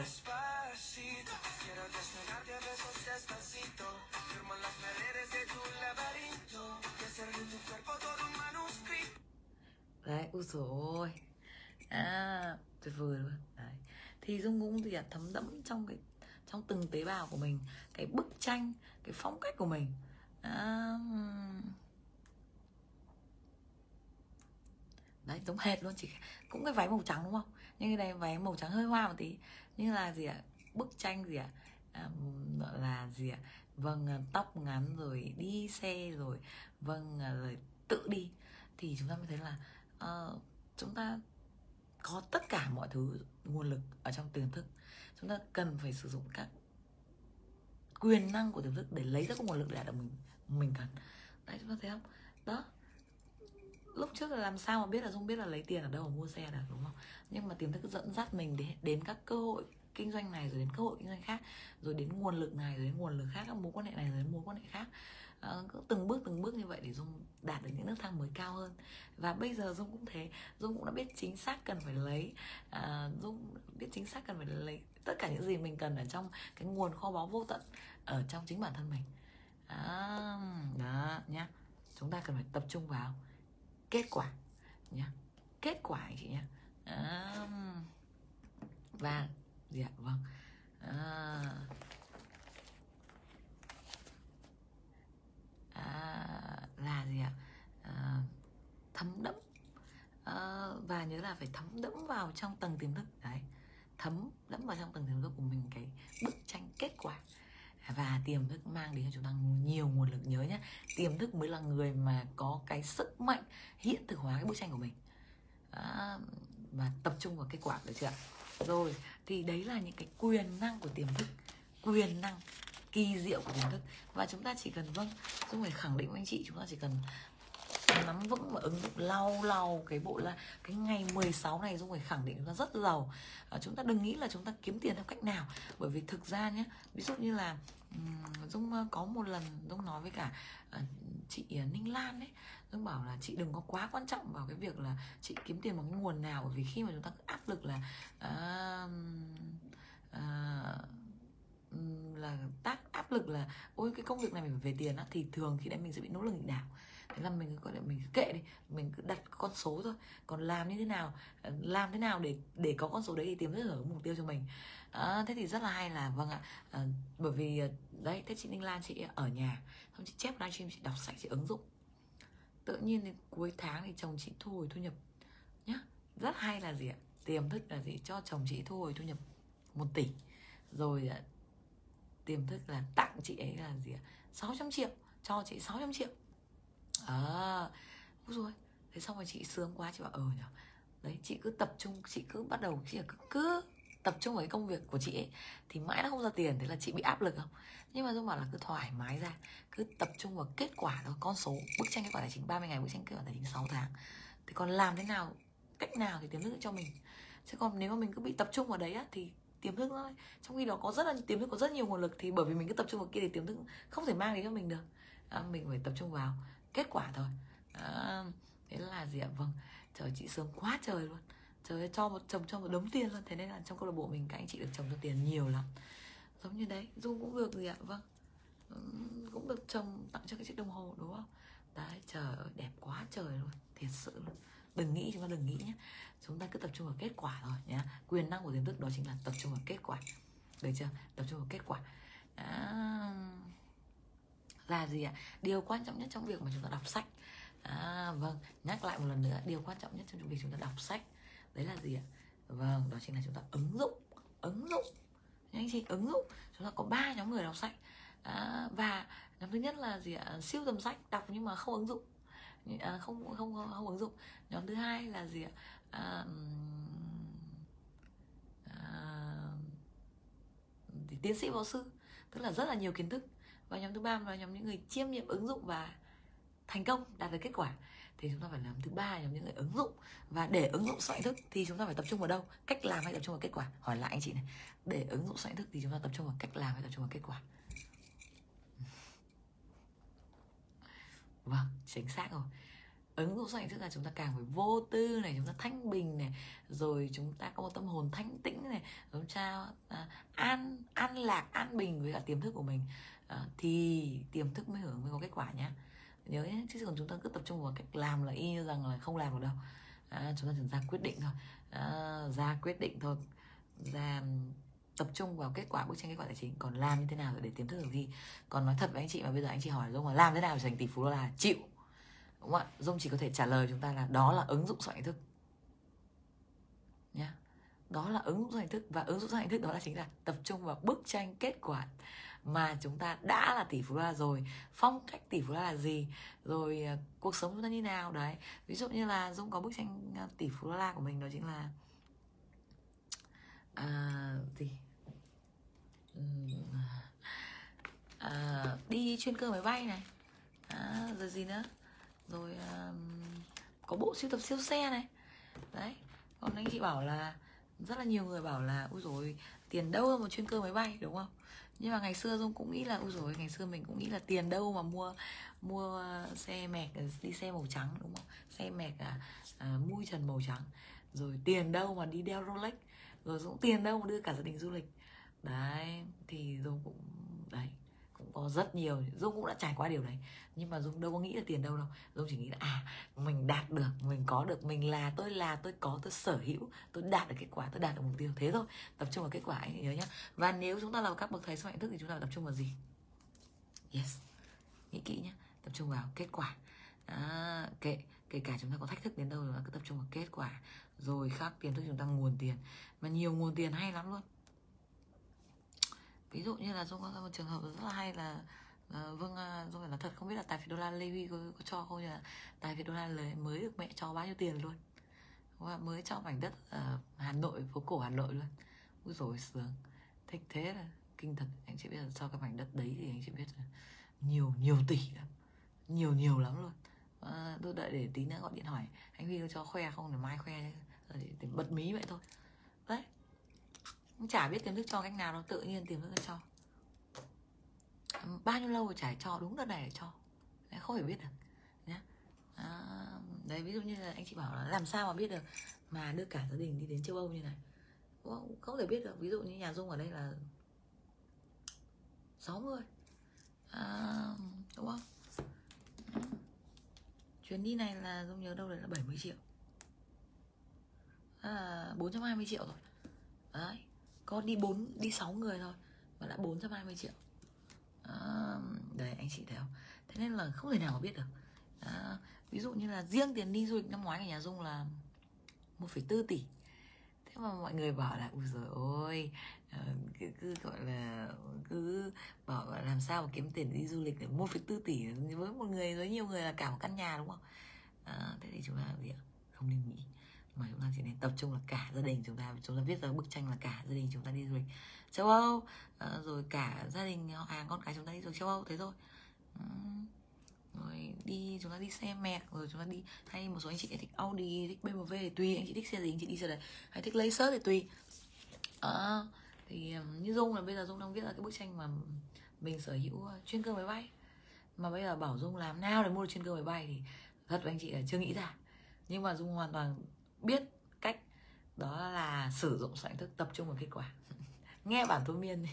Đấy ui rồi à tuyệt vời luôn. Đấy. Thì dung cũng thì thấm đẫm trong cái trong từng tế bào của mình cái bức tranh cái phong cách của mình. À, đấy giống hệt luôn chỉ cũng cái váy màu trắng đúng không? Nhưng cái này váy màu trắng hơi hoa một tí. Như là gì ạ? Bức tranh gì ạ? À, là gì ạ? Vâng ờ, tóc ngắn rồi đi xe rồi vâng ờ, rồi tự đi. Thì chúng ta mới thấy là uh, chúng ta có tất cả mọi thứ nguồn lực ở trong tiềm thức. Chúng ta cần phải sử dụng các quyền năng của tiềm thức để lấy ra các nguồn lực để đạt được mình mình cần. Đấy chúng ta thấy không? Đó lúc trước là làm sao mà biết là dung biết là lấy tiền ở đâu mà mua xe được đúng không? Nhưng mà tiềm thức dẫn dắt mình đến, đến các cơ hội kinh doanh này rồi đến cơ hội kinh doanh khác rồi đến nguồn lực này rồi đến nguồn lực khác các mối quan hệ này rồi đến mối quan hệ khác. Ờ, cứ từng bước từng bước như vậy để dung đạt được những nước thang mới cao hơn. Và bây giờ dung cũng thế dung cũng đã biết chính xác cần phải lấy à, dung biết chính xác cần phải lấy tất cả những gì mình cần ở trong cái nguồn kho báu vô tận ở trong chính bản thân mình. À, đó nhá. Chúng ta cần phải tập trung vào kết quả nhá. Kết quả anh chị nhá? À, và gì ạ vâng. À, à, là gì ạ? À, thấm đẫm. À, và nhớ là phải thấm đẫm vào trong tầng tiềm thức. Đấy thấm đẫm vào trong tầng tiềm thức của mình cái bức tranh kết quả và tiềm thức mang đến cho chúng ta nhiều nguồn lực nhớ nhé tiềm thức mới là người mà có cái sức mạnh hiện thực hóa cái bức tranh của mình. À, và tập trung vào kết quả được chưa ạ? Rồi thì đấy là những cái quyền năng của tiềm thức quyền năng kỳ diệu của tiềm thức. Và chúng ta chỉ cần vâng dung phải khẳng định với anh chị chúng ta chỉ cần nắm vững và ứng dụng lâu lâu. Cái bộ là cái ngày 16 này dung phải khẳng định chúng ta rất giàu. À, chúng ta đừng nghĩ là chúng ta kiếm tiền theo cách nào. Bởi vì thực ra nhé ví dụ như là um, dung có một lần dung nói với cả uh, chị ờ, ninh lan ấy. Dung bảo là chị đừng có quá quan trọng vào cái việc là chị kiếm tiền bằng nguồn nào. Bởi vì khi mà chúng ta áp lực là uh, uh, là tác áp lực là ôi cái công việc này mình phải về tiền á. Thì thường khi đấy mình sẽ bị nỗ lực nghịch đảo thế là mình gọi là mình kệ đi. Mình cứ đặt con số thôi. Còn làm như thế nào ờ, làm thế nào để để có con số đấy thì tìm rất ở mục tiêu cho mình. À, thế thì rất là hay là vâng ạ à, bởi vì đấy thế chị Ninh Lan chị ở nhà xong chị chép livestream chị đọc sách chị ứng dụng. Tự nhiên đến cuối tháng thì chồng chị thu hồi thu nhập nhá. Rất hay là gì ạ? Tiềm thức là gì? Cho chồng chị thu hồi thu nhập một tỷ. Rồi tiềm thức là tặng chị ấy là gì ạ? 600 triệu. Cho chị 600 triệu. Ờ. à rồi thế xong rồi chị sướng quá chị bảo ờ nhở đấy chị cứ tập trung chị cứ bắt đầu chị cứ, cứ tập trung vào cái công việc của chị ấy thì mãi nó không ra tiền thế là chị bị áp lực không? Nhưng mà dung bảo là cứ thoải mái ra cứ tập trung vào kết quả thôi con số bức tranh kết quả tài chính 30 ngày bức tranh kết quả tài chính 6 tháng. Thì còn làm thế nào cách nào thì tiềm thức cho mình? Chứ còn nếu mà mình cứ bị tập trung vào đấy á thì tiềm thức thôi. Trong khi đó có rất là tiềm thức có rất nhiều nguồn lực thì bởi vì mình cứ tập trung vào kia thì tiềm thức không thể mang đến cho mình được. À, mình phải tập trung vào kết quả thôi. À, thế là gì ạ? Vâng trời chị sướng quá trời luôn. Trời ơi, cho một chồng cho một đống tiền luôn. Thế nên là trong câu lạc bộ mình các anh chị được chồng cho tiền nhiều lắm. Giống như đấy du cũng được gì ạ? Vâng cũng được chồng tặng cho cái chiếc đồng hồ đúng không? Đấy trời ơi đẹp quá trời luôn thiệt sự luôn. Đừng nghĩ chúng ta đừng nghĩ nhé. Chúng ta cứ tập trung vào kết quả thôi nhé quyền năng của tiềm thức đó chính là tập trung vào kết quả. Được chưa? Tập trung vào kết quả. À, là gì ạ? Điều quan trọng nhất trong việc mà chúng ta đọc sách. À, vâng nhắc lại một lần nữa điều quan trọng nhất trong việc chúng ta đọc sách đấy là gì ạ? Vâng đó chính là chúng ta ứng dụng ứng dụng. Anh chị ứng dụng. Chúng ta có ba nhóm người đọc sách. À, và nhóm thứ nhất là gì ạ? Siêu tầm sách đọc nhưng mà không ứng dụng. À, không, không không không ứng dụng. Nhóm thứ hai là gì ạ? À, à, thì tiến sĩ võ sư. Tức là rất là nhiều kiến thức và nhóm thứ ba là nhóm những người chiêm nghiệm ứng dụng và thành công đạt được kết quả. Thì chúng ta phải làm thứ ba nhóm những người ứng dụng. Và để ứng dụng soạn thức thì chúng ta phải tập trung vào đâu? Cách làm hay tập trung vào kết quả? Hỏi lại anh chị này. Để ứng dụng soạn thức thì chúng ta tập trung vào cách làm hay tập trung vào kết quả? Vâng chính xác rồi. Ứng dụng soạn thức là chúng ta càng phải vô tư này chúng ta thanh bình này rồi chúng ta có một tâm hồn thanh tĩnh này chúng ta à, an an lạc an bình với cả tiềm thức của mình à, thì tiềm thức mới hưởng mới có kết quả nhé nhớ nhé chứ còn chúng ta cứ tập trung vào cách làm là y như rằng là không làm được đâu. À, chúng ta chỉ ra quyết định thôi. À, ra quyết định thôi. Ra tập trung vào kết quả bức tranh kết quả tài chính. Còn làm như thế nào để tiềm thức được gì còn nói thật với anh chị mà bây giờ anh chị hỏi dung là làm thế nào để thành tỷ phú đô la? Chịu. Đúng không ạ? Dung chỉ có thể trả lời chúng ta là đó là ứng dụng soạn thức. Nhá. Đó là ứng dụng soạn thức và ứng dụng soạn thức đó là chính là tập trung vào bức tranh kết quả mà chúng ta đã là tỷ phú đô la rồi phong cách tỷ phú đô la là gì? Rồi à, cuộc sống chúng ta như nào? Đấy ví dụ như là dung có bức tranh à, tỷ phú đô la của mình đó chính là à, gì? À, đi chuyên cơ máy bay này. À, rồi gì nữa? Rồi à, có bộ siêu tập siêu xe này. Đấy còn anh chị bảo là rất là nhiều người bảo là ui rồi tiền đâu một chuyên cơ máy bay đúng không? Nhưng mà ngày xưa dung cũng nghĩ là ôi rồi ngày xưa mình cũng nghĩ là tiền đâu mà mua mua xe mẹt đi xe màu trắng đúng không? Xe mẹt à, à mui trần màu trắng. Rồi tiền đâu mà đi đeo rolex. Rồi cũng tiền đâu mà đưa cả gia đình du lịch. Đấy thì dung cũng đấy có rất nhiều dung cũng đã trải qua điều đấy. Nhưng mà dung đâu có nghĩ là tiền đâu đâu. Dung chỉ nghĩ là à mình đạt được mình có được mình là tôi là tôi có tôi sở hữu tôi đạt được kết quả tôi đạt được mục tiêu. Thế thôi tập trung vào kết quả anh nhớ nhá. Và nếu chúng ta là các bậc thầy sức hạnh thức thì chúng ta phải tập trung vào gì? Yes. Nghĩ kỹ nhé tập trung vào kết quả. À, kệ kể cả chúng ta có thách thức đến đâu rồi cứ tập trung vào kết quả. Rồi khác tiền thức chúng ta nguồn tiền. Mà nhiều nguồn tiền hay lắm luôn ví dụ như là dung có một trường hợp rất là hay là ờ, uh, vâng uh, ờ, dung phải nói thật không biết là tài phiệt đô la lê huy có, có cho không nhưng là tài phiệt đô la mới được mẹ cho bao nhiêu tiền luôn. Và mới cho mảnh đất ở hà nội phố cổ hà nội luôn. Ui rồi sướng. Thích thế là kinh thật. Anh chị biết là cho cái mảnh đất đấy thì anh chị biết là nhiều nhiều tỷ lắm. Nhiều nhiều lắm luôn. À, tôi đợi để tí nữa gọi điện hỏi. Anh huy có cho khoe không? Để mai khoe để, để bật mí vậy thôi. Đấy chả biết tiềm thức cho cách nào nó tự nhiên tiềm thức cho. Bao nhiêu lâu rồi chả cho đúng đợt này để cho. Đấy, không phải biết được nhá. À, đấy ví dụ như là anh chị bảo là làm sao mà biết được mà đưa cả gia đình đi đến châu âu như này. Không thể biết được ví dụ như nhà dung ở đây là 60 à, đúng không? Chuyến đi này là dung nhớ đâu đấy là 70 triệu. À, 420 triệu rồi. Đấy có đi bốn đi 6 người thôi mà đã 420 triệu. À, đấy anh chị thấy không? Thế nên là không thể nào mà biết được. À, ví dụ như là riêng tiền đi du lịch năm ngoái của nhà dung là 1,4 tỷ. Thế mà mọi người bảo là ui rồi ôi ờ, cứ, cứ gọi là cứ bảo là làm sao mà kiếm tiền đi du lịch được 1,4 tỷ với một người với nhiều người là cả một căn nhà đúng không? À, thế thì chúng ta gì ạ không nên nghĩ mà chúng ta chỉ nên tập trung là cả gia đình chúng ta chúng ta viết ra bức tranh là cả gia đình chúng ta đi du lịch châu âu ờ, rồi cả gia đình họ hàng con cái chúng ta đi du lịch châu âu thế thôi. Rồi đi chúng ta đi xe mẹ rồi chúng ta đi hay một số anh chị thích Audi thích BMW thì tùy anh chị thích xe gì anh chị đi xe đấy hay thích Laser thì tùy. À, thì như Dung là bây giờ Dung đang viết ra cái bức tranh mà mình sở hữu ờ, chuyên cơ máy bay. Mà bây giờ bảo Dung làm nào để mua được chuyên cơ máy bay thì thật với anh chị là chưa nghĩ ra. Nhưng mà Dung hoàn toàn biết cách đó là sử dụng soạn thức tập trung vào kết quả. Nghe bản thôi miên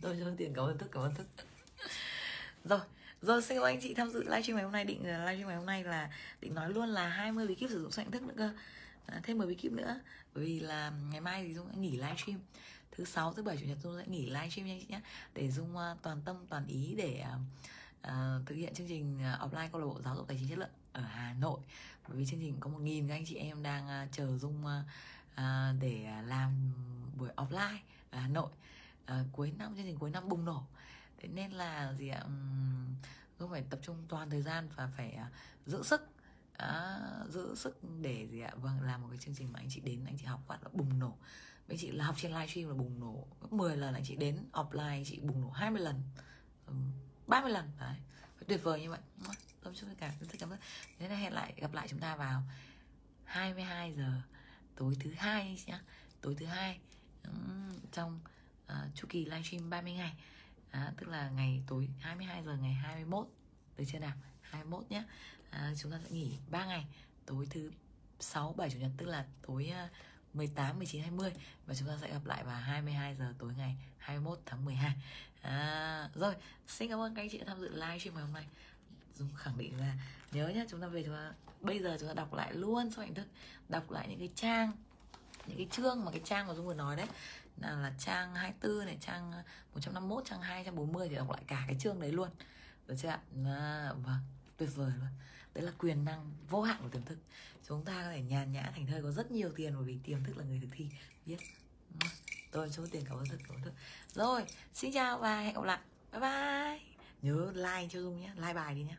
tôi cho tiền cảm ơn thức cảm ơn thức. Rồi rồi xin các anh chị tham dự livestream ngày hôm nay. Định ờ, livestream ngày hôm nay là định nói luôn là 20 bí kíp sử dụng soạn thức nữa cơ. À, thêm 10 bí kíp nữa. Bởi vì là ngày mai thì dung sẽ nghỉ livestream. Thứ sáu thứ bảy chủ nhật dung sẽ nghỉ livestream nha chị nhé. Để dung uh, toàn tâm toàn ý để uh, thực hiện chương trình offline câu lạc bộ giáo dục tài chính chất lượng ở Hà Nội bởi vì chương trình có một nghìn các anh chị em đang uh, chờ dung uh, uh, để uh, làm buổi offline ở Hà Nội. Uh, cuối năm chương trình cuối năm bùng nổ. Thế nên là gì ạ? Um, phải tập trung toàn thời gian và phải uh, giữ sức. À, giữ sức để gì ạ? Vâng làm một cái chương trình mà anh chị đến anh chị học phát là bùng nổ. Anh chị là học trên livestream là bùng nổ. 10 lần anh chị đến offline anh chị bùng nổ 20 lần. 30 lần đấy. Phải tuyệt vời như vậy tâm chúc tất cả rất cảm ơn. Thế là hẹn lại gặp lại chúng ta vào 22 giờ tối thứ hai nhá. Tối thứ hai trong uh, chu kỳ livestream 30 ngày. À, tức là ngày tối 22 giờ ngày 21 được chưa nào? 21 nhé à, chúng ta sẽ nghỉ 3 ngày. Tối thứ 6 7 chủ nhật tức là tối uh, 18 19 20 và chúng ta sẽ gặp lại vào 22 giờ tối ngày 21 tháng 12 à, rồi xin cảm ơn các anh chị đã tham dự livestream ngày hôm nay. Dung khẳng định là nhớ nhá chúng ta về chúng ta bây giờ chúng ta đọc lại luôn sau hình thức đọc lại những cái trang những cái chương mà cái trang mà Dung vừa nói đấy. Là, là trang 24 này trang 151 trang 240 thì đọc lại cả cái chương đấy luôn. Được chưa ạ? À, vâng tuyệt vời luôn. Đấy là quyền năng vô hạn của tiềm thức. Chúng ta có thể nhàn nhã thành thơi có rất nhiều tiền bởi vì tiềm thức là người thực thi biết tôi số tiền cảm ơn thức cảm ơn thức rồi xin chào và hẹn gặp lại. Bye bye nhớ like cho dung nhé like bài đi nhé.